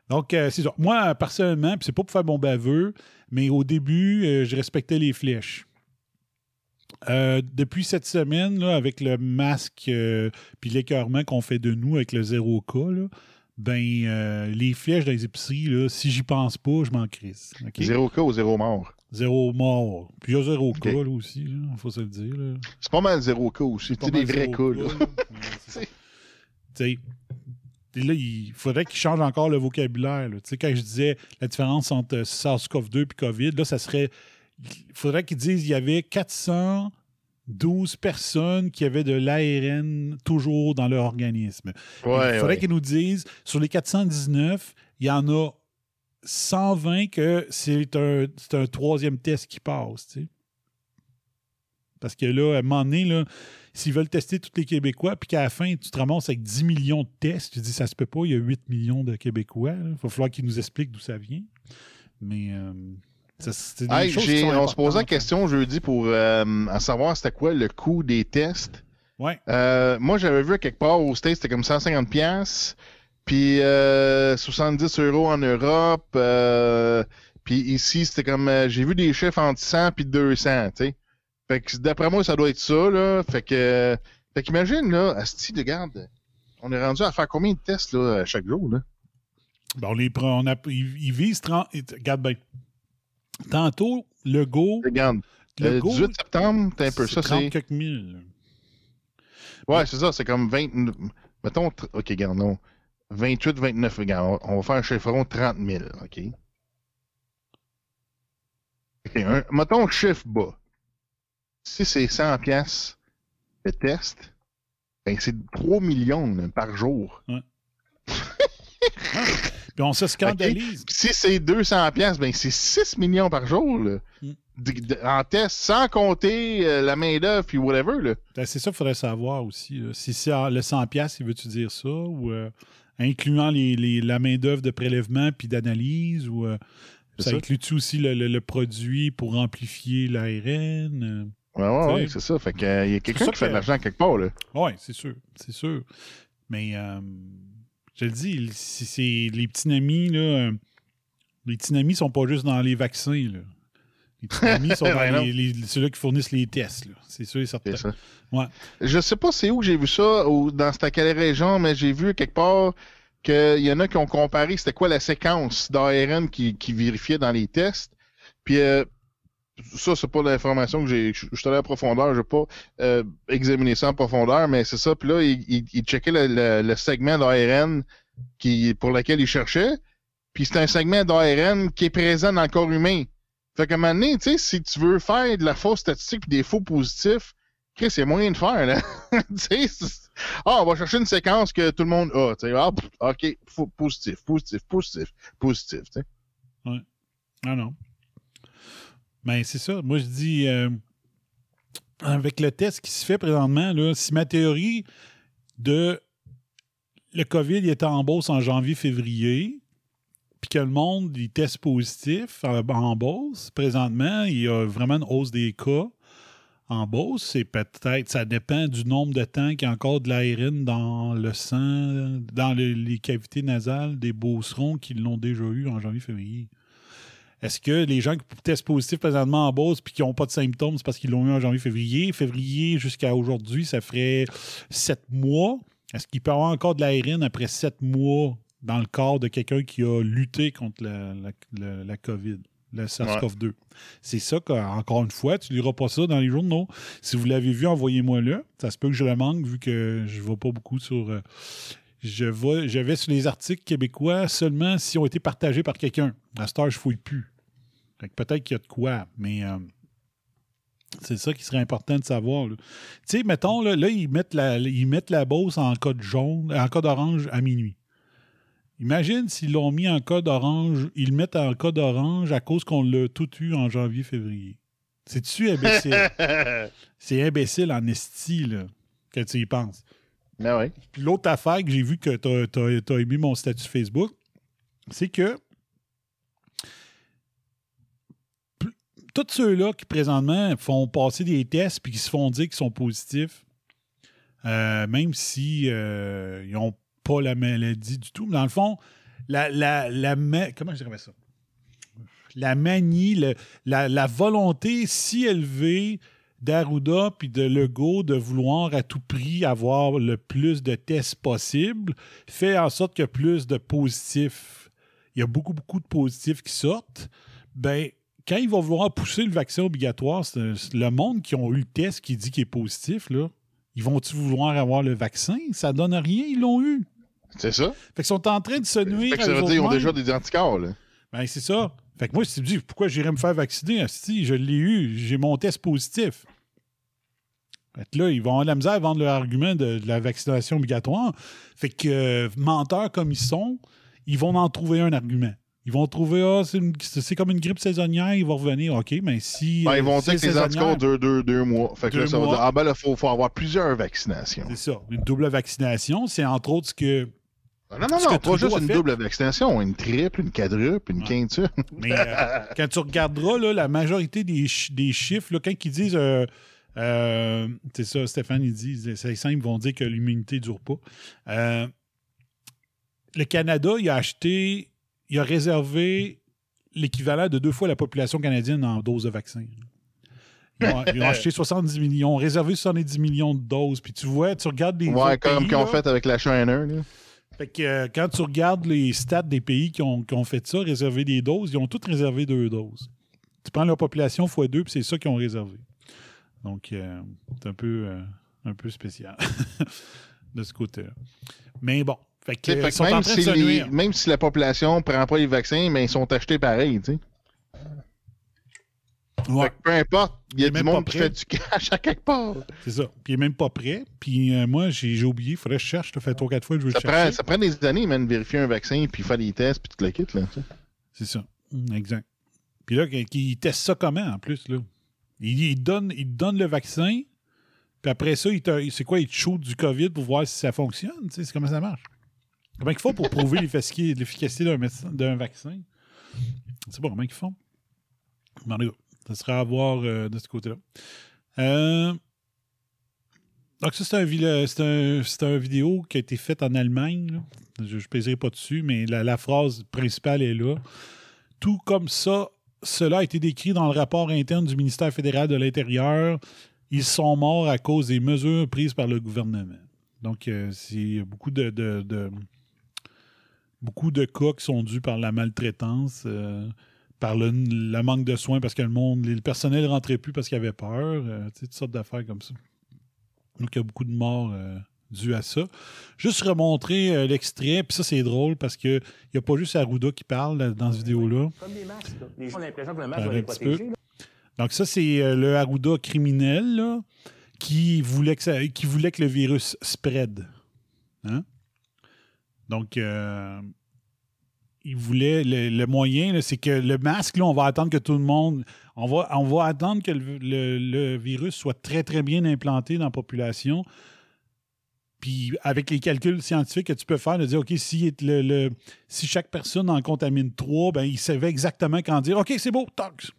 Donc, euh, c'est ça. Moi, personnellement, puis c'est pas pour faire mon baveux, mais au début, euh, je respectais les flèches. Euh, depuis cette semaine, là, avec le masque puis l'écœurement qu'on fait de nous avec le 0K, là, ben, les flèches dans les épiceries, là, si j'y pense pas, je m'en crisse. OK? Zéro cas ou zéro mort? Zéro mort. Puis il y a zéro cas là, aussi, il faut se le dire. C'est pas mal zéro cas aussi. C'est des vrais cas, là. cas, là. Ouais, là, il faudrait qu'il change encore le vocabulaire. là. Tu sais, quand je disais la différence entre SARS-CoV-2 et COVID, là, ça serait. Il faudrait qu'ils disent qu'il y avait 412 personnes qui avaient de l'ARN toujours dans leur organisme. Ouais, il faudrait ouais. qu'ils nous disent, sur les 419, il y en a 120 que c'est un, troisième test qui passe. tu sais. Parce que là, à un moment donné, là, s'ils veulent tester tous les Québécois, puis qu'à la fin, tu te ramasses avec 10 millions de tests, tu dis, ça se peut pas, il y a 8 millions de Québécois. Il va falloir qu'ils nous expliquent d'où ça vient. Mais euh, ça, des Hey, choses qui j'ai- sont on se posait la hein. question jeudi pour euh, à savoir c'était quoi le coût des tests. Ouais. Euh, moi, j'avais vu quelque part au States, c'était comme 150 pièces, puis euh, 70 euros en Europe, euh, puis ici, c'était comme, euh, j'ai vu des chiffres entre 100 puis 200, tu sais. Fait que d'après moi, ça doit être ça, là. Fait que, fait qu'imagine, là, Asti, regarde, on est rendu à faire combien de tests, là, chaque jour, là? Ben, on les prend, on a, ils, ils visent 30. et- Regarde bien. Tantôt, le go. Regarde, Le le go, 18 septembre, t'as un peu ça, 30 c'est... quelques mille. Ouais, c'est ça, c'est comme 20. Mettons, OK, regarde, non. 28, 29, regarde, on on va faire un chiffron 30 000, OK? OK, un, mettons chiffre bas. Si c'est 100 pièces de test, ben c'est 3 millions par jour. Puis on se scandalise. Si c'est 200 pièces, ben c'est 6 millions par jour, là. Mm. En test, sans compter euh, la main-d'œuvre puis whatever. Ben, c'est ça qu'il faudrait savoir aussi. là. Si c'est le 100$, piastres, il veut-tu dire ça? Ou euh, incluant les, les- la main-d'œuvre de prélèvement puis d'analyse? Ou euh, ça ça. inclut-tu aussi le, le- le produit pour amplifier l'ARN? Ouais, ouais, c'est ça. Fait que, euh, il y a quelqu'un qui fait de l'argent quelque part, là. Oui, c'est sûr. C'est sûr. Mais euh, je le dis, c'est les petits amis, là, euh, les petits amis sont pas juste dans les vaccins. Là. Les petits amis sont dans les, les- ceux-là qui fournissent les tests. là. C'est sûr et certain. Ça. Ouais. Je sais pas c'est où j'ai vu ça, ou dans à quelle région, mais j'ai vu quelque part qu'il y en a qui ont comparé c'était quoi la séquence d'ARN qui, qui vérifiait dans les tests. Puis euh, ça, c'est pas l'information que j'ai. Je suis allé à profondeur, je vais pas euh, examiner ça en profondeur, mais c'est ça. Puis là, il, il, il checkait le, le- segment d'ARN pour lequel il cherchait. Puis c'est un segment d'ARN qui est présent dans le corps humain. Fait qu'à un moment donné, tu sais, si tu veux faire de la fausse statistique puis des faux positifs, Chris, c'est moyen de faire, là. tu sais, ah, on va chercher une séquence que tout le monde a. Tu sais, ah, OK, positif, positif, positif, positif, tu sais. Ah non. Mais c'est ça. Moi, je dis, euh, avec le test qui se fait présentement, là, si ma théorie de le COVID était en Beauce en janvier-février, puis que le monde, il teste positif en, Beauce, présentement, il y a vraiment une hausse des cas en Beauce. C'est peut-être, ça dépend du nombre de temps qu'il y a encore de l'ARN dans le sang, dans le- les cavités nasales des Beaucerons qui l'ont déjà eu en janvier-février. Est-ce que les gens qui testent positif présentement en Beauce puis qui n'ont pas de symptômes, c'est parce qu'ils l'ont eu en janvier-février? Février? Jusqu'à aujourd'hui, ça ferait sept mois. Est-ce qu'il peut y avoir encore de l'ARN après sept mois dans le corps de quelqu'un qui a lutté contre la, la- la- la COVID, le SARS-CoV-2? C'est ça qu'encore une fois, tu ne liras pas ça dans les journaux. Si vous l'avez vu, envoyez-moi-le. Ça se peut que je le manque vu que je ne vais pas beaucoup sur. euh, je, vais, je vais sur les articles québécois seulement s'ils ont été partagés par quelqu'un. À cette heure, je fouille plus. Que peut-être qu'il y a de quoi, mais euh, C'est ça qui serait important de savoir. Tu sais, mettons, là, là, ils, mettent la, ils mettent la Beauce en code jaune, en code orange à minuit. Imagine s'ils l'ont mis en code orange, ils le mettent en code orange à cause qu'on l'a tout eu en janvier-février. C'est-tu imbécile? C'est imbécile en esti, là, quand tu y penses. Ben oui. Puis l'autre affaire que j'ai vu que tu as, aimé mon statut Facebook, c'est que tous ceux-là qui présentement font passer des tests puis qui se font dire qu'ils sont positifs, euh, même si euh, ils n'ont pas la maladie du tout, mais dans le fond, la, comment je dirais ça? La manie, la volonté si élevée d'Arruda puis de Legault de vouloir à tout prix avoir le plus de tests possible fait en sorte qu'il y a plus de positifs. Il y a beaucoup, beaucoup de positifs qui sortent. Ben, quand ils vont vouloir pousser le vaccin obligatoire, c'est le monde qui ont eu le test qui dit qu'il est positif, là, ils vont-tu vouloir avoir le vaccin? Ça donne rien, ils l'ont eu. C'est ça. Fait qu'ils sont en train de se nuire Fait que à ça eux veut dire qu'ils ont déjà des anticorps, là. Ben, c'est ça. Fait que moi, si tu me dis pourquoi j'irais me faire vacciner, si je l'ai eu, j'ai mon test positif. Fait que là, ils vont avoir de la misère à vendre leur argument de, de la vaccination obligatoire. Fait que, euh, menteurs comme ils sont, ils vont en trouver un argument. Ils vont trouver, ah, c'est comme une grippe saisonnière, ils vont revenir. OK, mais si. Ben, ils euh, vont dire que les anticorps durent deux, deux mois. Fait que Deux là, ça mois. dire, ah ben là, il faut, faut avoir plusieurs vaccinations. C'est ça. Une double vaccination, c'est entre autres ce que. Ah, Non, non, non, pas juste une double vaccination, une triple, une quadruple, une quintuple. Mais euh, quand tu regarderas là, la majorité des, des chiffres, là, quand ils disent. euh, euh, c'est ça, Stéphane, il dit, c'est simple, ils vont dire que l'immunité ne dure pas. Le Canada, il a acheté, il a réservé l'équivalent de deux fois la population canadienne en doses de vaccin. Ils ont, ils ont acheté 70 millions, réservé 70 millions de doses. Puis tu vois, tu regardes les. Ouais, comme qu'ils ont fait avec la Shiner, là. Fait que euh, quand tu regardes les stats des pays qui ont, qui ont fait ça, réservé des doses, ils ont tous réservé deux doses. Tu prends leur population x 2 puis c'est ça qu'ils ont réservé. Donc, euh, c'est un peu, euh, un peu spécial de ce côté-là. Mais bon, fait que, fait en même, de si se les- nuire. même si la population prend pas les vaccins, mais ils sont achetés pareil, tu sais. Ouais, peu importe, il y a Il du même monde pas qui fait du cash à quelque part. c'est ça. Puis il est même pas prêt. Puis euh, moi, j'ai oublié, il faudrait que je cherche. Ça fait trois, quatre fois que je veux Ça le prend, chercher. ça prend des années, même, de vérifier un vaccin, puis faire des tests, puis tout le kit. C'est ça. Mm, Exact. Puis là, ils testent ça comment, en plus, là? Ils il donnent il donne le vaccin, puis après ça, c'est quoi, ils te shootent du COVID pour voir si ça fonctionne, c'est comment ça marche? Comment ils font pour prouver l'efficacité d'un vaccin? C'est pas comment ils font. Mais en tout cas, ça sera à voir euh, de ce côté-là. Euh, donc, ça, c'est un, vidéo qui a été faite en Allemagne. Je ne pèserai pas dessus, mais la, phrase principale est là. Tout comme ça, cela a été décrit dans le rapport interne du ministère fédéral de l'Intérieur. Ils sont morts à cause des mesures prises par le gouvernement. Donc, euh, c'est beaucoup de, beaucoup de cas qui sont dus par la maltraitance, par le, le manque de soins parce que le monde, le personnel ne rentrait plus parce qu'il avait peur, euh, tu sais, toutes sortes d'affaires comme ça. Donc, il y a beaucoup de morts euh, dues à ça. Juste remontrer euh, l'extrait, puis ça, c'est drôle parce qu'il n'y a pas juste Arruda qui parle là, dans cette vidéo-là. Comme des masques. là. Les gens ont l'impression que le masque va les protéger. Donc, ça, c'est euh, le Arruda criminel là, qui, voulait que ça- qui voulait que le virus spread. Hein? Donc, euh, il voulait le, le moyen, c'est que le masque, là, on va attendre que tout le monde. On va, on va attendre que le, le- virus soit très, très bien implanté dans la population. Puis, avec les calculs scientifiques que tu peux faire, de dire, OK, si, le, si chaque personne en contamine trois, ben, il savait exactement quand dire, OK, c'est beau, tox.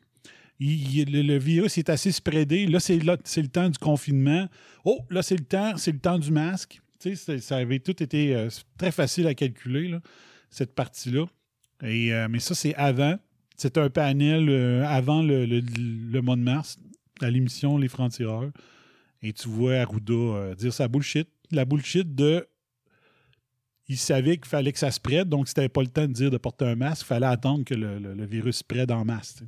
Le, virus est assez spreadé. Là, c'est le temps du confinement. Oh, là, c'est le temps, c'est le temps du masque. Tu sais, ça avait tout été euh, très facile à calculer, là, cette partie-là. Et, euh, mais ça, c'est avant. C'est un panel euh, avant le, mois de mars, à l'émission Les Francs-Tireurs. Et tu vois Arruda euh, dire sa bullshit. La bullshit de. Il savait qu'il fallait que ça se prête, donc c'était pas le temps de dire de porter un masque. Il fallait attendre que le, virus se prête en masse. tu.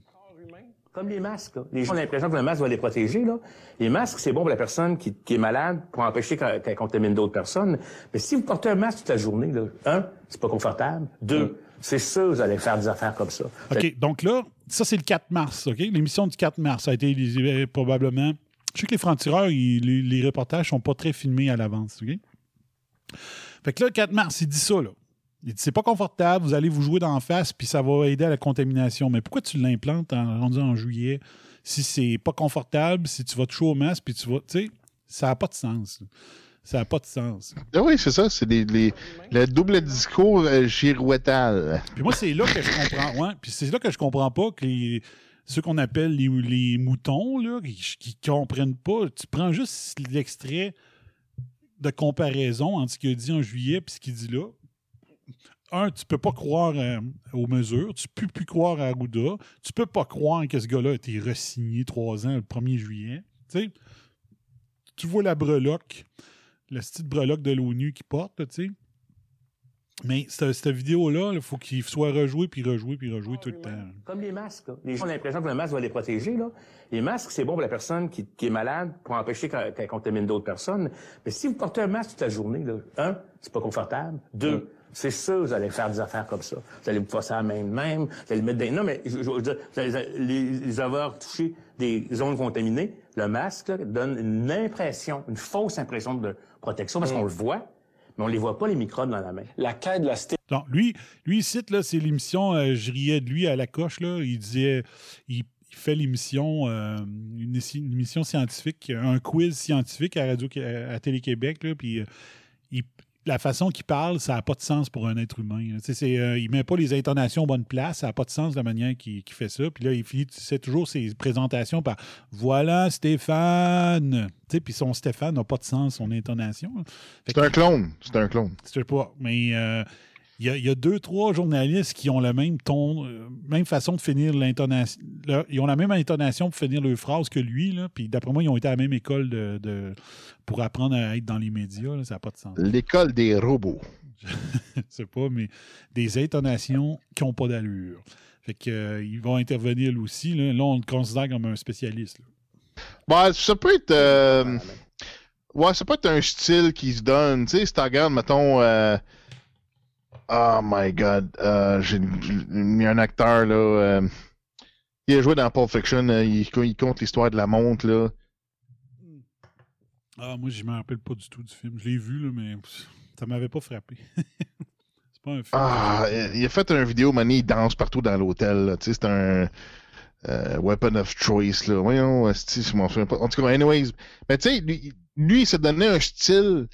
Comme les masques. là. Les gens ont l'impression que le masque va les protéger. Là. Les masques, c'est bon pour la personne qui, qui est malade pour empêcher qu'elle contamine d'autres personnes. Mais si vous portez un masque toute la journée, là, un, c'est pas confortable. Deux, C'est sûr, vous allez faire des affaires comme ça. OK, donc là, ça, c'est le 4 mars, OK? L'émission du 4 mars a été euh, probablement... Je sais que les francs-tireurs, les, les reportages sont pas très filmés à l'avance, OK? Fait que là, le 4 mars, il dit ça, là. Il dit, c'est pas confortable, vous allez vous jouer d'en face, puis ça va aider à la contamination. Mais pourquoi tu l'implantes en rendu en juillet? Si c'est pas confortable, si tu vas toucher au masque, puis tu vas... Tu sais, ça n'a pas de sens. Ça n'a pas de sens. Ah oui, c'est ça, c'est les- le double discours euh, girouettal. Puis moi, c'est là que je comprends. Ouais, puis c'est là que je comprends pas que les, ceux qu'on appelle les, les moutons, là, qui, qui comprennent pas. Tu prends juste l'extrait de comparaison entre ce qu'il a dit en juillet et ce qu'il dit là. Un, tu peux pas croire euh, aux mesures. Tu peux plus croire à Arruda. Tu peux pas croire que ce gars-là a été resigné trois ans le 1er juillet. Tu vois la breloque, le style breloque de l'ONU qui porte, tu sais. Mais cette, cette vidéo-là, il faut qu'il soit rejoué, puis rejoué, puis rejoué tout le temps. Comme les masques. là. Les gens ont l'impression que le masque va les protéger. Là. Les masques, c'est bon pour la personne qui, qui est malade pour empêcher qu'elle qu'elle contamine d'autres personnes. Mais si vous portez un masque toute la journée, là, un, c'est pas confortable. Deux, c'est sûr, vous allez faire des affaires comme ça. Vous allez vous passer à la main de même, vous allez le mettre dans... Non, mais je, je veux dire, vous allez- les, les avoir touché des zones contaminées, le masque là, donne une impression, une fausse impression de protection, parce qu'on le voit, mais on les voit pas, les microbes dans la main. La quête de la Non, lui, lui, il cite, là, c'est l'émission, euh, je riais de lui à la coche, là. Il disait, il, il fait l'émission, euh, une, émission scientifique, un quiz scientifique à Radio, à Télé-Québec, là, puis euh, il- la façon qu'il parle, ça n'a pas de sens pour un être humain. c'est, euh, il met pas les intonations aux bonnes places, ça n'a pas de sens de la manière qu'il, fait ça. Puis là, il finit, toujours ses présentations par Voilà Stéphane. Puis son Stéphane n'a pas de sens, son intonation. C'est un clone. C'est un clone. je sais pas, mais euh, il y, a- il y a deux, trois journalistes qui ont le même ton, euh, même façon de finir l'intonation. Ils ont la même intonation pour finir leur phrase que lui, là. Puis d'après moi, ils ont été à la même école de, de- pour apprendre à être dans les médias. là. Ça n'a pas de sens. L'école des robots. Je sais pas, mais des intonations qui n'ont pas d'allure. Fait que, euh, ils vont intervenir lui aussi. Là, Là, on le considère comme un spécialiste. Bah, ça peut être. euh, Ouais, ça peut être un style qui se donne. Tu sais, si tu regardes, mettons. euh, Oh my god. euh, J'ai mis un acteur, là. euh, Il a joué dans Pulp Fiction. euh, il, il compte l'histoire de la montre, là. Ah, moi, je me rappelle pas du tout du film. Je l'ai vu, là, mais ça m'avait pas frappé. C'est pas un film. Ah, il a fait une vidéo, Mané, il danse partout dans l'hôtel. là. Tu sais, c'est un euh, weapon of choice. Là. Voyons, esti, je m'en souviens pas. En tout cas, anyways. Mais tu sais, lui, lui, il s'est donné un style,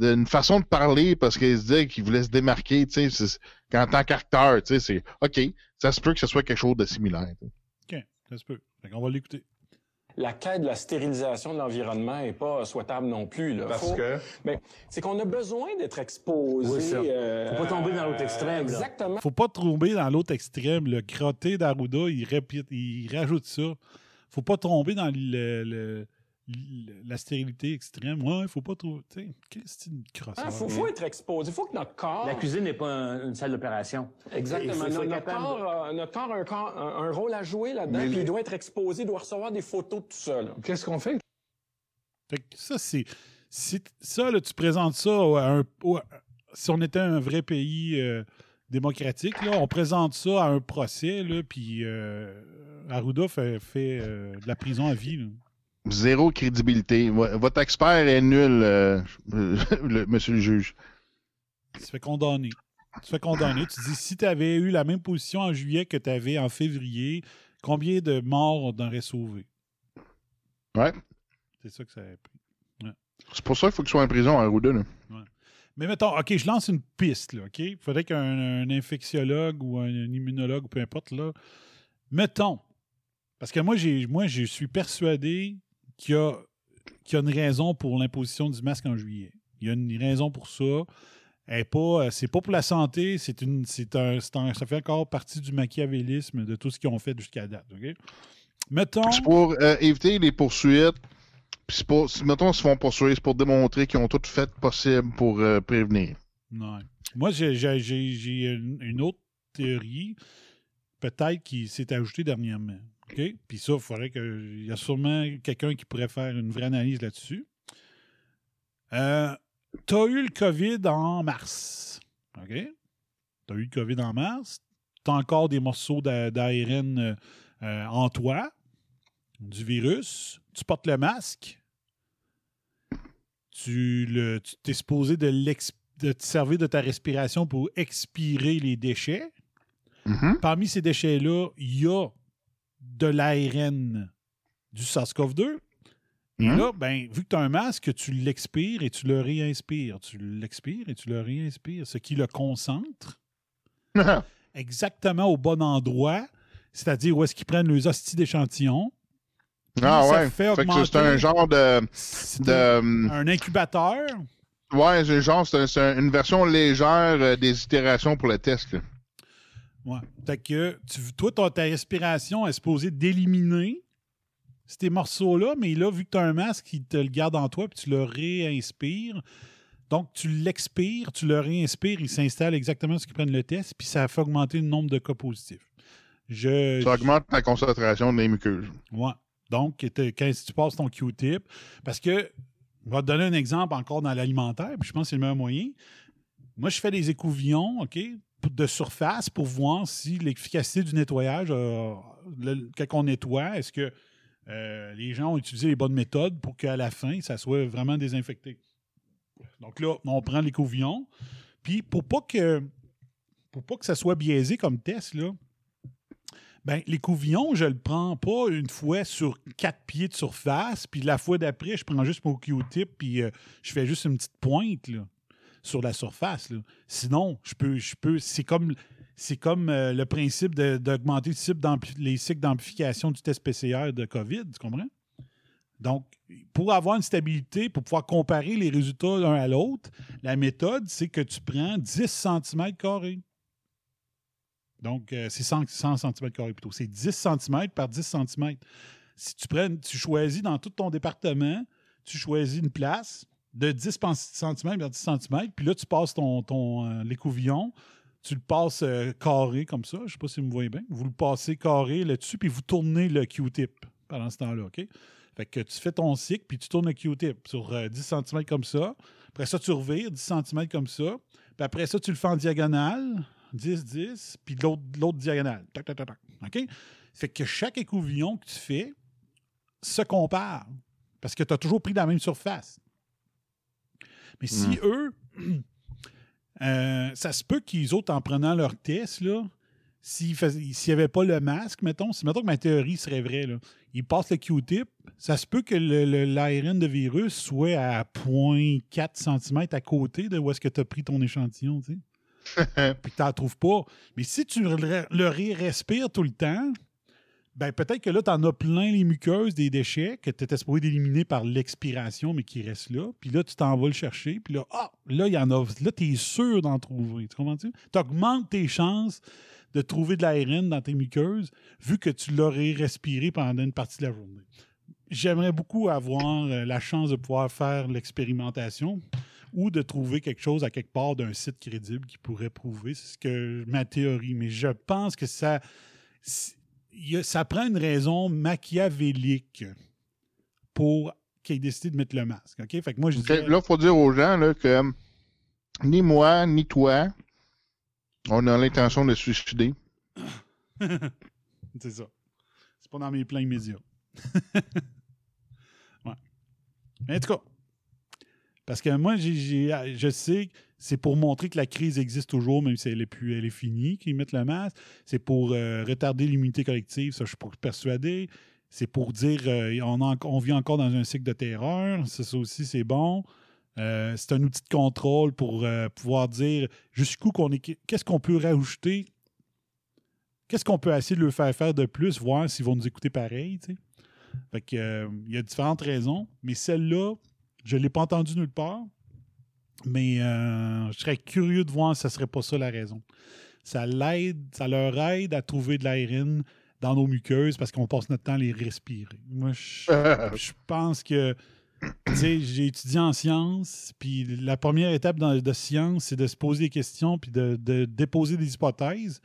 une façon de parler parce qu'il se disait qu'il voulait se démarquer. Tu sais, qu'en tant qu'acteur, tu sais, c'est OK, ça se peut que ce soit quelque chose de similaire. OK, ça se peut. Fait qu'on va l'écouter. La quête de la stérilisation de l'environnement n'est pas souhaitable non plus. Là. Parce que? Ben, c'est qu'on a besoin d'être exposé. Oui, ça. euh, Faut pas tomber dans l'autre extrême, là. Exactement. Faut pas tomber dans l'autre extrême. Le crotté d'Arruda, il, répète, il rajoute ça. Faut pas tomber dans le- la stérilité extrême. Ouais, faut pas trouver. Qu'est-ce que c'est? Il faut, faut être exposé. Il faut que notre corps. La cuisine n'est pas un- une salle d'opération. Exactement. Il faut- il faut notre, de- corps, a- notre corps a un, corps- un- un rôle à jouer là-dedans, puis les- il doit être exposé, il doit recevoir des photos de tout ça. Qu'est-ce qu'on fait? Fait que ça, c'est. Ça, là, tu présentes ça à un. si on était un vrai pays euh, démocratique, là, on présente ça à un procès, là, puis euh, Arruda fait, fait euh, de la prison à vie. là. Zéro crédibilité. Vo- Votre expert est nul, euh, le- monsieur le juge. Tu te fais condamner. Tu te fais condamner. Tu dis, si tu avais eu la même position en juillet que tu avais en février, combien de morts on aurait sauvé? Ouais. C'est ça que ça a pris. Ouais. C'est pour ça qu'il faut qu'il soit en prison à Arruda. là. Mais mettons, OK, je lance une piste, là, OK? Il faudrait qu'un un infectiologue ou un, immunologue, peu importe, là, mettons, parce que moi, j'ai, moi, je suis persuadé qu'il y a, y a une raison pour l'imposition du masque en juillet. Il y a une raison pour ça. Elle est pas, euh, c'est pas pour la santé, c'est une, c'est un, ça fait encore partie du machiavélisme de tout ce qu'ils ont fait jusqu'à date, OK? Mettons... C'est pour euh, éviter les poursuites. Puis pour, mettons, ils se font poursuivre, c'est pour démontrer qu'ils ont tout fait possible pour euh, prévenir. Moi, j'ai, une autre théorie, peut-être qui s'est ajoutée dernièrement. OK? Puis ça, il faudrait que. Il y a sûrement quelqu'un qui pourrait faire une vraie analyse là-dessus. Euh, tu as eu le COVID en mars. OK? Tu as eu le COVID en mars, tu as encore des morceaux d'a- d'ARN euh, euh, en toi, du virus, tu portes le masque, tu le- tu t'es supposé de, te servir de ta respiration pour expirer les déchets. Mhm. Parmi ces déchets-là, il y a de l'ARN du SARS-CoV-2. Et Mhm. là, ben, vu que tu as un masque, tu l'expires et tu le réinspires. Tu l'expires et tu le réinspires, ce qui le concentre exactement au bon endroit, c'est-à-dire où est-ce qu'ils prennent les hosties d'échantillons. ah ça ouais. fait augmenter- c'est un genre de. De un incubateur. ouais, c'est genre, c'est c'est une version légère euh, des itérations pour le test. là. Ouais. Fait que tu, toi, ton- ta respiration est supposée d'éliminer ces morceaux-là, mais là, vu que tu as un masque, il te le garde en toi, puis tu le réinspires. Donc, tu l'expires, tu le réinspires, il s'installe exactement ce qu'ils prennent le test, puis ça fait augmenter le nombre de cas positifs. Je, Ça augmente la concentration des muqueuses. Ouais. Donc, quand tu passes ton Q-tip, parce que, je vais te donner un exemple encore dans l'alimentaire, puis je pense que c'est le meilleur moyen. Moi, je fais des écouvillons, OK, de surface pour voir si l'efficacité du nettoyage, euh, le- quand on nettoie, est-ce que euh, les gens ont utilisé les bonnes méthodes pour qu'à la fin, ça soit vraiment désinfecté? Donc là, on prend l'écouvillon, puis pour pas que pour pas que ça soit biaisé comme test, là, ben, l'écouvillon, je le prends pas une fois sur quatre pieds de surface, puis la fois d'après, je prends juste mon Q-tip, puis euh, je fais juste une petite pointe là, sur la surface. Sinon, je peux, je peux, c'est comme, c'est comme euh, le principe d'augmenter le les cycles d'amplification du test PCR de COVID, tu comprends? Donc, pour avoir une stabilité, pour pouvoir comparer les résultats l'un à l'autre, la méthode, c'est que tu prends 10 cm carrés. Donc, euh, c'est 100, 100 cm plutôt. C'est 10 cm par 10 cm. Si tu, prends, tu choisis dans tout ton département, tu choisis une place de 10 cm par 10 cm, puis là, tu passes ton, ton euh, l'écouvillon, tu le passes euh, carré comme ça. Je ne sais pas si vous me voyez bien. Vous le passez carré là-dessus, puis vous tournez le Q-tip pendant ce temps-là, OK? Fait que tu fais ton cycle, puis tu tournes le Q-tip sur euh, 10 cm comme ça. Après ça, tu revires 10 cm comme ça. Puis après ça, tu le fais en diagonale, 10, 10, puis l'autre, l'autre diagonale. Tac, tac, tac, tac. OK? Fait que chaque écouvillon que tu fais se compare. Parce que tu as toujours pris la même surface. Mais si Mm. eux, euh, ça se peut qu'ils autres, en prenant leur test, là, s'ils n'y avait pas le masque, mettons, si mettons que ma théorie serait vraie, là, ils passent le Q-tip, ça se peut que l'ARN de virus soit à 0.4 cm à côté de où est-ce que tu as pris ton échantillon, tu sais. Puis que tu n'en trouves pas. Mais si tu le, le respires tout le temps, ben peut-être que là, tu en as plein les muqueuses des déchets que tu étais supposé d'éliminer par l'expiration, mais qui restent là. Puis là, tu t'en vas le chercher. Puis là, ah, là, il y en a. Là, tu es sûr d'en trouver. Tu comprends-tu? Tu augmentes tes chances de trouver de l'ARN dans tes muqueuses, vu que tu l'aurais respiré pendant une partie de la journée. J'aimerais beaucoup avoir euh, la chance de pouvoir faire l'expérimentation ou de trouver quelque chose à quelque part d'un site crédible qui pourrait prouver. C'est ce que ma théorie. Mais je pense que ça, ça prend une raison machiavélique pour qu'il ait décidé de mettre le masque. OK? Fait que moi, je disais- Là, il faut dire aux gens là, que ni moi, ni toi, on a l'intention de se suicider. c'est ça. C'est pas dans mes plans immédiats. ouais. Mais en tout cas, parce que moi, je sais que c'est pour montrer que la crise existe toujours, même si elle est, plus, elle est finie, qu'ils mettent le masque. C'est pour euh, retarder l'immunité collective, ça, je suis pas persuadé. C'est pour dire euh, on, vit encore dans un cycle de terreur. Ça, aussi, c'est bon. Euh, c'est un outil de contrôle pour euh, pouvoir dire jusqu'où qu'on est. Qu'est-ce qu'on peut rajouter? Qu'est-ce qu'on peut essayer de leur faire faire de plus, voir s'ils vont nous écouter pareil. Fait il y a différentes raisons, mais celle-là, je ne l'ai pas entendue nulle part, mais euh, je serais curieux de voir si ce serait pas ça la raison. Ça l'aide, ça leur aide à trouver de l'ARN dans nos muqueuses parce qu'on passe notre temps à les respirer. Moi, je, je pense que j'ai étudié en sciences, puis la première étape dans, de science, c'est de se poser des questions, puis de, de déposer des hypothèses.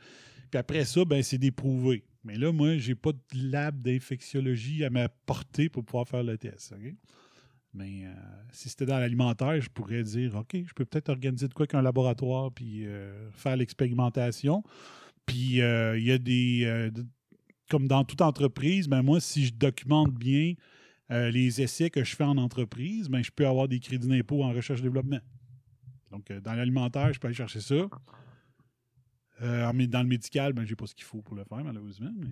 Puis après ça, ben, c'est d'éprouver. Mais là, moi, j'ai pas de lab d'infectiologie à ma portée pour pouvoir faire le test. Mais euh, si c'était dans l'alimentaire, je pourrais dire OK, je peux peut-être organiser de quoi qu'un laboratoire puis euh, faire l'expérimentation. Puis euh, il y a des. de- comme dans toute entreprise, ben moi, si je documente bien les essais que je fais en entreprise, ben je peux avoir des crédits d'impôt en recherche-développement. Donc, dans l'alimentaire, je peux aller chercher ça. Dans le médical, ben, j'ai pas ce qu'il faut pour le faire, malheureusement. Mais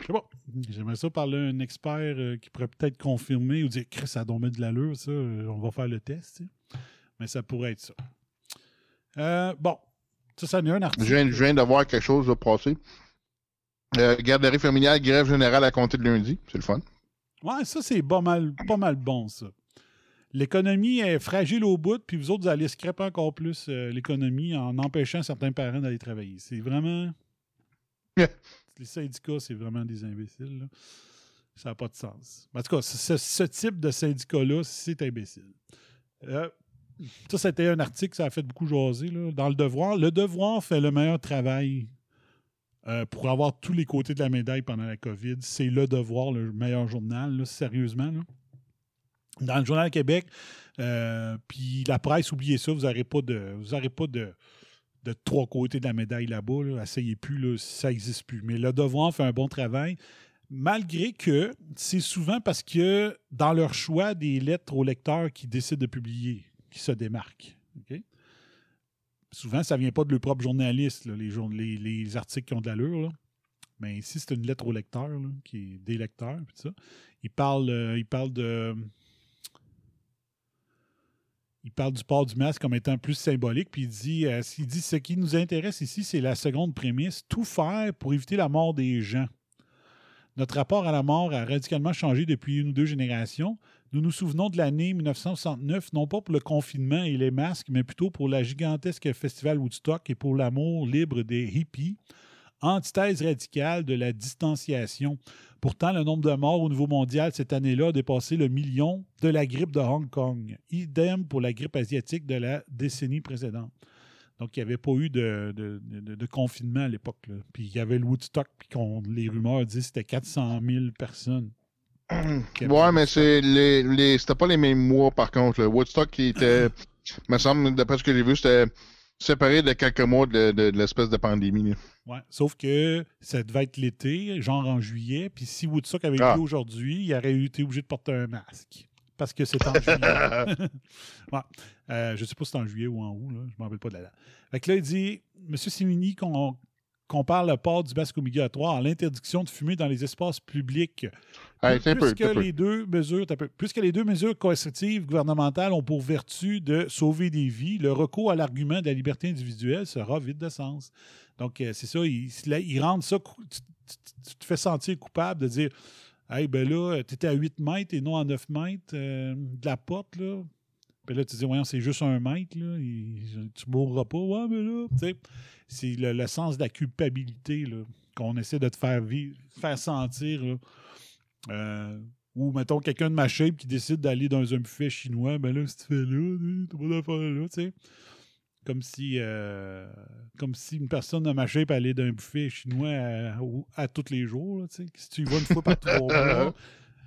je sais pas. J'aimerais ça parler à un expert euh, qui pourrait peut-être confirmer ou dire Chris, ça donne de l'allure, ça. euh, on va faire le test. tu sais. Mais ça pourrait être ça. Euh, bon. Ça, ça en est un article. Je viens, je viens de voir quelque chose de passer. Euh, garderie familiale, grève générale à compter de lundi. C'est le fun. Ouais, ça, c'est pas mal, pas mal bon, ça. L'économie est fragile au bout, puis vous autres, vous allez scraper encore plus euh, l'économie en empêchant certains parents d'aller travailler. C'est vraiment. Les syndicats, c'est vraiment des imbéciles. Ça n'a pas de sens. En tout cas, ce, type de syndicat-là, c'est imbécile. Euh, ça, c'était un article, ça a fait beaucoup jaser dans le devoir. Le devoir fait le meilleur travail euh, pour avoir tous les côtés de la médaille pendant la COVID. C'est le devoir, le meilleur journal, sérieusement. Dans le Journal Québec, euh, puis la presse, oubliez ça, vous n'aurez pas de. Vous aurez pas de de trois côtés de la médaille là-bas. Là. Essayez plus, là, ça n'existe plus. Mais le devoir fait un bon travail, malgré que c'est souvent parce que dans leur choix des lettres aux lecteurs qui décident de publier, qui se démarquent. Souvent, ça ne vient pas de leur propre journaliste, les, jour- les, les articles qui ont de l'allure. Mais ici, c'est une lettre au lecteur, qui est des lecteurs. puis ça. Il parle, euh, il parle de. Il parle du port du masque comme étant plus symbolique, puis il dit, euh, il dit ce qui nous intéresse ici, c'est la seconde prémisse, tout faire pour éviter la mort des gens. Notre rapport à la mort a radicalement changé depuis une ou deux générations. Nous nous souvenons de l'année 1969, non pas pour le confinement et les masques, mais plutôt pour la gigantesque festival Woodstock et pour l'amour libre des hippies, antithèse radicale de la distanciation. Pourtant, le nombre de morts au niveau mondial cette année-là a dépassé le million de la grippe de Hong Kong. Idem pour la grippe asiatique de la décennie précédente. Donc, il n'y avait pas eu de, de- de- de confinement à l'époque. Puis il y avait le Woodstock, puis les rumeurs disent que c'était 400 000 personnes. Ouais, mais c'est les, les c'était pas les mêmes mois par contre. Le Woodstock qui était, me semble, d'après ce que j'ai vu, c'était séparé de quelques mois de, de- de l'espèce de pandémie. Ouais, sauf que ça devait être l'été, genre en juillet. Puis si Woodstock avait eu Ah. lieu aujourd'hui, il aurait été obligé de porter un masque. Parce que c'est en juillet. ouais. Euh, je ne sais pas si c'est en juillet ou en août. Là. Je ne me rappelle pas de la date. Fait que là, il dit M. Simini qu'on compare le port du masque obligatoire à l'interdiction de fumer dans les espaces publics. Hey, puisque, peu. les deux mesures, puisque les deux mesures coercitives gouvernementales ont pour vertu de sauver des vies, le recours à l'argument de la liberté individuelle sera vide de sens. Donc, euh, c'est ça, ils, ils rendent ça. tu te fais sentir coupable de dire Hey, ben là, tu étais à 8 mètres et non à 9 mètres euh, de la porte, là. Puis là, tu dis, voyons, c'est juste un mètre, là. il- tu mourras pas. Ouais, mais là, tu sais, c'est le, le sens de la culpabilité, là, qu'on essaie de te faire vivre, faire sentir, là. Euh, ou, mettons, quelqu'un de ma shape qui décide d'aller dans un buffet chinois, ben là, si tu fais là, t'as pas d'affaire là, tu sais. Comme si, euh, comme si une personne de ma shape allait dans un buffet chinois à, à tous les jours, là, tu sais. Si tu y vas une fois par trois mois,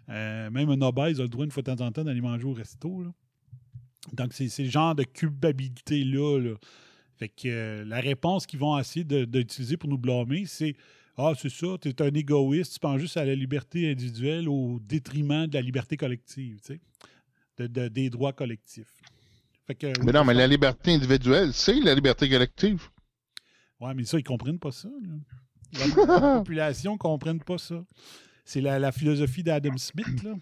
euh, même un obèse a le droit une fois de temps en temps d'aller manger au resto, là. Donc, c'est le genre de culpabilité-là. là. Fait que euh, la réponse qu'ils vont essayer d'utiliser pour nous blâmer, c'est Ah, c'est ça, tu es un égoïste, tu penses juste à la liberté individuelle au détriment de la liberté collective, tu sais, de- de- des droits collectifs. Fait que, Mais non, mais la liberté individuelle, c'est la liberté collective. Ouais, mais ça, ils comprennent pas ça. là. La, la population ne comprenne pas ça. C'est la, la philosophie d'Adam Smith, là.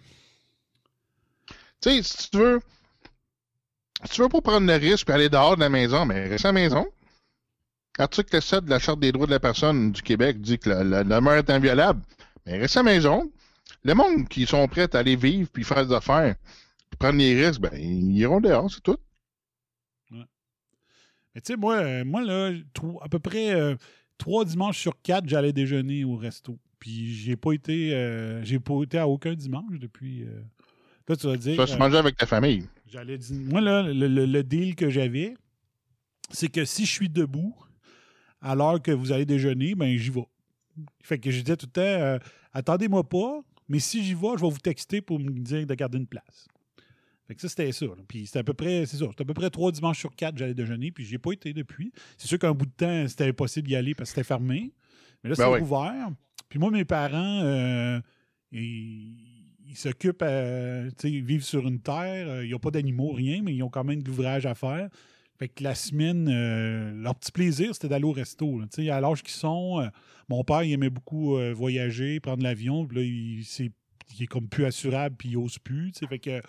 Tu sais, si tu veux. Si tu veux pas prendre le risque et aller dehors de la maison, mais reste à la maison. Article 7 de la Charte des droits de la personne du Québec dit que la, la demeure est inviolable. Mais reste à la maison. Le monde qui sont prêts à aller vivre puis faire des affaires, puis prendre les risques, ben, ils iront dehors, c'est tout. Mais tu sais, moi, euh, moi là, à peu près euh, trois dimanches sur quatre, j'allais déjeuner au resto. Puis j'ai pas été euh, j'ai pas été à aucun dimanche depuis. Là, tu vas dire. Ça, se euh, manger avec ta famille. J'allais dire. Moi, là, le, le- le deal que j'avais, c'est que si je suis debout à l'heure que vous allez déjeuner, ben j'y vais. Fait que je disais tout le temps, euh, attendez-moi pas, mais si j'y vais, je vais vous texter pour me dire de garder une place. Fait que ça, c'était ça. là. Puis c'était à peu près, c'est ça, c'était à peu près trois dimanches sur quatre, j'allais déjeuner, puis j'ai pas été depuis. C'est sûr qu'un bout de temps, c'était impossible d'y aller parce que c'était fermé. Mais là, c'est Ben oui. ouvert. Puis moi, mes parents, euh, ils, ils s'occupent, euh, ils vivent sur une terre, euh, ils n'ont pas d'animaux, rien, mais ils ont quand même de l'ouvrage à faire. Fait que la semaine, euh, leur petit plaisir, c'était d'aller au resto. là. À l'âge qu'ils sont, mon père, il aimait beaucoup voyager, prendre l'avion. Puis là, il, il est comme plus assurable, puis il ose plus. Fait que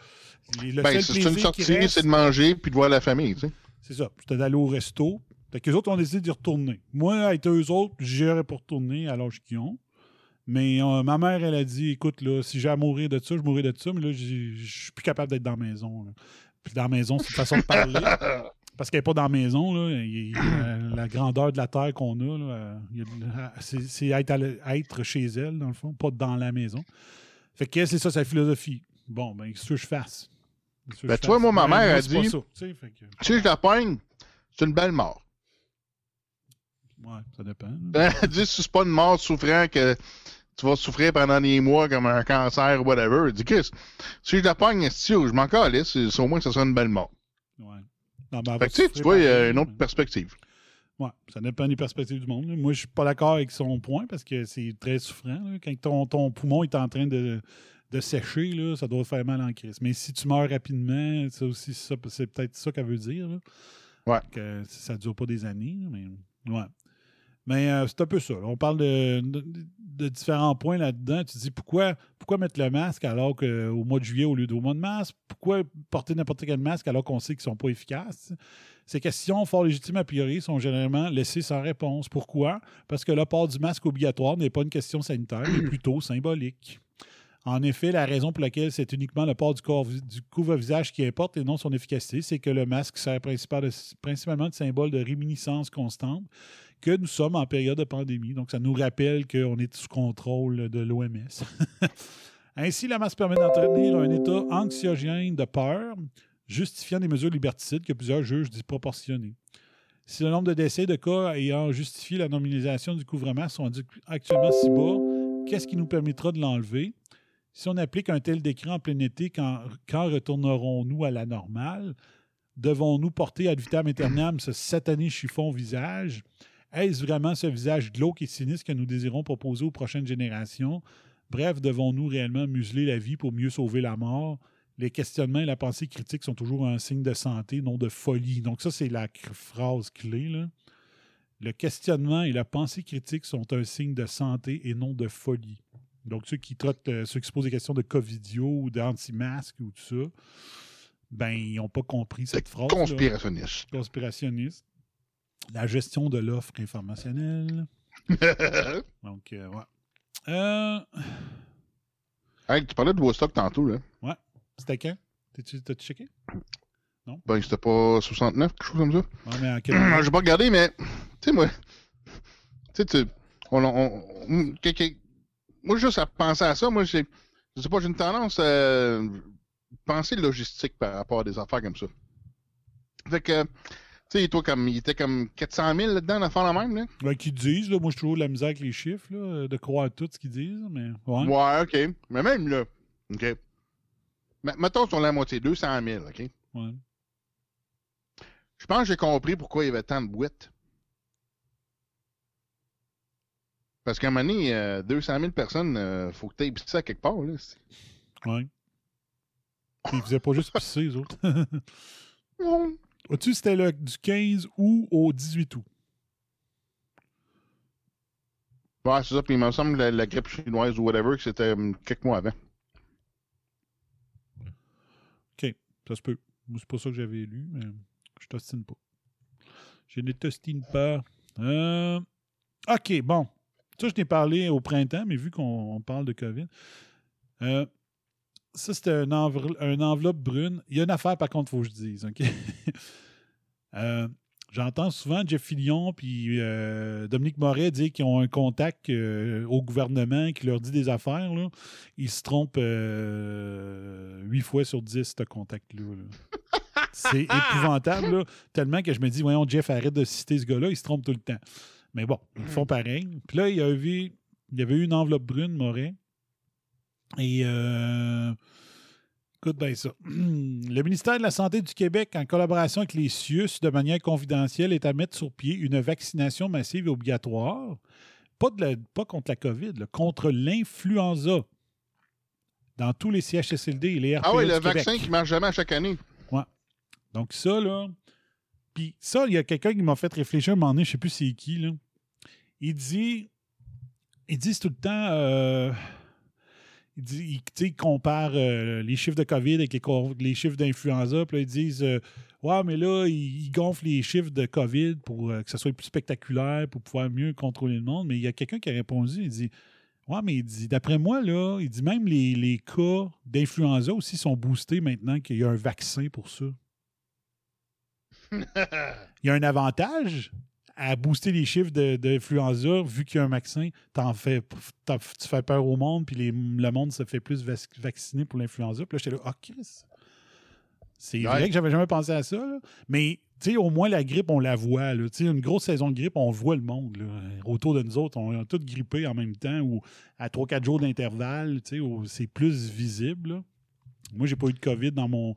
le Ben, seul c'est une sortie, reste, c'est de manger puis de voir la famille, c'est ça. C'était d'aller au resto. Fait que les autres ont décidé d'y retourner. Moi, avec eux autres, j'irais pas retourner à l'âge qu'ils ont. Mais euh, ma mère, elle a dit écoute, là, si j'ai à mourir de ça, je mourrai de ça, mais là, je suis plus capable d'être dans la maison. là. Puis dans la maison, c'est une façon de parler. Parce qu'elle n'est pas dans la maison. Là. Il- la, grandeur de la terre qu'on a, euh, c'est être, chez elle, dans le fond, pas dans la maison. Fait que c'est ça sa philosophie. Bon, ben, qu'est-ce que je fasse? Que Ben, je tu vois, moi, ma Ben, mère pas dit- tu sais, je la pogne, c'est une belle mort. Ouais, ça dépend. Elle dit si c'est pas une mort souffrant que tu vas souffrir pendant des mois comme un cancer ou whatever. Dit Chris, si je la pogne, si je m'en calisse, c'est c'est au moins que ce sera une belle mort. Ouais. Non, ben, Fait que tu vois, il y a une autre perspective. Ouais, ça dépend des perspectives du monde. là. Moi, je suis pas d'accord avec son point parce que c'est très souffrant. là. Quand ton, ton poumon est en train de, de sécher, là, ça doit faire mal en crise. Mais si tu meurs rapidement, c'est aussi ça, c'est peut-être ça qu'elle veut dire. là. Ouais. Que ça ne dure pas des années, mais ouais. Mais euh, c'est un peu ça. On parle de, différents points là-dedans. Tu te dis pourquoi, pourquoi mettre le masque alors qu'au mois de juillet au lieu du mois de mars? Pourquoi porter n'importe quel masque alors qu'on sait qu'ils ne sont pas efficaces? Ces questions fort légitimes a priori sont généralement laissées sans réponse. Pourquoi? Parce que le port du masque obligatoire n'est pas une question sanitaire, mais plutôt symbolique. En effet, la raison pour laquelle c'est uniquement le port du, du couvre-visage qui importe et non son efficacité, c'est que le masque sert principal- principalement de symbole de réminiscence constante que nous sommes en période de pandémie. Donc, ça nous rappelle qu'on est sous contrôle de l'OMS. Ainsi, le masque permet d'entretenir un état anxiogène de peur, justifiant des mesures liberticides que plusieurs jugent disproportionnées. Si le nombre de décès de cas ayant justifié la normalisation du couvre-masque sont actuellement si bas, qu'est-ce qui nous permettra de l'enlever? Si on applique un tel décret en plein été, quand, quand retournerons-nous à la normale? Devons-nous porter ad vitam aeternam ce satané chiffon visage? Est-ce vraiment ce visage glauque et sinistre que nous désirons proposer aux prochaines générations? Bref, devons-nous réellement museler la vie pour mieux sauver la mort? Les questionnements et la pensée critique sont toujours un signe de santé, non de folie. Donc ça, c'est la phrase clé. là. Le questionnement et la pensée critique sont un signe de santé et non de folie. Donc ceux qui trottent, euh, ceux qui se posent des questions de covidio ou d'anti-masque ou tout ça, ben ils n'ont pas compris cette phrase. Conspirationniste. Conspirationniste. La gestion de l'offre informationnelle. Donc, euh, ouais. Euh, Hey, tu parlais de Woodstock tantôt, là. ouais. C'était quand? T'as-tu checké? Ben, c'était pas 69, quelque chose comme ça. Ouais, mais en quel J'ai pas regardé, mais, tu sais, moi, tu sais, tu- on, moi, juste à penser à ça, moi, j'ai, je sais pas, j'ai une tendance à penser logistique par rapport à des affaires comme ça. Fait que, tu sais, toi, comme, il était comme 400 000 là-dedans, d'affaires la même, là. Ben, qu'ils disent, là, moi, je trouve la misère avec les chiffres, là, de croire à tout ce qu'ils disent, mais ouais. Ouais, OK. Mais même là, OK. M- mettons sur la moitié, 200 000, OK? Ouais. Je pense que j'ai compris pourquoi il y avait tant de boîtes. Parce qu'à un moment donné, euh, 200 000 personnes, euh, faut que tu aies ça quelque part. Là. Ouais. Ils faisaient pas juste pisser, les autres. Non. Vois-tu, c'était le, du 15 août au 18 août? Ouais, c'est ça. Puis il me semble que la, la grippe chinoise ou whatever, que c'était hum, quelques mois avant. OK, ça se peut. C'est pas ça que j'avais lu, mais je t'ostine pas. Je ne t'ostine pas. Euh, OK, bon. Ça, je t'ai parlé au printemps, mais vu qu'on on parle de COVID. euh, ça, c'était un, envel- un enveloppe brune. Il y a une affaire, par contre, il faut que je dise. OK? Euh, J'entends souvent Jeff Fillion puis euh, Dominique Moret dire qu'ils ont un contact euh, au gouvernement qui leur dit des affaires. Là. Ils se trompent huit fois sur dix, ce contact-là. là. C'est épouvantable, là, tellement que je me dis, voyons, Jeff, arrête de citer ce gars-là, il se trompe tout le temps. Mais bon, ils font pareil. Puis là, il y avait, il y avait eu une enveloppe brune, Moret. Et euh, Écoute bien ça. Le ministère de la Santé du Québec, en collaboration avec les CIUS, de manière confidentielle, est à mettre sur pied une vaccination massive et obligatoire, pas, de la- pas contre la COVID, là, contre l'influenza dans tous les CHSLD et les RPA Ah oui, le Québec. vaccin qui marche jamais à chaque année. Ouais. Donc ça, là... Puis ça, il y a quelqu'un qui m'a fait réfléchir un moment donné, je ne sais plus c'est qui, là. Il dit... Ils disent tout le temps... euh, ils- tu sais, ils comparent euh, les chiffres de COVID avec les, chiffres d'influenza. Puis là, ils disent euh, Ouais, mais là, ils, ils gonflent les chiffres de COVID pour euh, que ça soit plus spectaculaire, pour pouvoir mieux contrôler le monde. Mais il y a quelqu'un qui a répondu il dit Ouais, mais il dit D'après moi, là, il dit même les, les cas d'influenza aussi sont boostés maintenant qu'il y a un vaccin pour ça. Il y a un avantage à booster les chiffres de- d'influenza, vu qu'il y a un vaccin, fais, tu fais peur au monde, puis les- le monde se fait plus vac- vacciner pour l'influenza. Puis là, j'étais là, ah, Chris. C'est Ouais. vrai que j'avais jamais pensé à ça, là. mais tu sais, au moins la grippe, on la voit. Là. Une grosse saison de grippe, on voit le monde. là. Autour de nous autres, on est tous grippés en même temps ou à 3-4 jours d'intervalle. C'est plus visible. là. Moi, j'ai pas eu de COVID dans mon.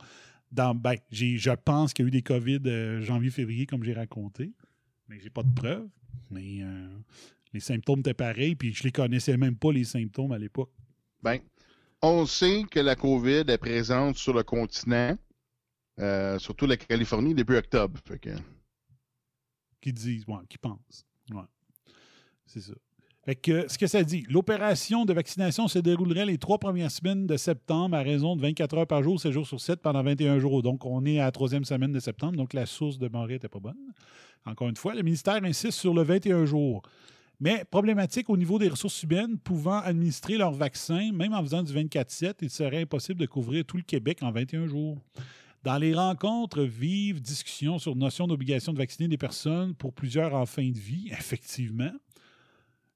Dans, ben, je pense qu'il y a eu des COVID euh, janvier-février, comme j'ai raconté. Mais j'ai pas de preuves. Mais euh, les symptômes étaient pareils, puis je les connaissais même pas, les symptômes, à l'époque. Ben, on sait que la COVID est présente sur le continent, euh, surtout la Californie, depuis octobre. Fait que- Qui disent, ouais, qui pensent. Ouais. C'est ça. Fait que, ce que ça dit, l'opération de vaccination se déroulerait les trois premières semaines de septembre à raison de 24 heures par jour, 7 jours sur 7, pendant 21 jours. Donc, on est à la troisième semaine de septembre, donc la source de Montréal n'était pas bonne. Encore une fois, le ministère insiste sur le 21 jours. Mais problématique au niveau des ressources humaines pouvant administrer leur vaccin, même en faisant du 24-7, il serait impossible de couvrir tout le Québec en 21 jours. Dans les rencontres, vives discussions sur notion d'obligation de vacciner des personnes pour plusieurs en fin de vie, effectivement.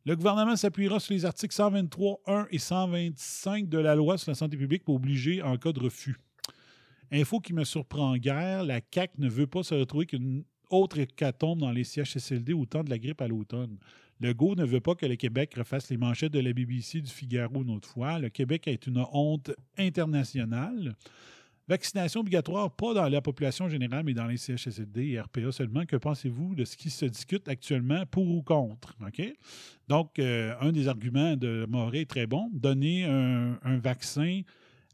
Le gouvernement s'appuiera sur les articles 123, 1 et 125 de la loi sur la santé publique pour obliger en cas de refus. Info qui me surprend guère, la CAQ ne veut pas se retrouver qu'une autre hécatombe dans les CHSLD au temps de la grippe à l'automne. Legault ne veut pas que le Québec refasse les manchettes de la BBC du Figaro une autre fois. Le Québec est une honte internationale. Vaccination obligatoire, pas dans la population générale, mais dans les CHSLD et RPA seulement. Que pensez-vous de ce qui se discute actuellement pour ou contre? Donc, euh, un des arguments de Moret est très bon. Donner un, un vaccin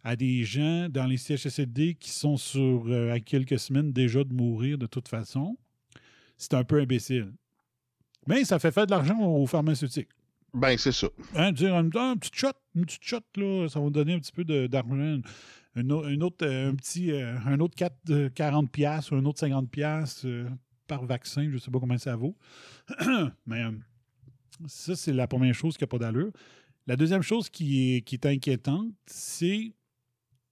à des gens dans les CHSLD qui sont sur euh, à quelques semaines déjà de mourir de toute façon, c'est un peu imbécile. Mais ça fait faire de l'argent aux pharmaceutiques. Ben, c'est ça. Hein, dire un, un petit shot, une petite shot, là, ça va donner un petit peu d'argent. Autre, euh, un petit, euh, un autre 4, euh, 40 pièces ou un autre 50 pièces par vaccin, je ne sais pas combien ça vaut. Mais euh, ça, c'est la première chose qui n'a pas d'allure. La deuxième chose qui est, qui est inquiétante, c'est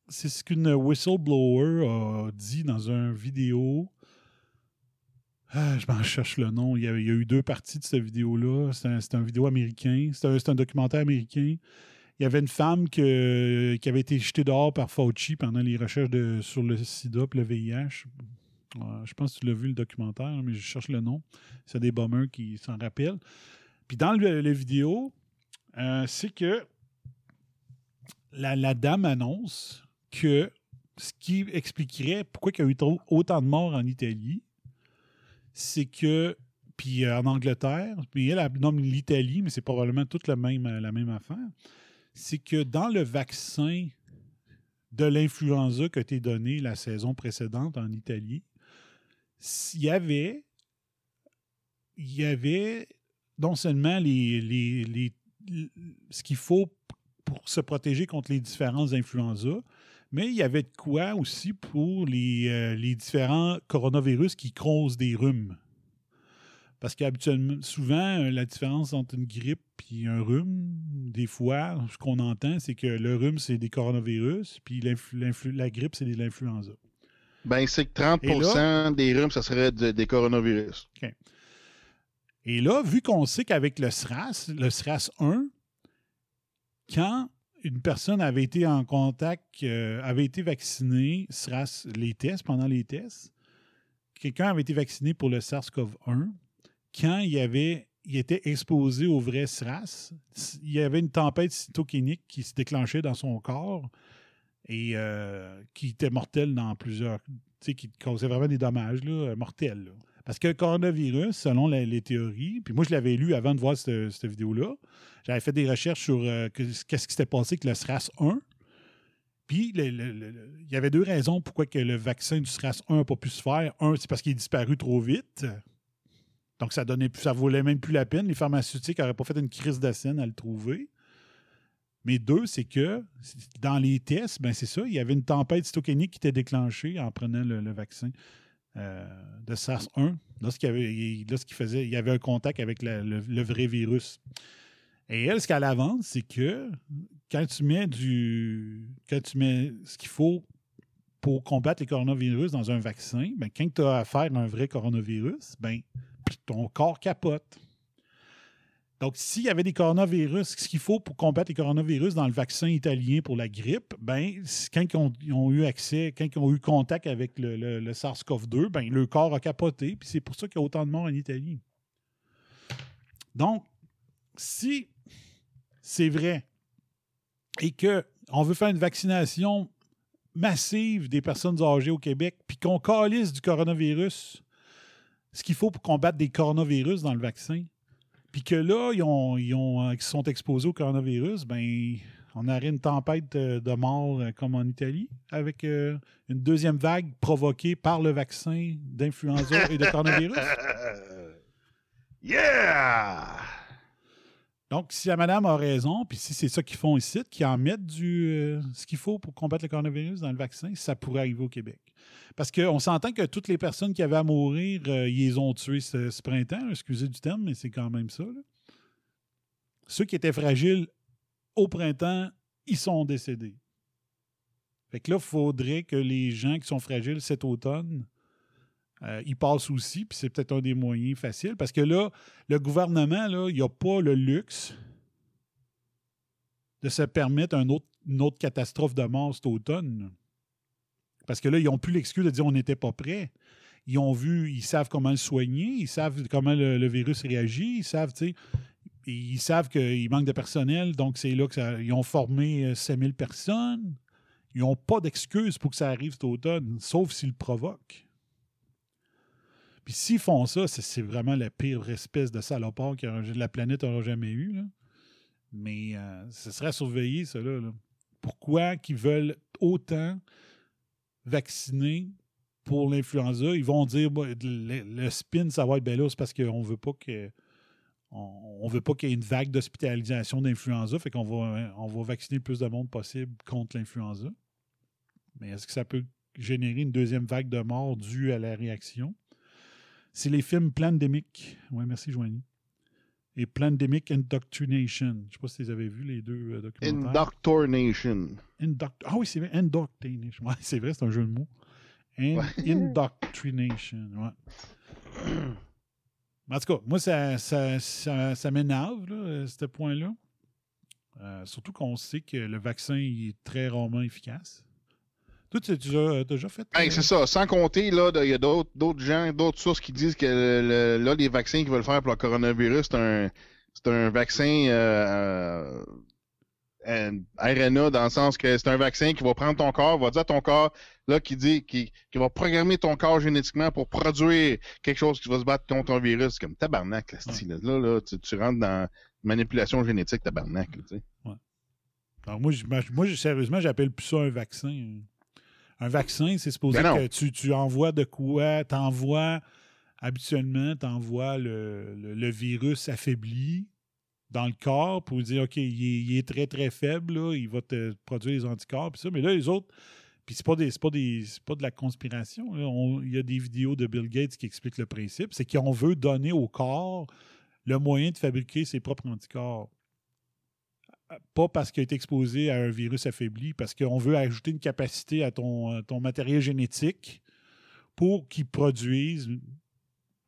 c'est ce qu'une whistleblower a dit dans une vidéo. Ah, je m'en cherche le nom. Il y, a, eu deux parties de cette vidéo-là. C'est un, un vidéo américain. C'est un, un documentaire américain. Il y avait une femme que- qui avait été jetée dehors par Fauci pendant les recherches de, sur le sida et le VIH. Je pense que tu l'as vu le documentaire, mais je cherche le nom. C'est des bombers qui s'en rappellent. Puis dans la vidéo, euh, c'est que la, la dame annonce que ce qui expliquerait pourquoi il y a eu autant de morts en Italie, c'est que, puis euh, en Angleterre, puis elle, elle nomme l'Italie, mais c'est probablement toute la même, la même affaire, c'est que dans le vaccin de l'influenza qui a été donné la saison précédente en Italie, il y avait, y avait non seulement les, les- les- ce qu'il faut pour se protéger contre les différentes influenzas, mais il y avait de quoi aussi pour les, euh, les différents coronavirus qui causent des rhumes. Parce qu'habituellement, souvent, euh, la différence entre une grippe et un rhume, des fois, ce qu'on entend, c'est que le rhume, c'est des coronavirus, puis la grippe, c'est de l'influenza. Ben, c'est que 30 Et là- des rhumes, ça serait de- des coronavirus. OK. Et là, vu qu'on sait qu'avec le SRAS, le SRAS 1, quand une personne avait été en contact, euh, avait été vaccinée, SRAS, les tests, pendant les tests, quelqu'un avait été vacciné pour le SARS-CoV-1, quand il, avait, il était exposé au vrai SRAS, il y avait une tempête cytokinique qui se déclenchait dans son corps et euh, qui était mortel dans plusieurs. Tu sais, qui causait vraiment des dommages là, euh, mortels. là. Parce que le coronavirus, selon les théories, puis moi je l'avais lu avant de voir cette, vidéo-là, j'avais fait des recherches sur euh, que- qu'est-ce qui s'était passé avec le SRAS 1. Puis il y avait deux raisons pourquoi que le vaccin du SRAS 1 n'a pas pu se faire. Un, c'est parce qu'il est disparu trop vite. Donc, ça donnait ça valait même plus la peine. Les pharmaceutiques n'auraient pas fait une crise d'acine à le trouver. Mais deux, c'est que dans les tests, ben c'est ça, il y avait une tempête cytokinique qui était déclenchée en prenant le vaccin euh, de SARS-1 lorsqu'il avait, il- lorsqu'il faisait, il y avait un contact avec le vrai virus. Et elle, ce qu'elle avance, c'est que quand tu mets du. Quand tu mets ce qu'il faut pour combattre les coronavirus dans un vaccin, ben, quand tu as affaire à un vrai coronavirus, ben, ton corps capote. Donc, s'il y avait des coronavirus, ce qu'il faut pour combattre les coronavirus dans le vaccin italien pour la grippe, ben, quand ils ont, eu accès, quand ils ont eu contact avec le, le- le SARS-CoV-2, ben, le corps a capoté, puis c'est pour ça qu'il y a autant de morts en Italie. Donc, si c'est vrai et qu'on veut faire une vaccination massive des personnes âgées au Québec, puis qu'on calisse du coronavirus, ce qu'il faut pour combattre des coronavirus dans le vaccin, puis que là, ils, ont, ils, ont, euh, ils sont exposés au coronavirus, ben, on aurait une tempête de, de morts euh, comme en Italie, avec euh, une deuxième vague provoquée par le vaccin d'influenza et de coronavirus. Yeah! Donc, si la madame a raison, puis si c'est ça qu'ils font ici, qu'ils en mettent du, euh, ce qu'il faut pour combattre le coronavirus dans le vaccin, ça pourrait arriver au Québec. Parce qu'on s'entend que toutes les personnes qui avaient à mourir, euh, ils les ont tués ce, printemps, excusez du terme, mais c'est quand même ça. Ceux qui étaient fragiles au printemps, ils sont décédés. Fait que là, il faudrait que les gens qui sont fragiles cet automne, euh, ils passent aussi, puis c'est peut-être un des moyens faciles. Parce que là, le gouvernement, là, il n'a pas le luxe de se permettre une autre catastrophe de mort cet automne. Parce que là, ils n'ont plus l'excuse de dire on n'était pas prêts. Ils ont vu, ils savent comment le soigner, ils savent comment le, virus réagit, ils savent, tu sais, ils savent qu'il manque de personnel, donc c'est là qu'ils ont formé euh, 5000 personnes. Ils n'ont pas d'excuse pour que ça arrive cet automne, sauf s'ils le provoquent. Puis s'ils font ça, c'est- vraiment la pire espèce de salopard que la planète n'aura jamais eu. là. Mais euh, ce serait à surveiller, ça. Là, là. Pourquoi qu'ils veulent autant vacciner pour l'influenza? Ils vont dire le, spin, ça va être là, c'est parce qu'on veut pas que. On, veut pas qu'il y ait une vague d'hospitalisation d'influenza, fait qu'on va, on va vacciner le plus de monde possible contre l'influenza. Mais est-ce que ça peut générer une deuxième vague de morts due à la réaction? C'est les films Plandemic. Oui, merci, Joanie. Et Plandemic Indoctrination. Je ne sais pas si vous avez vu les deux euh, documentaires. Indoctrination. Indoct- ah oui, c'est vrai, Indoctrination. Ouais, c'est vrai, c'est un jeu de mots. In- Indoctrination, ouais. En tout cas, moi, ça, ça, ça, ça m'énerve, euh, ce point-là. Euh, surtout qu'on sait que le vaccin il est très rarement efficace. Toi, tu as déjà, déjà fait. Hey, euh, c'est ça. Sans compter, là, il y a d'autres gens, d'autres sources qui disent que le- le- là, les vaccins qu'ils veulent faire pour le coronavirus, c'est un, vaccin euh, euh, RNA dans le sens que c'est un vaccin qui va prendre ton corps, va dire à ton corps, là, qui dit, qui, qui va programmer ton corps génétiquement pour produire quelque chose qui va se battre contre un virus. C'est comme tabarnak, là, là, là, là, tu, tu rentres dans manipulation génétique, tabarnak, là, tu sais. Alors moi, moi, sérieusement, j'appelle plus ça un vaccin. Un vaccin, c'est supposé Ben que tu, tu envoies de quoi? Tu envoies, habituellement, tu envoies le, le- le virus affaibli dans le corps pour dire, OK, il est, il est très, très faible, là, il va te produire les anticorps, puis ça. Mais là, les autres, puis c'est pas, des, c'est pas, des, c'est pas de la conspiration. Il y a des vidéos de Bill Gates qui expliquent le principe. C'est qu'on veut donner au corps le moyen de fabriquer ses propres anticorps pas parce qu'il a été exposé à un virus affaibli, parce qu'on veut ajouter une capacité à ton, à ton matériel génétique pour qu'il produise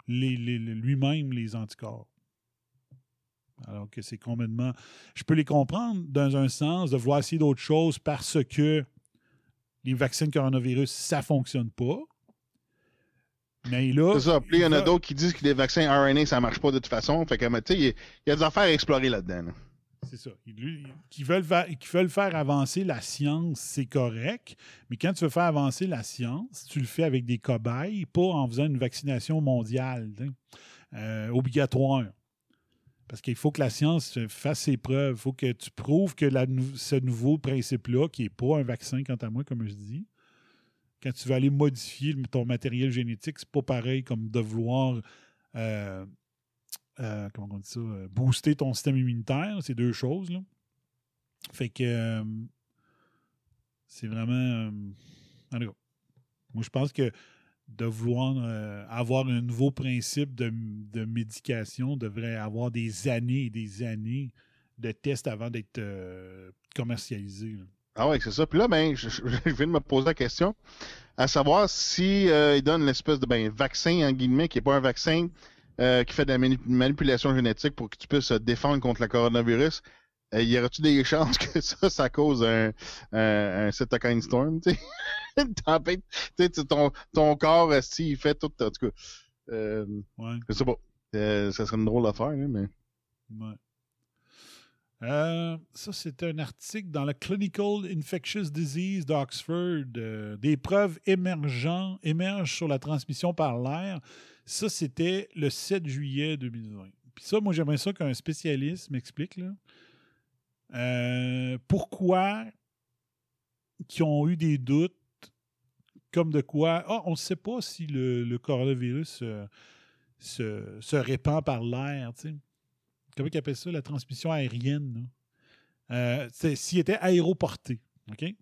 les- les- les- lui-même les anticorps. Alors que c'est complètement. Je peux les comprendre dans un sens de vouloir essayer d'autres choses parce que les vaccins de coronavirus, ça ne fonctionne pas. Mais là. C'est ça. Puis il y en a d'autres qui disent que les vaccins RNA, ça marche pas de toute façon. Fait que, tu sais, il y a- des affaires à explorer là-dedans. là. C'est ça. Qui, veulent faire, avancer la science, c'est correct. Mais quand tu veux faire avancer la science, tu le fais avec des cobayes, pas en faisant une vaccination mondiale euh, obligatoire. Parce qu'il faut que la science fasse ses preuves. Il faut que tu prouves que ce nouveau principe-là, qui n'est pas un vaccin, quant à moi, comme je dis, quand tu vas aller modifier ton matériel génétique, c'est pas pareil comme de vouloir euh, euh, comment on dit ça, euh, booster ton système immunitaire. C'est deux choses. Là. Fait que euh, c'est vraiment. en moi, je pense que de vouloir avoir un nouveau principe de, de médication devrait avoir des années et des années de tests avant d'être commercialisé. Ah ouais, c'est ça. Puis là, ben, je viens de me poser la question, à savoir si euh, ils donnent l'espèce de ben, vaccin, en guillemets, qui n'est pas un vaccin, euh, qui fait de la mani- manipulation génétique pour que tu puisses te défendre contre le coronavirus. Euh, y aurait-tu des chances que ça, ça cause un, un, un cytokine storm, tu sais? Ton, ton corps, euh, si, il fait tout, en tout cas. Euh, Ouais. je sais pas. Euh, ça serait une drôle d'affaire, hein, mais. Ouais. Euh, ça, c'est un article dans la Clinical Infectious Disease d'Oxford. des preuves émergent, émergent sur la transmission par l'air. Ça, c'était le 7 juillet 2020. Puis ça, moi, j'aimerais ça qu'un spécialiste m'explique. Euh, pourquoi qui ont eu des doutes comme de quoi Ah, on ne sait pas si le, coronavirus euh, se, répand par l'air. comment ils appellent ça, la transmission aérienne. Euh, S'il était aéroporté. OK?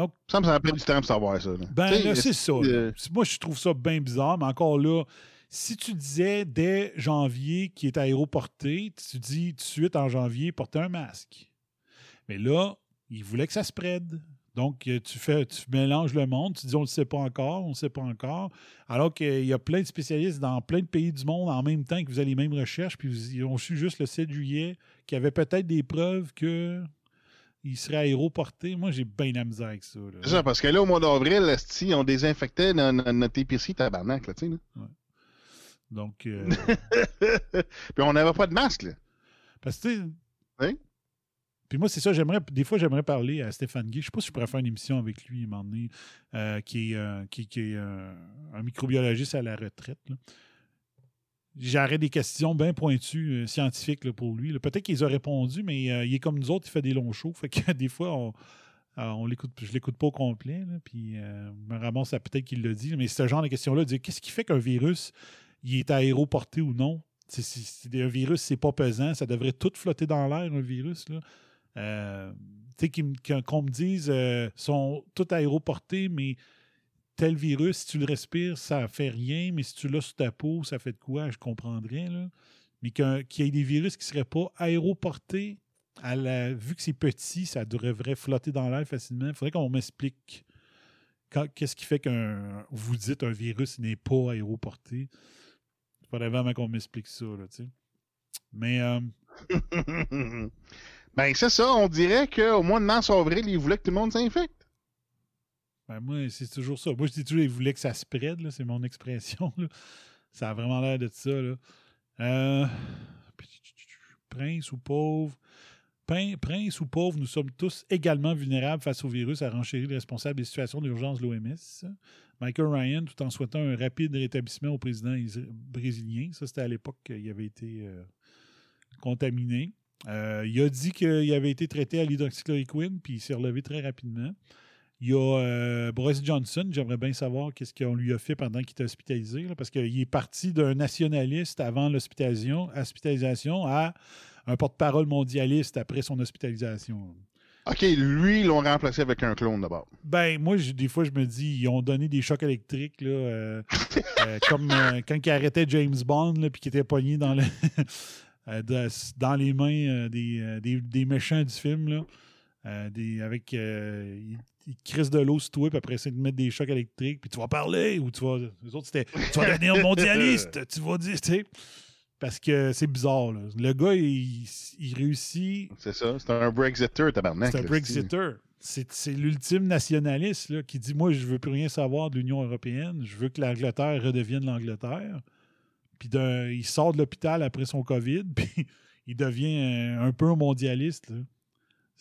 Donc, Ça me semble près du temps pour savoir ça. là. ben, là, c'est ça. là. euh, Moi, je trouve ça bien bizarre, mais encore là, si tu disais dès janvier qu'il est aéroporté, tu dis tout de suite en janvier, porter un masque. Mais là, il voulait que ça se prête. Donc, euh, tu fais, tu mélanges le monde, tu dis on ne le sait pas encore, on ne sait pas encore. Alors qu'il y a plein de spécialistes dans plein de pays du monde en même temps que vous avez les mêmes recherches, puis ils ont su juste le 7 juillet qu'il y avait peut-être des preuves que il serait aéroporté. Moi, j'ai bien la misère avec ça. C'est ça, parce que là, au mois d'avril, esti, on désinfectait no- no- notre épicerie tabarnak, là, tu sais. là. Donc, euh, Puis on n'avait pas de masque, là. Parce que, tu sais, Hein? Puis moi, c'est ça, j'aimerais. Des fois, j'aimerais parler à Stéphane Guy. Je sais pas si je pourrais faire une émission avec lui à un moment donné, euh, qui est, euh, qui, qui est euh, un microbiologiste à la retraite. là. J'aurais des questions bien pointues, euh, scientifiques là, pour lui. là. Peut-être qu'il les a répondu, mais euh, il est comme nous autres, il fait des longs shows. Fait que des fois, on, euh, on l'écoute, je l'écoute pas au complet. là, puis ramasse à peut-être qu'il l'a dit. Mais ce genre de questions-là, dire qu'est-ce qui fait qu'un virus il est aéroporté ou non? Un virus, c'est pas pesant. Ça devrait tout flotter dans l'air, un virus. Là. Qu'on me dise, sont tous aéroportés, mais tel virus, si tu le respires, ça fait rien, mais si tu l'as sur ta peau, ça fait de quoi? Je comprendrais. Là. Mais qu'il y ait des virus qui ne seraient pas aéroportés, vu que c'est petit, ça devrait flotter dans l'air facilement. Il faudrait qu'on m'explique qu'est-ce qui fait qu'un vous dites un virus n'est pas aéroporté. Il faudrait vraiment qu'on m'explique ça. Là, tu sais. Mais euh, ben, c'est ça, on dirait qu'au mois de mars-avril, ils voulaient que tout le monde s'infecte. Ben moi, c'est toujours ça. Moi, je dis toujours, il voulait que ça spread, là, c'est mon expression. Ça a vraiment l'air de ça. Euh, Prince ou pauvre? Prin- Prince ou pauvre, nous sommes tous également vulnérables face au virus, a renchéri le responsable des situations d'urgence de l'OMS. Michael Ryan, tout en souhaitant un rapide rétablissement au président brésilien. Ça, c'était à l'époque qu'il avait été euh, contaminé. Euh, il a dit qu'il avait été traité à l'hydroxychloroquine, puis il s'est relevé très rapidement. Il y a euh, Boris Johnson, j'aimerais bien savoir qu'est-ce qu'on lui a fait pendant qu'il était hospitalisé, là, parce qu'il est parti d'un nationaliste avant l'hospitalisation hospitalisation à un porte-parole mondialiste après son hospitalisation. OK, lui, ils l'ont remplacé avec un clone d'abord. Ben, moi, je- des fois, je me dis, ils ont donné des chocs électriques, là, euh, euh, comme euh, quand ils arrêtaient James Bond, puis qu'il était pogné dans, le dans les mains des, des, des méchants du film, là, euh, des, avec... euh, ils, ils crissent de l'eau sur toi, puis après ils te mettent des chocs électriques, puis tu vas parler, ou tu vas... Les autres, c'était, tu vas devenir mondialiste, tu vas dire, tu sais... Parce que c'est bizarre, là. Le gars, il, il réussit C'est ça, c'est un Brexiteur, tabarnak. c'est un Brexiter. C'est c'est l'ultime nationaliste là, qui dit Moi, je veux plus rien savoir de l'Union européenne. Je veux que l'Angleterre redevienne l'Angleterre. Puis d'un- il sort de l'hôpital après son COVID, puis il devient un, un peu un mondialiste. là.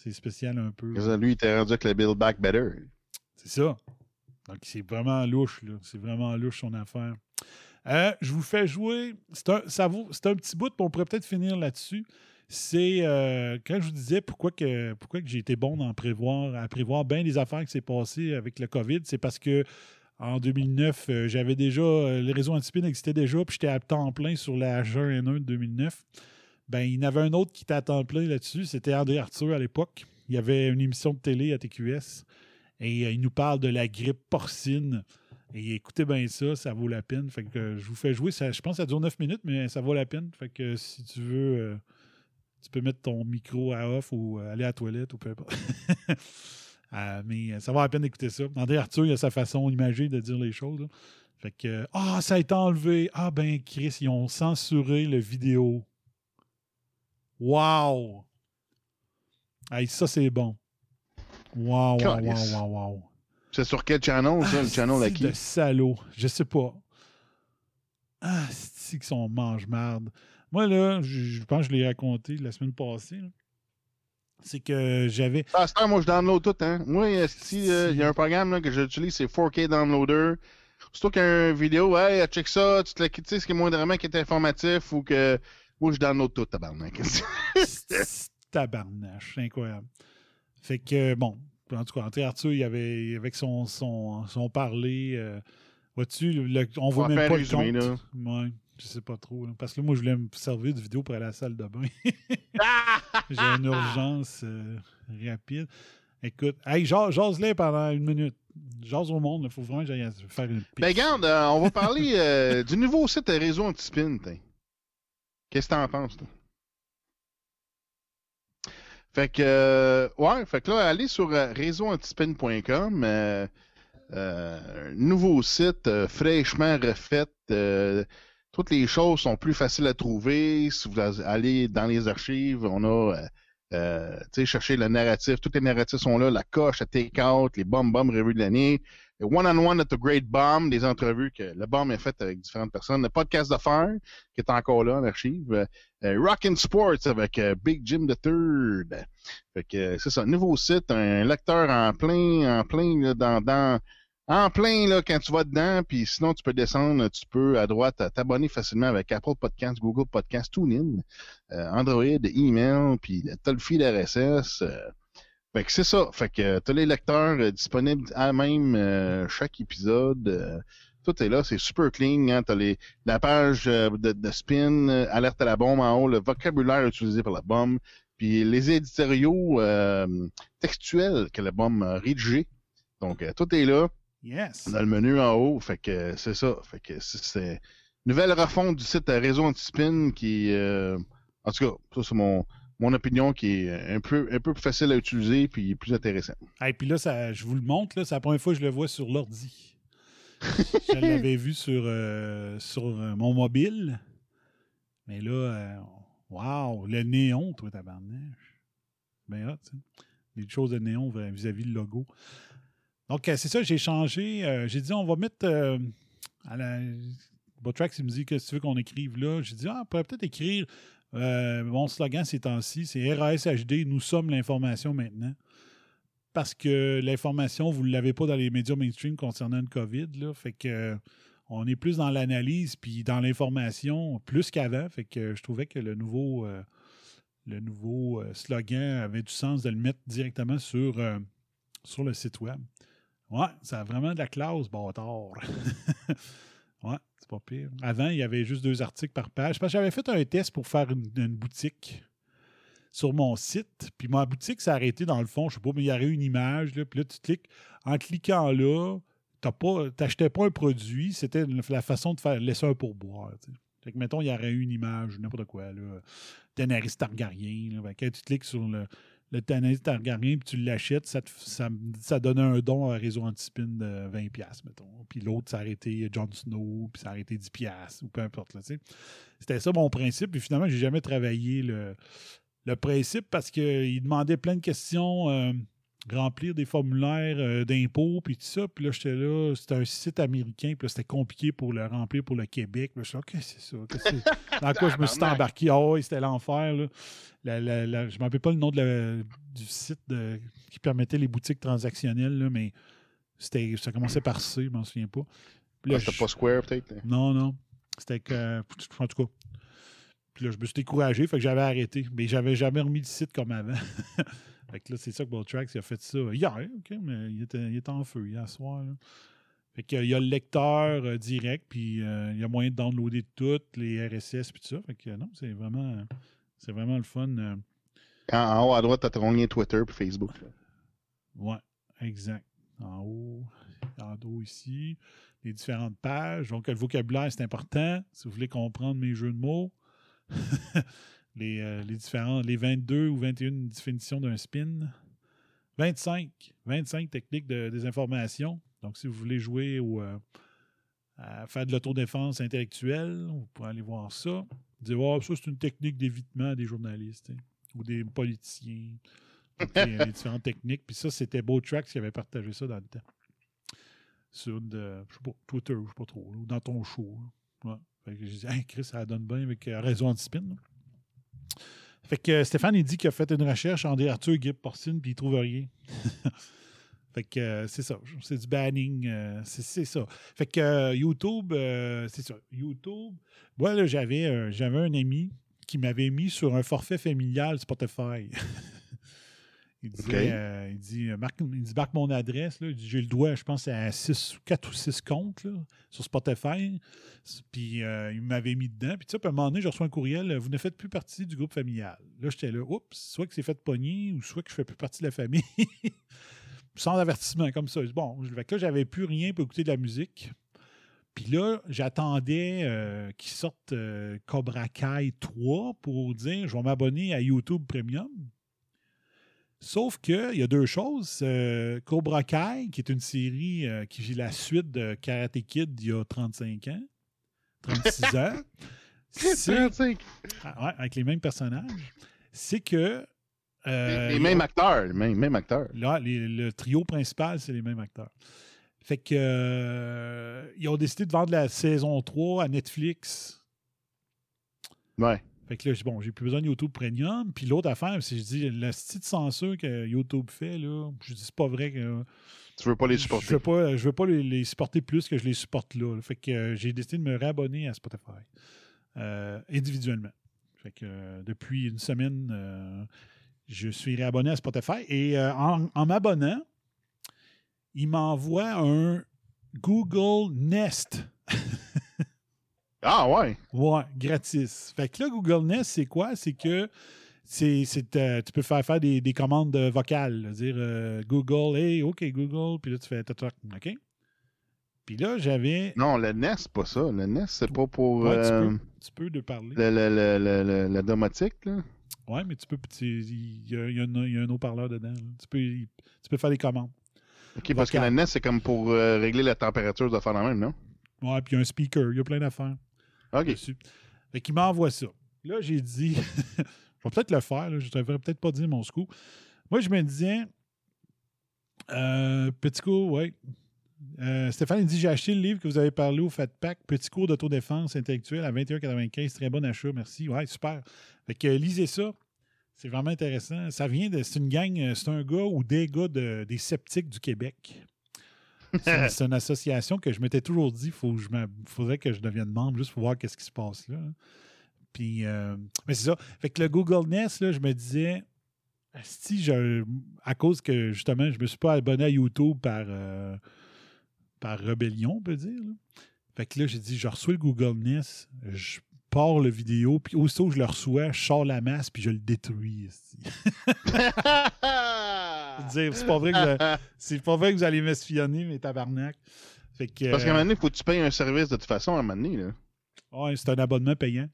C'est spécial un peu. Lui, il était rendu avec le Build Back Better. C'est ça. Donc, c'est vraiment louche, là. C'est vraiment louche son affaire. Euh, je vous fais jouer. C'est un, ça vaut- c'est un petit bout, puis on pourrait peut-être finir là-dessus. C'est euh, quand je vous disais pourquoi que, pourquoi que j'ai été bon prévoir, à prévoir bien les affaires qui s'est passées avec le COVID, c'est parce que en 2009, euh, j'avais déjà, euh, le réseau Antipine existait déjà, puis j'étais à temps plein sur la H1N1 de 2009. Ben, il y en avait un autre qui à temps plein là-dessus, c'était André Arthur à l'époque. Il y avait une émission de télé à TQS et euh, il nous parle de la grippe porcine. Et écoutez bien ça, ça vaut la peine. Fait que euh, je vous fais jouer. Ça, je pense que ça dure 9 minutes, mais ça vaut la peine. Fait que si tu veux, euh, tu peux mettre ton micro à off ou aller à la toilette ou peu importe. Mais ça vaut la peine d'écouter ça. André Arthur, il a sa façon imagée de dire les choses. Fait que Ah, ça a été enlevé. Ah ben Chris, ils ont censuré le vidéo. Wow! Hey, ça c'est bon. Wow, wow, wow, wow, wow. C'est sur quel channel, ça, le channel à qui? de salaud. Je sais pas. Ah, c'est qu'ils sont mange-marde? Moi, là, je, je pense que je l'ai raconté la semaine passée. là. C'est que j'avais. Ah, c'est moi, je download tout, hein. Moi, si, il y a un programme là, que j'utilise, c'est 4K Downloader. Surtout qu'un vidéo, hey, check ça, tu te la- sais, ce qui est moindrement qui est informatif ou que. Moi, je download tout, tabarnak. Tabarnache, c'est incroyable. Fait que, bon, en tout cas, André Arthur, il avait, avec son, son, son parler, euh, vois-tu, le- on voit va même pas le compte. Ouais, je sais pas trop. là. parce que moi, je voulais me servir de vidéo pour aller à la salle de bain. J'ai une urgence euh, rapide. Écoute, hey, jase-les pendant une minute. Jase au monde, il faut vraiment que j'aille faire une Ben, regarde, euh, on va parler euh, du nouveau site Réseau Antispin. Qu'est-ce que t'en penses, toi? Fait que, euh, ouais, fait que là, allez sur euh, réseauantispin.com. Euh, nouveau site fraîchement refait. toutes les choses sont plus faciles à trouver. Si vous allez dans les archives, on a, euh, tu sais, chercher le narratif. Tous les narratifs sont là. La coche, la take-out, les bombes bombes revues de l'année. One-on-one at the Great Bomb, des entrevues que le bomb est fait avec différentes personnes. Le podcast d'affaires, qui est encore là en archive. Euh, euh, Rockin' Sports avec euh, Big Jim the Third. Fait que euh, c'est ça, nouveau site, un lecteur en plein, en plein là, dans, dans en plein là quand tu vas dedans, puis sinon tu peux descendre, tu peux à droite t'abonner facilement avec Apple Podcasts, Google Podcasts, TuneIn, euh, Android, email, puis t'as le feed RSS. Fait que c'est ça. Fait que t'as les lecteurs euh, disponibles à même euh, chaque épisode. euh, tout est là, c'est super clean. Hein? T'as les, la page euh, de, de spin, euh, alerte à la bombe en haut, le vocabulaire utilisé par la bombe, puis les éditoriaux euh, textuels que la bombe a rédigés. Donc, euh, tout est là Yes. dans le menu en haut. Fait que euh, c'est ça. Fait que c'est- nouvelle refonte du site euh, Réseau Antispin qui, euh, en tout cas, ça c'est mon, mon opinion qui est un peu, un peu plus facile à utiliser puis plus intéressant. Et puis là, ça, je vous le montre, c'est la première fois que je le vois sur l'ordi. je l'avais vu sur, euh, sur euh, mon mobile. Mais là, euh, wow, le néon, toi, tabarnache. Ben hot, ça. Les choses de néon vis- vis-à-vis le logo. Donc, euh, c'est ça, j'ai changé. euh, j'ai dit, on va mettre euh, à la. Botrax, il me dit que si tu veux qu'on écrive là, j'ai dit, ah, on pourrait peut-être écrire euh, mon slogan ces temps-ci, c'est RASHD, nous sommes l'information maintenant parce que l'information, vous ne l'avez pas dans les médias mainstream concernant le COVID. Là, fait que euh, on est plus dans l'analyse puis dans l'information plus qu'avant. Fait que je trouvais que le nouveau, euh, le nouveau slogan avait du sens de le mettre directement sur, sur le site web. Ouais, ça a vraiment de la classe, bâtard. pas pire. Avant, il y avait juste deux articles par page. Parce que j'avais fait un test pour faire une, boutique sur mon site. Puis ma boutique s'est arrêtée dans le fond, je sais pas, mais il y aurait une image. Là, puis là, tu cliques. En cliquant là, tu n'achetais pas un produit, c'était la façon de faire laisser un pourboire. Fait que, mettons, il y aurait une image, n'importe quoi, là. Daenerys Targaryen. Là, Ben, quand tu cliques sur le, le Daenerys Targaryen puis tu l'achètes, ça, ça, ça donnait un don à Réseau Antispin de 20$, mettons. Puis l'autre, ça arrêté Jon Snow, puis ça arrêté 10$, ou peu importe. Là. C'était ça mon principe. Puis finalement, j'ai jamais travaillé le, le principe parce qu'il demandait plein de questions. euh, remplir des formulaires euh, d'impôts, puis tout ça. Puis là, j'étais là, c'était un site américain, puis là, c'était compliqué pour le remplir pour le Québec. Là, je suis là, OK, c'est ça. qu'est-ce que c'est? Dans quoi je me suis embarqué? Ah oui, c'était l'enfer. là. La- la- la- je ne me rappelle pas le nom de la- du site de- qui permettait les boutiques transactionnelles, là, mais c'était, ça commençait par C, je m'en souviens pas. Là, Ah, C'était je- pas Square, peut-être? non, non. C'était que. En tout cas. Puis là, je me suis découragé, fait que j'avais arrêté. Mais j'avais jamais remis le site comme avant. fait que là, c'est ça que Tracks a fait ça hier, OK, mais il était, il était en feu hier soir. là. Fait qu'il y a le lecteur euh, direct, puis euh, il y a moyen de downloader tout, les RSS, puis tout ça. Fait que non, c'est vraiment, c'est vraiment le fun. euh, En, en haut à droite, t'as ton lien Twitter et Facebook. là. Ouais, exact. En haut, en haut ici, les différentes pages. Donc, le vocabulaire, c'est important. Si vous voulez comprendre mes jeux de mots, les, euh, les différents, les 22 ou 21 définitions d'un spin. 25, 25 techniques de désinformation. Donc, si vous voulez jouer ou euh, faire de l'autodéfense intellectuelle, vous pourrez aller voir ça. Dire, oh, ça, c'est une technique d'évitement des journalistes ou des politiciens. Les, les différentes techniques. Puis ça, c'était Beau qui avait partagé ça dans le temps. Sur de, je Twitter, je sais pas trop, ou dans ton show. Ouais. Fait j'ai dit, hey, Chris, ça donne bien avec euh, Réseau Antispin. Fait que euh, Stéphane, il dit qu'il a fait une recherche en Arthur Gibb Porcine, puis il trouve rien. fait que euh, c'est ça. C'est du banning. euh, c'est ça. Fait que YouTube, c'est ça. YouTube. Moi, j'avais un ami qui m'avait mis sur un forfait familial Spotify. il, OK. euh, il dit, euh, marque, il dit, marque mon adresse. Dit, J'ai le doigt, je pense, à 6, 4 ou 6 comptes là, sur Spotify. Puis euh, il m'avait mis dedans. Puis tu sais, à un moment donné, je reçois un courriel. Vous ne faites plus partie du groupe familial. Là, j'étais là. Oups, soit que c'est fait pogner ou soit que je fais plus partie de la famille. Sans avertissement, comme ça. Bon, fait que là, j'avais plus rien pour écouter de la musique. Puis là, j'attendais euh, qu'il sorte euh, Cobra Kai 3 pour dire je vais m'abonner à YouTube Premium. Sauf qu'il y a deux choses. Euh, Cobra Kai, qui est une série euh, qui est la suite de Karate Kid d'il y a 35 ans, 36 ans, c'est, 35. Ah ouais, avec les mêmes personnages, c'est que. euh, les, les mêmes acteurs, les mêmes, mêmes acteurs. Là, les- le trio principal, c'est les mêmes acteurs. Fait que ils ont décidé de vendre la saison 3 à Netflix. Ouais. Fait que là, j'ai- bon, j'ai plus besoin de YouTube Premium. Puis l'autre affaire, c'est que je dis, la petite censure que YouTube fait, là, je dis, c'est pas vrai que. Tu veux pas les Je supporter. veux pas, je veux pas les, les supporter plus que je les supporte là. là. Fait que euh, j'ai décidé de me réabonner à Spotify euh, individuellement. Fait que euh, depuis une semaine, je suis réabonné à Spotify et en, en m'abonnant, il m'envoie un Google Nest. Ah ouais. Ouais, gratis. Fait que là, Google Nest, c'est quoi? C'est que c'est, c'est, euh, tu peux faire faire des, des commandes euh, vocales. là. Dire euh, Google, hey, OK, Google, puis là, tu fais toc, OK? Puis là, j'avais. Non, le NES, c'est pas ça. Le NES, c'est pas pour Ouais, tu, peux, tu peux de parler. le, le, le, la domotique, là. Ouais, mais tu peux. Il y, y y a un haut-parleur dedans. là. Tu peux, tu peux faire des commandes. OK, parce que le NES, c'est comme pour régler la température de faire la même, non? Ouais, puis il y a un speaker. Il y a plein d'affaires. OK. dessus. Fait qu'il m'envoie ça. Là, j'ai dit, je vais peut-être le faire, je ne devrais peut-être pas dire mon scoop. Moi, je me disais, euh, petit cours, oui. Euh, Stéphane, dit J'ai acheté le livre que vous avez parlé au Fat Pack, Petit cours d'autodéfense intellectuelle à 21,95. Très bon achat, merci. Ouais, super. Fait que lisez ça. C'est vraiment intéressant. Ça vient de. C'est une gang, euh, c'est un gars ou des gars de- des sceptiques du Québec. C'est une, association que je m'étais toujours dit, faut que je m'a- faudrait que je devienne membre juste pour voir qu'est-ce qui se passe là. Puis, euh, mais c'est ça. Fait que le Google Nest, là, je me disais, si je, à cause que justement, je me suis pas abonné à YouTube par, euh, par rébellion, on peut dire. là. Fait que là, j'ai dit, je reçois le Google Nest, je pars le vidéo, puis aussitôt que je le reçois, je sors la masse, puis je le détruis. dire, c'est pas vrai que vous- c'est pas vrai que vous allez m'espionner, mes tabarnak. Fait que, Parce qu'à un euh, moment donné, il faut que tu payes un service de toute façon à un moment donné, là. ouais, c'est un abonnement payant.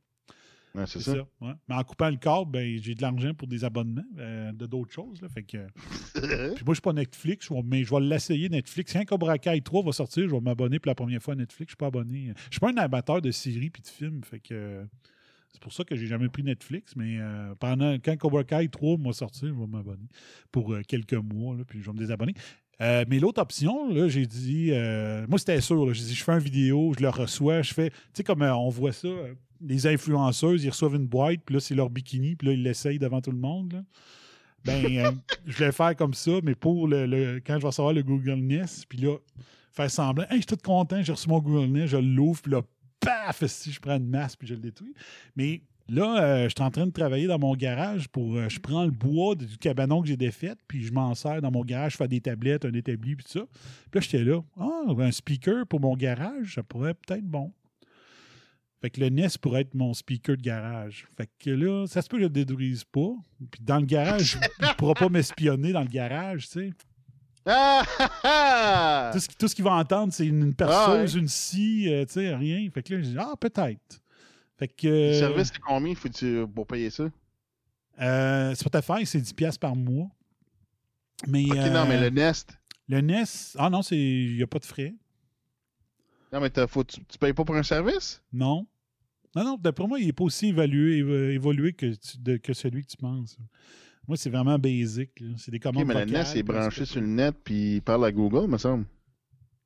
Ouais, c'est ça. ça. ouais. Mais en coupant le câble, ben, j'ai de l'argent pour des abonnements euh, de d'autres choses. Là, fait que, puis moi, je suis pas Netflix, mais je vais l'essayer Netflix. Quand Cobra Kai 3 va sortir, je vais m'abonner pour la première fois à Netflix. Je suis pas abonné. Je suis pas un amateur de séries puis de films. Fait que C'est pour ça que j'ai jamais pris Netflix, mais euh, pendant quand Cobra Kai 3 m'a sorti, je vais m'abonner pour euh, quelques mois, puis je vais me désabonner. Euh, mais l'autre option, j'ai dit, moi c'était sûr, j'ai dit, je fais une vidéo, je le reçois, je fais, tu sais, comme on voit ça, les influenceuses, ils reçoivent une boîte, puis là, c'est leur bikini, puis là, ils l'essayent devant tout le monde. Ben, je vais faire comme ça, mais pour le, le- quand je vais recevoir le Google Nest, puis là, faire semblant, hey, je suis tout content, j'ai reçu mon Google Nest, je l'ouvre, puis là, paf, si je prends une masse, puis je le détruis. Mais là, euh, je suis en train de travailler dans mon garage pour. euh, je prends le bois du cabanon que j'ai défait, puis je m'en sers dans mon garage, je fais des tablettes, un établi, puis tout ça. Puis là, j'étais là. Ah, un speaker pour mon garage, ça pourrait peut-être bon. Fait que le Nest pourrait être mon speaker de garage. Fait que là, ça se peut que je le détruise pas. Puis dans le garage, il ne pourra pas m'espionner dans le garage, tu sais. Ah, ah, ah! Tout ce, tout ce qu'il va entendre, c'est une, une perceuse, Ah ouais. une scie, euh, tu sais, rien. Fait que là, j'ai dit, ah, peut-être. Fait que. Le euh, service, c'est combien faut-tu pour payer ça? Euh, Spotify, c'est 10$ par mois. Mais, Ok, non, euh, mais le Nest. Le Nest, ah non, c'est il n'y a pas de frais. Non, mais faut, tu, tu payes pas pour un service? Non. Non, non, d'après moi, il n'est pas aussi évalué, évo- évolué que, tu- de- que celui que tu penses. Moi, c'est vraiment basic. C'est des commandes mais le vocales, Nest, il est puis branché c'est- sur le net, puis il parle à Google, me semble.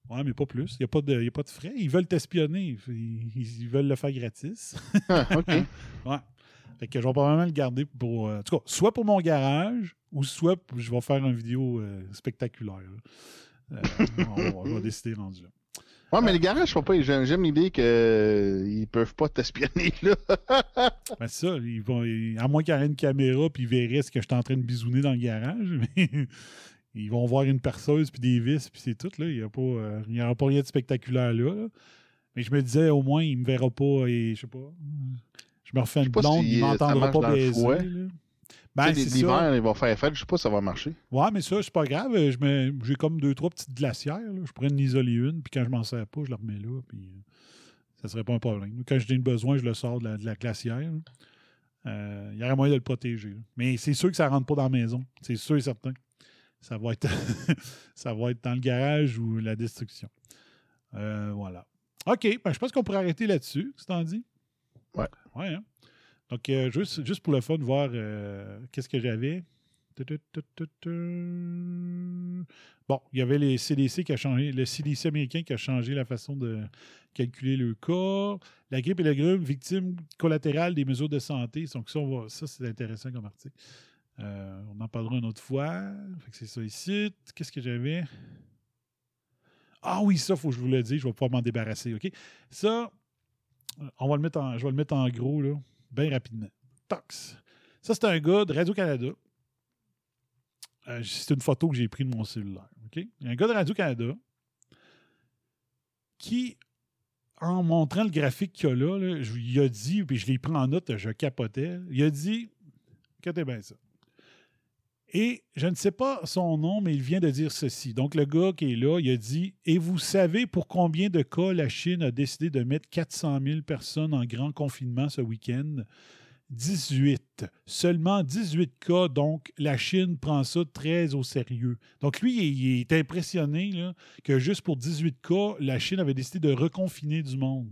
Ouais, mais pas plus. Il n'y a, pas de- y a pas de frais. Ils veulent t'espionner. Ils, ils veulent le faire gratis. Ah, OK. ouais. Fait que je vais probablement le garder pour. euh, en tout cas, soit pour mon garage, ou soit je vais faire une vidéo euh, spectaculaire. Euh, on, va- on va décider rendu là. Ouais, mais les garages, je sais pas, j'aime l'idée qu'ils peuvent pas t'espionner, là. Ben ça, ils vont, à moins qu'il y ait une caméra puis ils verraient ce que je suis en train de bisouner dans le garage, mais ils vont voir une perceuse puis des vis puis c'est tout. Là. Il n'y aura pas rien de spectaculaire là, là. Mais je me disais, au moins, il me verra pas et je sais pas. Je me refais une blonde, si, il euh, m'entendra pas baiser. Ben, L'hiver, il va faire fête, je sais pas si ça va marcher. Ouais, mais ça, c'est pas grave. J'ai comme deux, trois petites glacières. là. Je pourrais en isoler une, puis quand je m'en sers pas, je la remets là, puis euh, ça serait pas un problème. Quand j'ai besoin, je le sors de la, de la glacière. Euh, Il y aurait moyen de le protéger. là. Mais c'est sûr que ça rentre pas dans la maison. C'est sûr et certain. Ça va être, ça va être dans le garage ou la destruction. Euh, voilà. OK, ben, je pense qu'on pourrait arrêter là-dessus, c'est t'en dit? Ouais. Ouais, hein? Donc, euh, juste, juste pour le fun, voir euh, qu'est-ce que j'avais. Bon, il y avait les CDC qui a changé, le CDC américain qui a changé la façon de calculer le cas. La grippe et la grume, victime collatérale des mesures de santé. Donc, ça, ça c'est intéressant comme article. Euh, on en parlera une autre fois. C'est ça ici. Qu'est-ce que j'avais? Ah oui, ça, faut que je vous le dise. Je vais pouvoir m'en débarrasser. Ça, on va le mettre en, je vais le mettre en gros, là, bien rapidement. Tox. Ça, c'est un gars de Radio-Canada. Euh, c'est une photo que j'ai prise de mon cellulaire. OK? Il y a un gars de Radio-Canada qui, en montrant le graphique qu'il y a là, là, je- il a dit, puis je l'ai pris en note, je capotais, il a dit, écoutez bien ça. Et je ne sais pas son nom, mais il vient de dire ceci. Donc, le gars qui est là, il a dit Et vous savez pour combien de cas la Chine a décidé de mettre 400 000 personnes en grand confinement ce week-end? 18. Seulement 18 cas. Donc, la Chine prend ça très au sérieux. Donc, lui, il est impressionné là, que juste pour 18 cas, la Chine avait décidé de reconfiner du monde.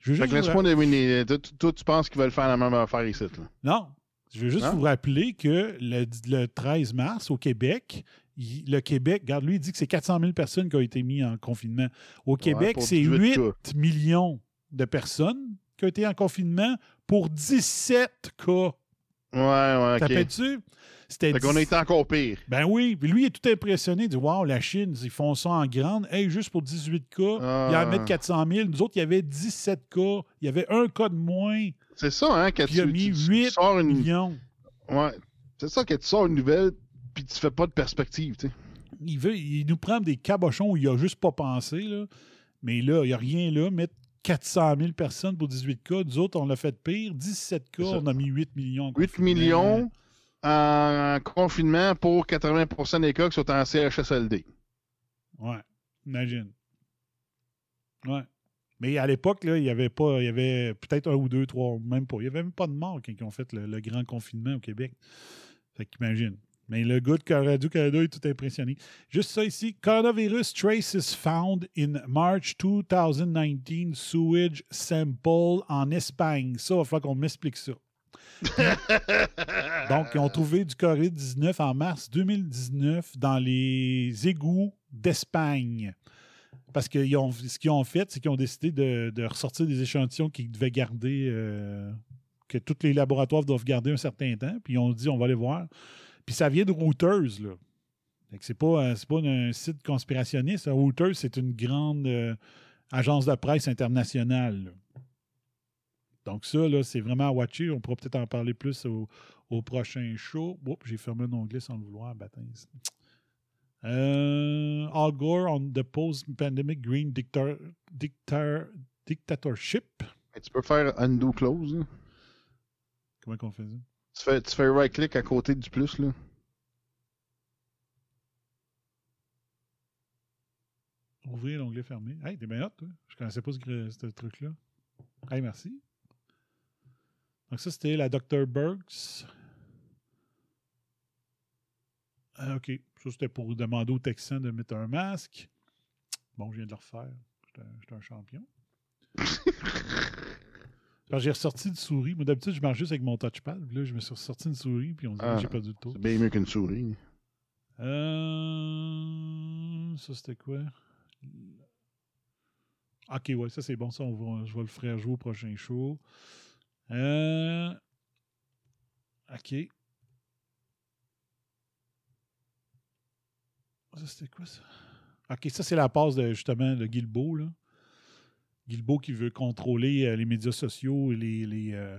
Je veux Fait juste que deviner. Toi, tu- toi, tu penses qu'ils veulent faire la même affaire ici, là? Non. Je veux juste Non? vous rappeler que le, le 13 mars, au Québec, il- le Québec, regarde, lui, il dit que c'est 400 000 personnes qui ont été mises en confinement. Au Québec, c'est 18 8 cas. millions de personnes qui ont été en confinement pour 17 cas. Ouais, ouais, ok. T'appelles-tu? C'était Fait qu'on a été encore pire. Ben oui, puis lui il est tout impressionné. Il dit Waouh, la Chine, ils font ça en grande. Hey, juste pour 18 cas, Ah. il en mettent 400 000. Nous autres, il y avait 17 cas. Il y avait un cas de moins. C'est ça, hein, a tu, mis tu- tu 8 sors une... millions. Ouais. C'est ça que tu sors une nouvelle, puis tu fais pas de perspective, tu sais. il, veut, il nous prend des cabochons où il a juste pas pensé. Là. Mais là, il n'y a rien là. Mettre 400 000 personnes pour 18 cas. Nous autres, on l'a fait pire. 17 cas, on a mis 8 millions. en 8 confinement. millions en confinement pour 80% des cas qui sont en CHSLD. Ouais, imagine. Ouais. Mais à l'époque, il y avait pas, il y avait peut-être un ou deux, trois, même pas. Il n'y avait même pas de morts quand ils ont fait le, le grand confinement au Québec. Fait qu'imagine. Mais le gars de Radio-Canada est tout impressionné. Juste ça ici. Coronavirus traces found in March 2019 sewage sample en Espagne. Ça, il va falloir qu'on m'explique ça. Donc, ils ont trouvé du COVID-19 en mars 2019 dans les égouts d'Espagne. Parce que ils ont, ce qu'ils ont fait, c'est qu'ils ont décidé de, ressortir des échantillons qu'ils devaient garder, euh, que tous les laboratoires doivent garder un certain temps. Puis ils ont dit, on va aller voir. Puis ça vient de Reuters, là. C'est pas, euh, pas un site conspirationniste. Reuters, c'est une grande euh, agence de presse internationale. Donc ça, là, c'est vraiment à watcher. On pourra peut-être en parler plus au, prochain show. Oups, j'ai fermé un onglet sans le vouloir, baptême. Euh, Al Gore on the post-pandemic green dictar, dictatorship. Et tu peux faire undo close. là. Comment qu'on fait ça? Tu fais, tu fais right-click à côté du plus. Là. Ouvrir l'onglet fermé. Hey, t'es bien hot, toi. Je connaissais pas ce truc-là. Hey, merci. Donc, ça, c'était la Dr. Burks. Ah, OK. Ça, c'était pour demander aux Texans de mettre un masque. Bon, je viens de le refaire. J'étais un- champion. J'ai ressorti une souris. Moi, d'habitude, je marche juste avec mon touchpad. Là, je me suis ressorti une souris, puis on dirait Ah, que j'ai perdu le tour. C'est bien mieux qu'une souris. Euh, ça, c'était quoi? Ok, ouais, ça c'est bon. Ça, on va, je vais le faire jouer au prochain show. Euh, ok. Ça, c'était quoi ça? Ok, ça, c'est la passe de justement de Guilbeault, là. Guilbeault qui veut contrôler euh, les médias sociaux et les. les euh,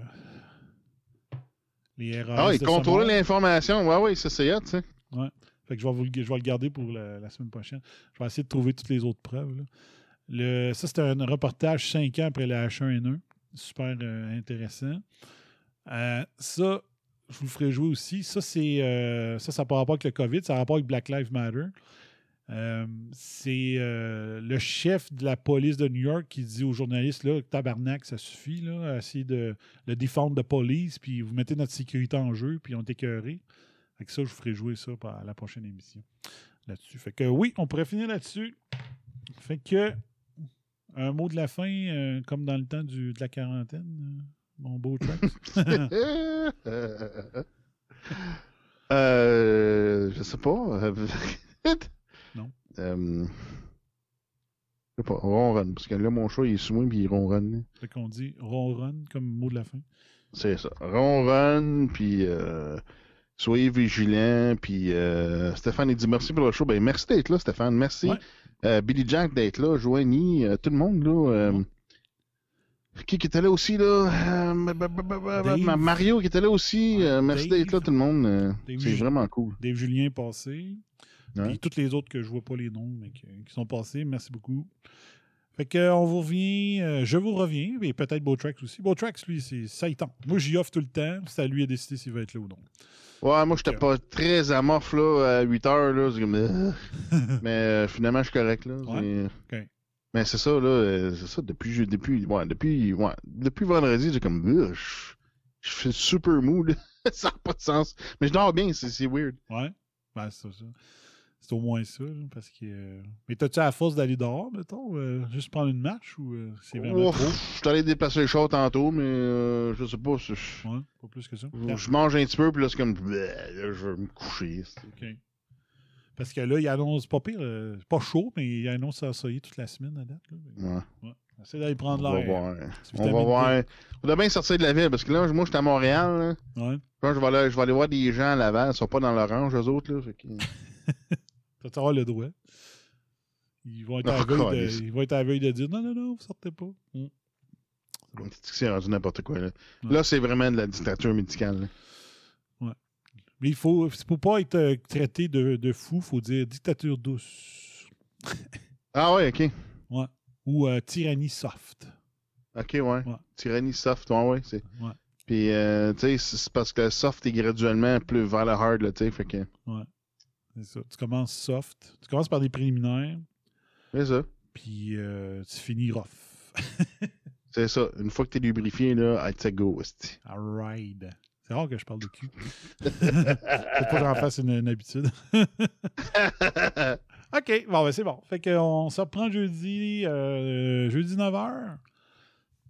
les RAS Ah, il monde. l'information. Ouais, ouais, ça c'est hot, sais. Ouais. Fait que je vais, vous le, je vais le garder pour la, la semaine prochaine. Je vais essayer de trouver toutes les autres preuves. là. Le, ça, c'était un reportage cinq ans après la H1N1. Super euh, intéressant. Euh, ça, je vous le ferai jouer aussi. Ça, c'est euh, ça, ça n'a pas rapport avec le COVID, ça a rapport avec Black Lives Matter. Euh, c'est euh, le chef de la police de New York qui dit aux journalistes là, tabarnak, ça suffit, là, essayer de le défendre de police, puis vous mettez notre sécurité en jeu, puis on est que ça, je vous ferai jouer ça à la prochaine émission là-dessus. Fait que oui, on pourrait finir là-dessus. Fait que un mot de la fin, comme dans le temps de la quarantaine, mon beau track. euh, je sais pas. Non. Euh, je sais pas, ronronne. Parce que là, mon chat, il est sous moi puis il ronronne. fait qu'on dit ronronne comme mot de la fin. C'est ça. Ronronne, puis euh, soyez vigilants. Puis euh, Stéphane, il dit merci pour le show. Ben, merci d'être là, Stéphane. Merci. Ouais. Euh, Billy Jack d'être là. Joanie, euh, tout le monde, là. euh, Qui, qui était là aussi, là? Euh, bah, bah, bah, Mario qui était là aussi. Euh, merci d'être là, tout le monde. Euh, C'est vraiment cool. Dave Julien est passé. Ouais. Puis toutes les autres que je vois pas les noms, mais qui, qui sont passés. Merci beaucoup. Fait que on vous revient, euh, je vous reviens, et peut-être Beautrax aussi. Beautrax, lui, c'est ça il tente. Moi, j'y offre tout le temps. C'est à lui de décider s'il va être là ou non. Ouais, moi, j'étais pas très amorphe, là, à 8 heures, là. Mais euh, finalement, je suis correct, là. Ouais. Mais c'est ça, là. euh, C'est ça, depuis, depuis, ouais, depuis, ouais, depuis vendredi, j'ai comme, euh, je je fais super mou, là. ça n'a pas de sens. Mais je dors bien, c'est c'est weird. Ouais. Ben, c'est ça. C'est au moins ça. là, parce que. euh, Mais t'as-tu à la force d'aller dehors, mettons? euh, juste prendre une marche ou euh, c'est vraiment Ouf, trop? Je suis allé déplacer le chat tantôt, mais euh, je sais pas. Je, Ouais, pas plus que ça. je mange un petit peu, puis là, c'est comme, là, je vais me coucher. OK. Parce que là, il annonce pas pire, euh, pas chaud, mais il annonce à soyer toute la semaine à date. Là. Ouais. Ouais. D'aller prendre On va l'air. voir. On va voir. On doit bien sortir de la ville, parce que là, moi, j'étais à Montréal, là. Ouais. Je je vais aller, je vais aller voir des gens à Laval. Ils sont pas dans l'orange, eux autres, là. Fait que... Tu vas avoir le droit. Ils vont, être à la Oh, veille de, câlisse. ils vont être à la veille de dire non, non, non, vous sortez pas. Que c'est rendu n'importe quoi, là? Ouais. Là, c'est vraiment de la dictature médicale, là. Mais il faut, pour pas être euh, traité de, de fou, il faut dire dictature douce. Ah ouais, ok. Ouais. Ou euh, tyrannie soft. Ok, ouais. Ouais. Tyrannie soft, ouais, ouais. C'est... Ouais. Puis, euh, tu sais, c'est parce que le soft est graduellement plus vers le hard, là, tu sais. Fait que. C'est ça. Tu commences soft. Tu commences par des préliminaires, C'est ça. puis euh, tu finis rough. C'est ça. Une fois que t'es lubrifié, là, it's a go, esti. Alright. C'est rare que je parle de cul. Faut pas que j'en fasse une, une habitude. OK, bon, ben c'est bon. Fait qu'on se reprend jeudi, euh, jeudi 9h.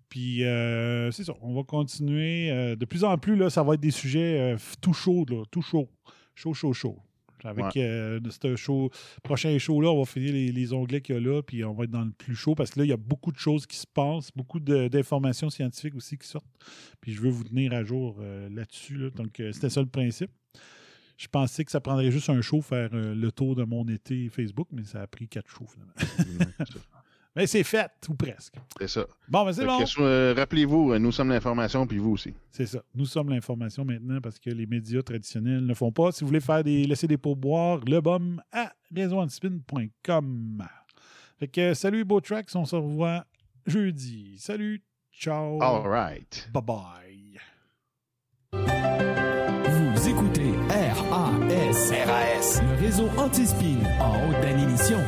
Puis, euh, c'est ça, on va continuer. euh, de plus en plus, là, ça va être des sujets tout chauds, là, tout chaud. Chaud, chaud, chaud. Avec euh, de ce show, prochain show-là, on va finir les, les onglets qu'il y a là, puis on va être dans le plus chaud parce que là, il y a beaucoup de choses qui se passent, beaucoup d'informations scientifiques aussi qui sortent. Puis je veux vous tenir à jour euh, là-dessus. là. Donc, euh, c'était ça le principe. Je pensais que ça prendrait juste un show faire euh, le tour de mon été Facebook, mais ça a pris quatre shows finalement. Mais c'est fait, ou presque. C'est ça. Bon, ben c'est bon. euh, Rappelez-vous, euh, nous sommes l'information, puis vous aussi. C'est ça. Nous sommes l'information maintenant parce que les médias traditionnels ne font pas. Si vous voulez faire des, laisser des pourboires, le bum à réseauantispin.com. Fait que salut beau tracks, on se revoit jeudi. Salut, ciao. All right. Bye bye. Vous écoutez RAS, RAS, le réseau anti-spin en haute d'émission.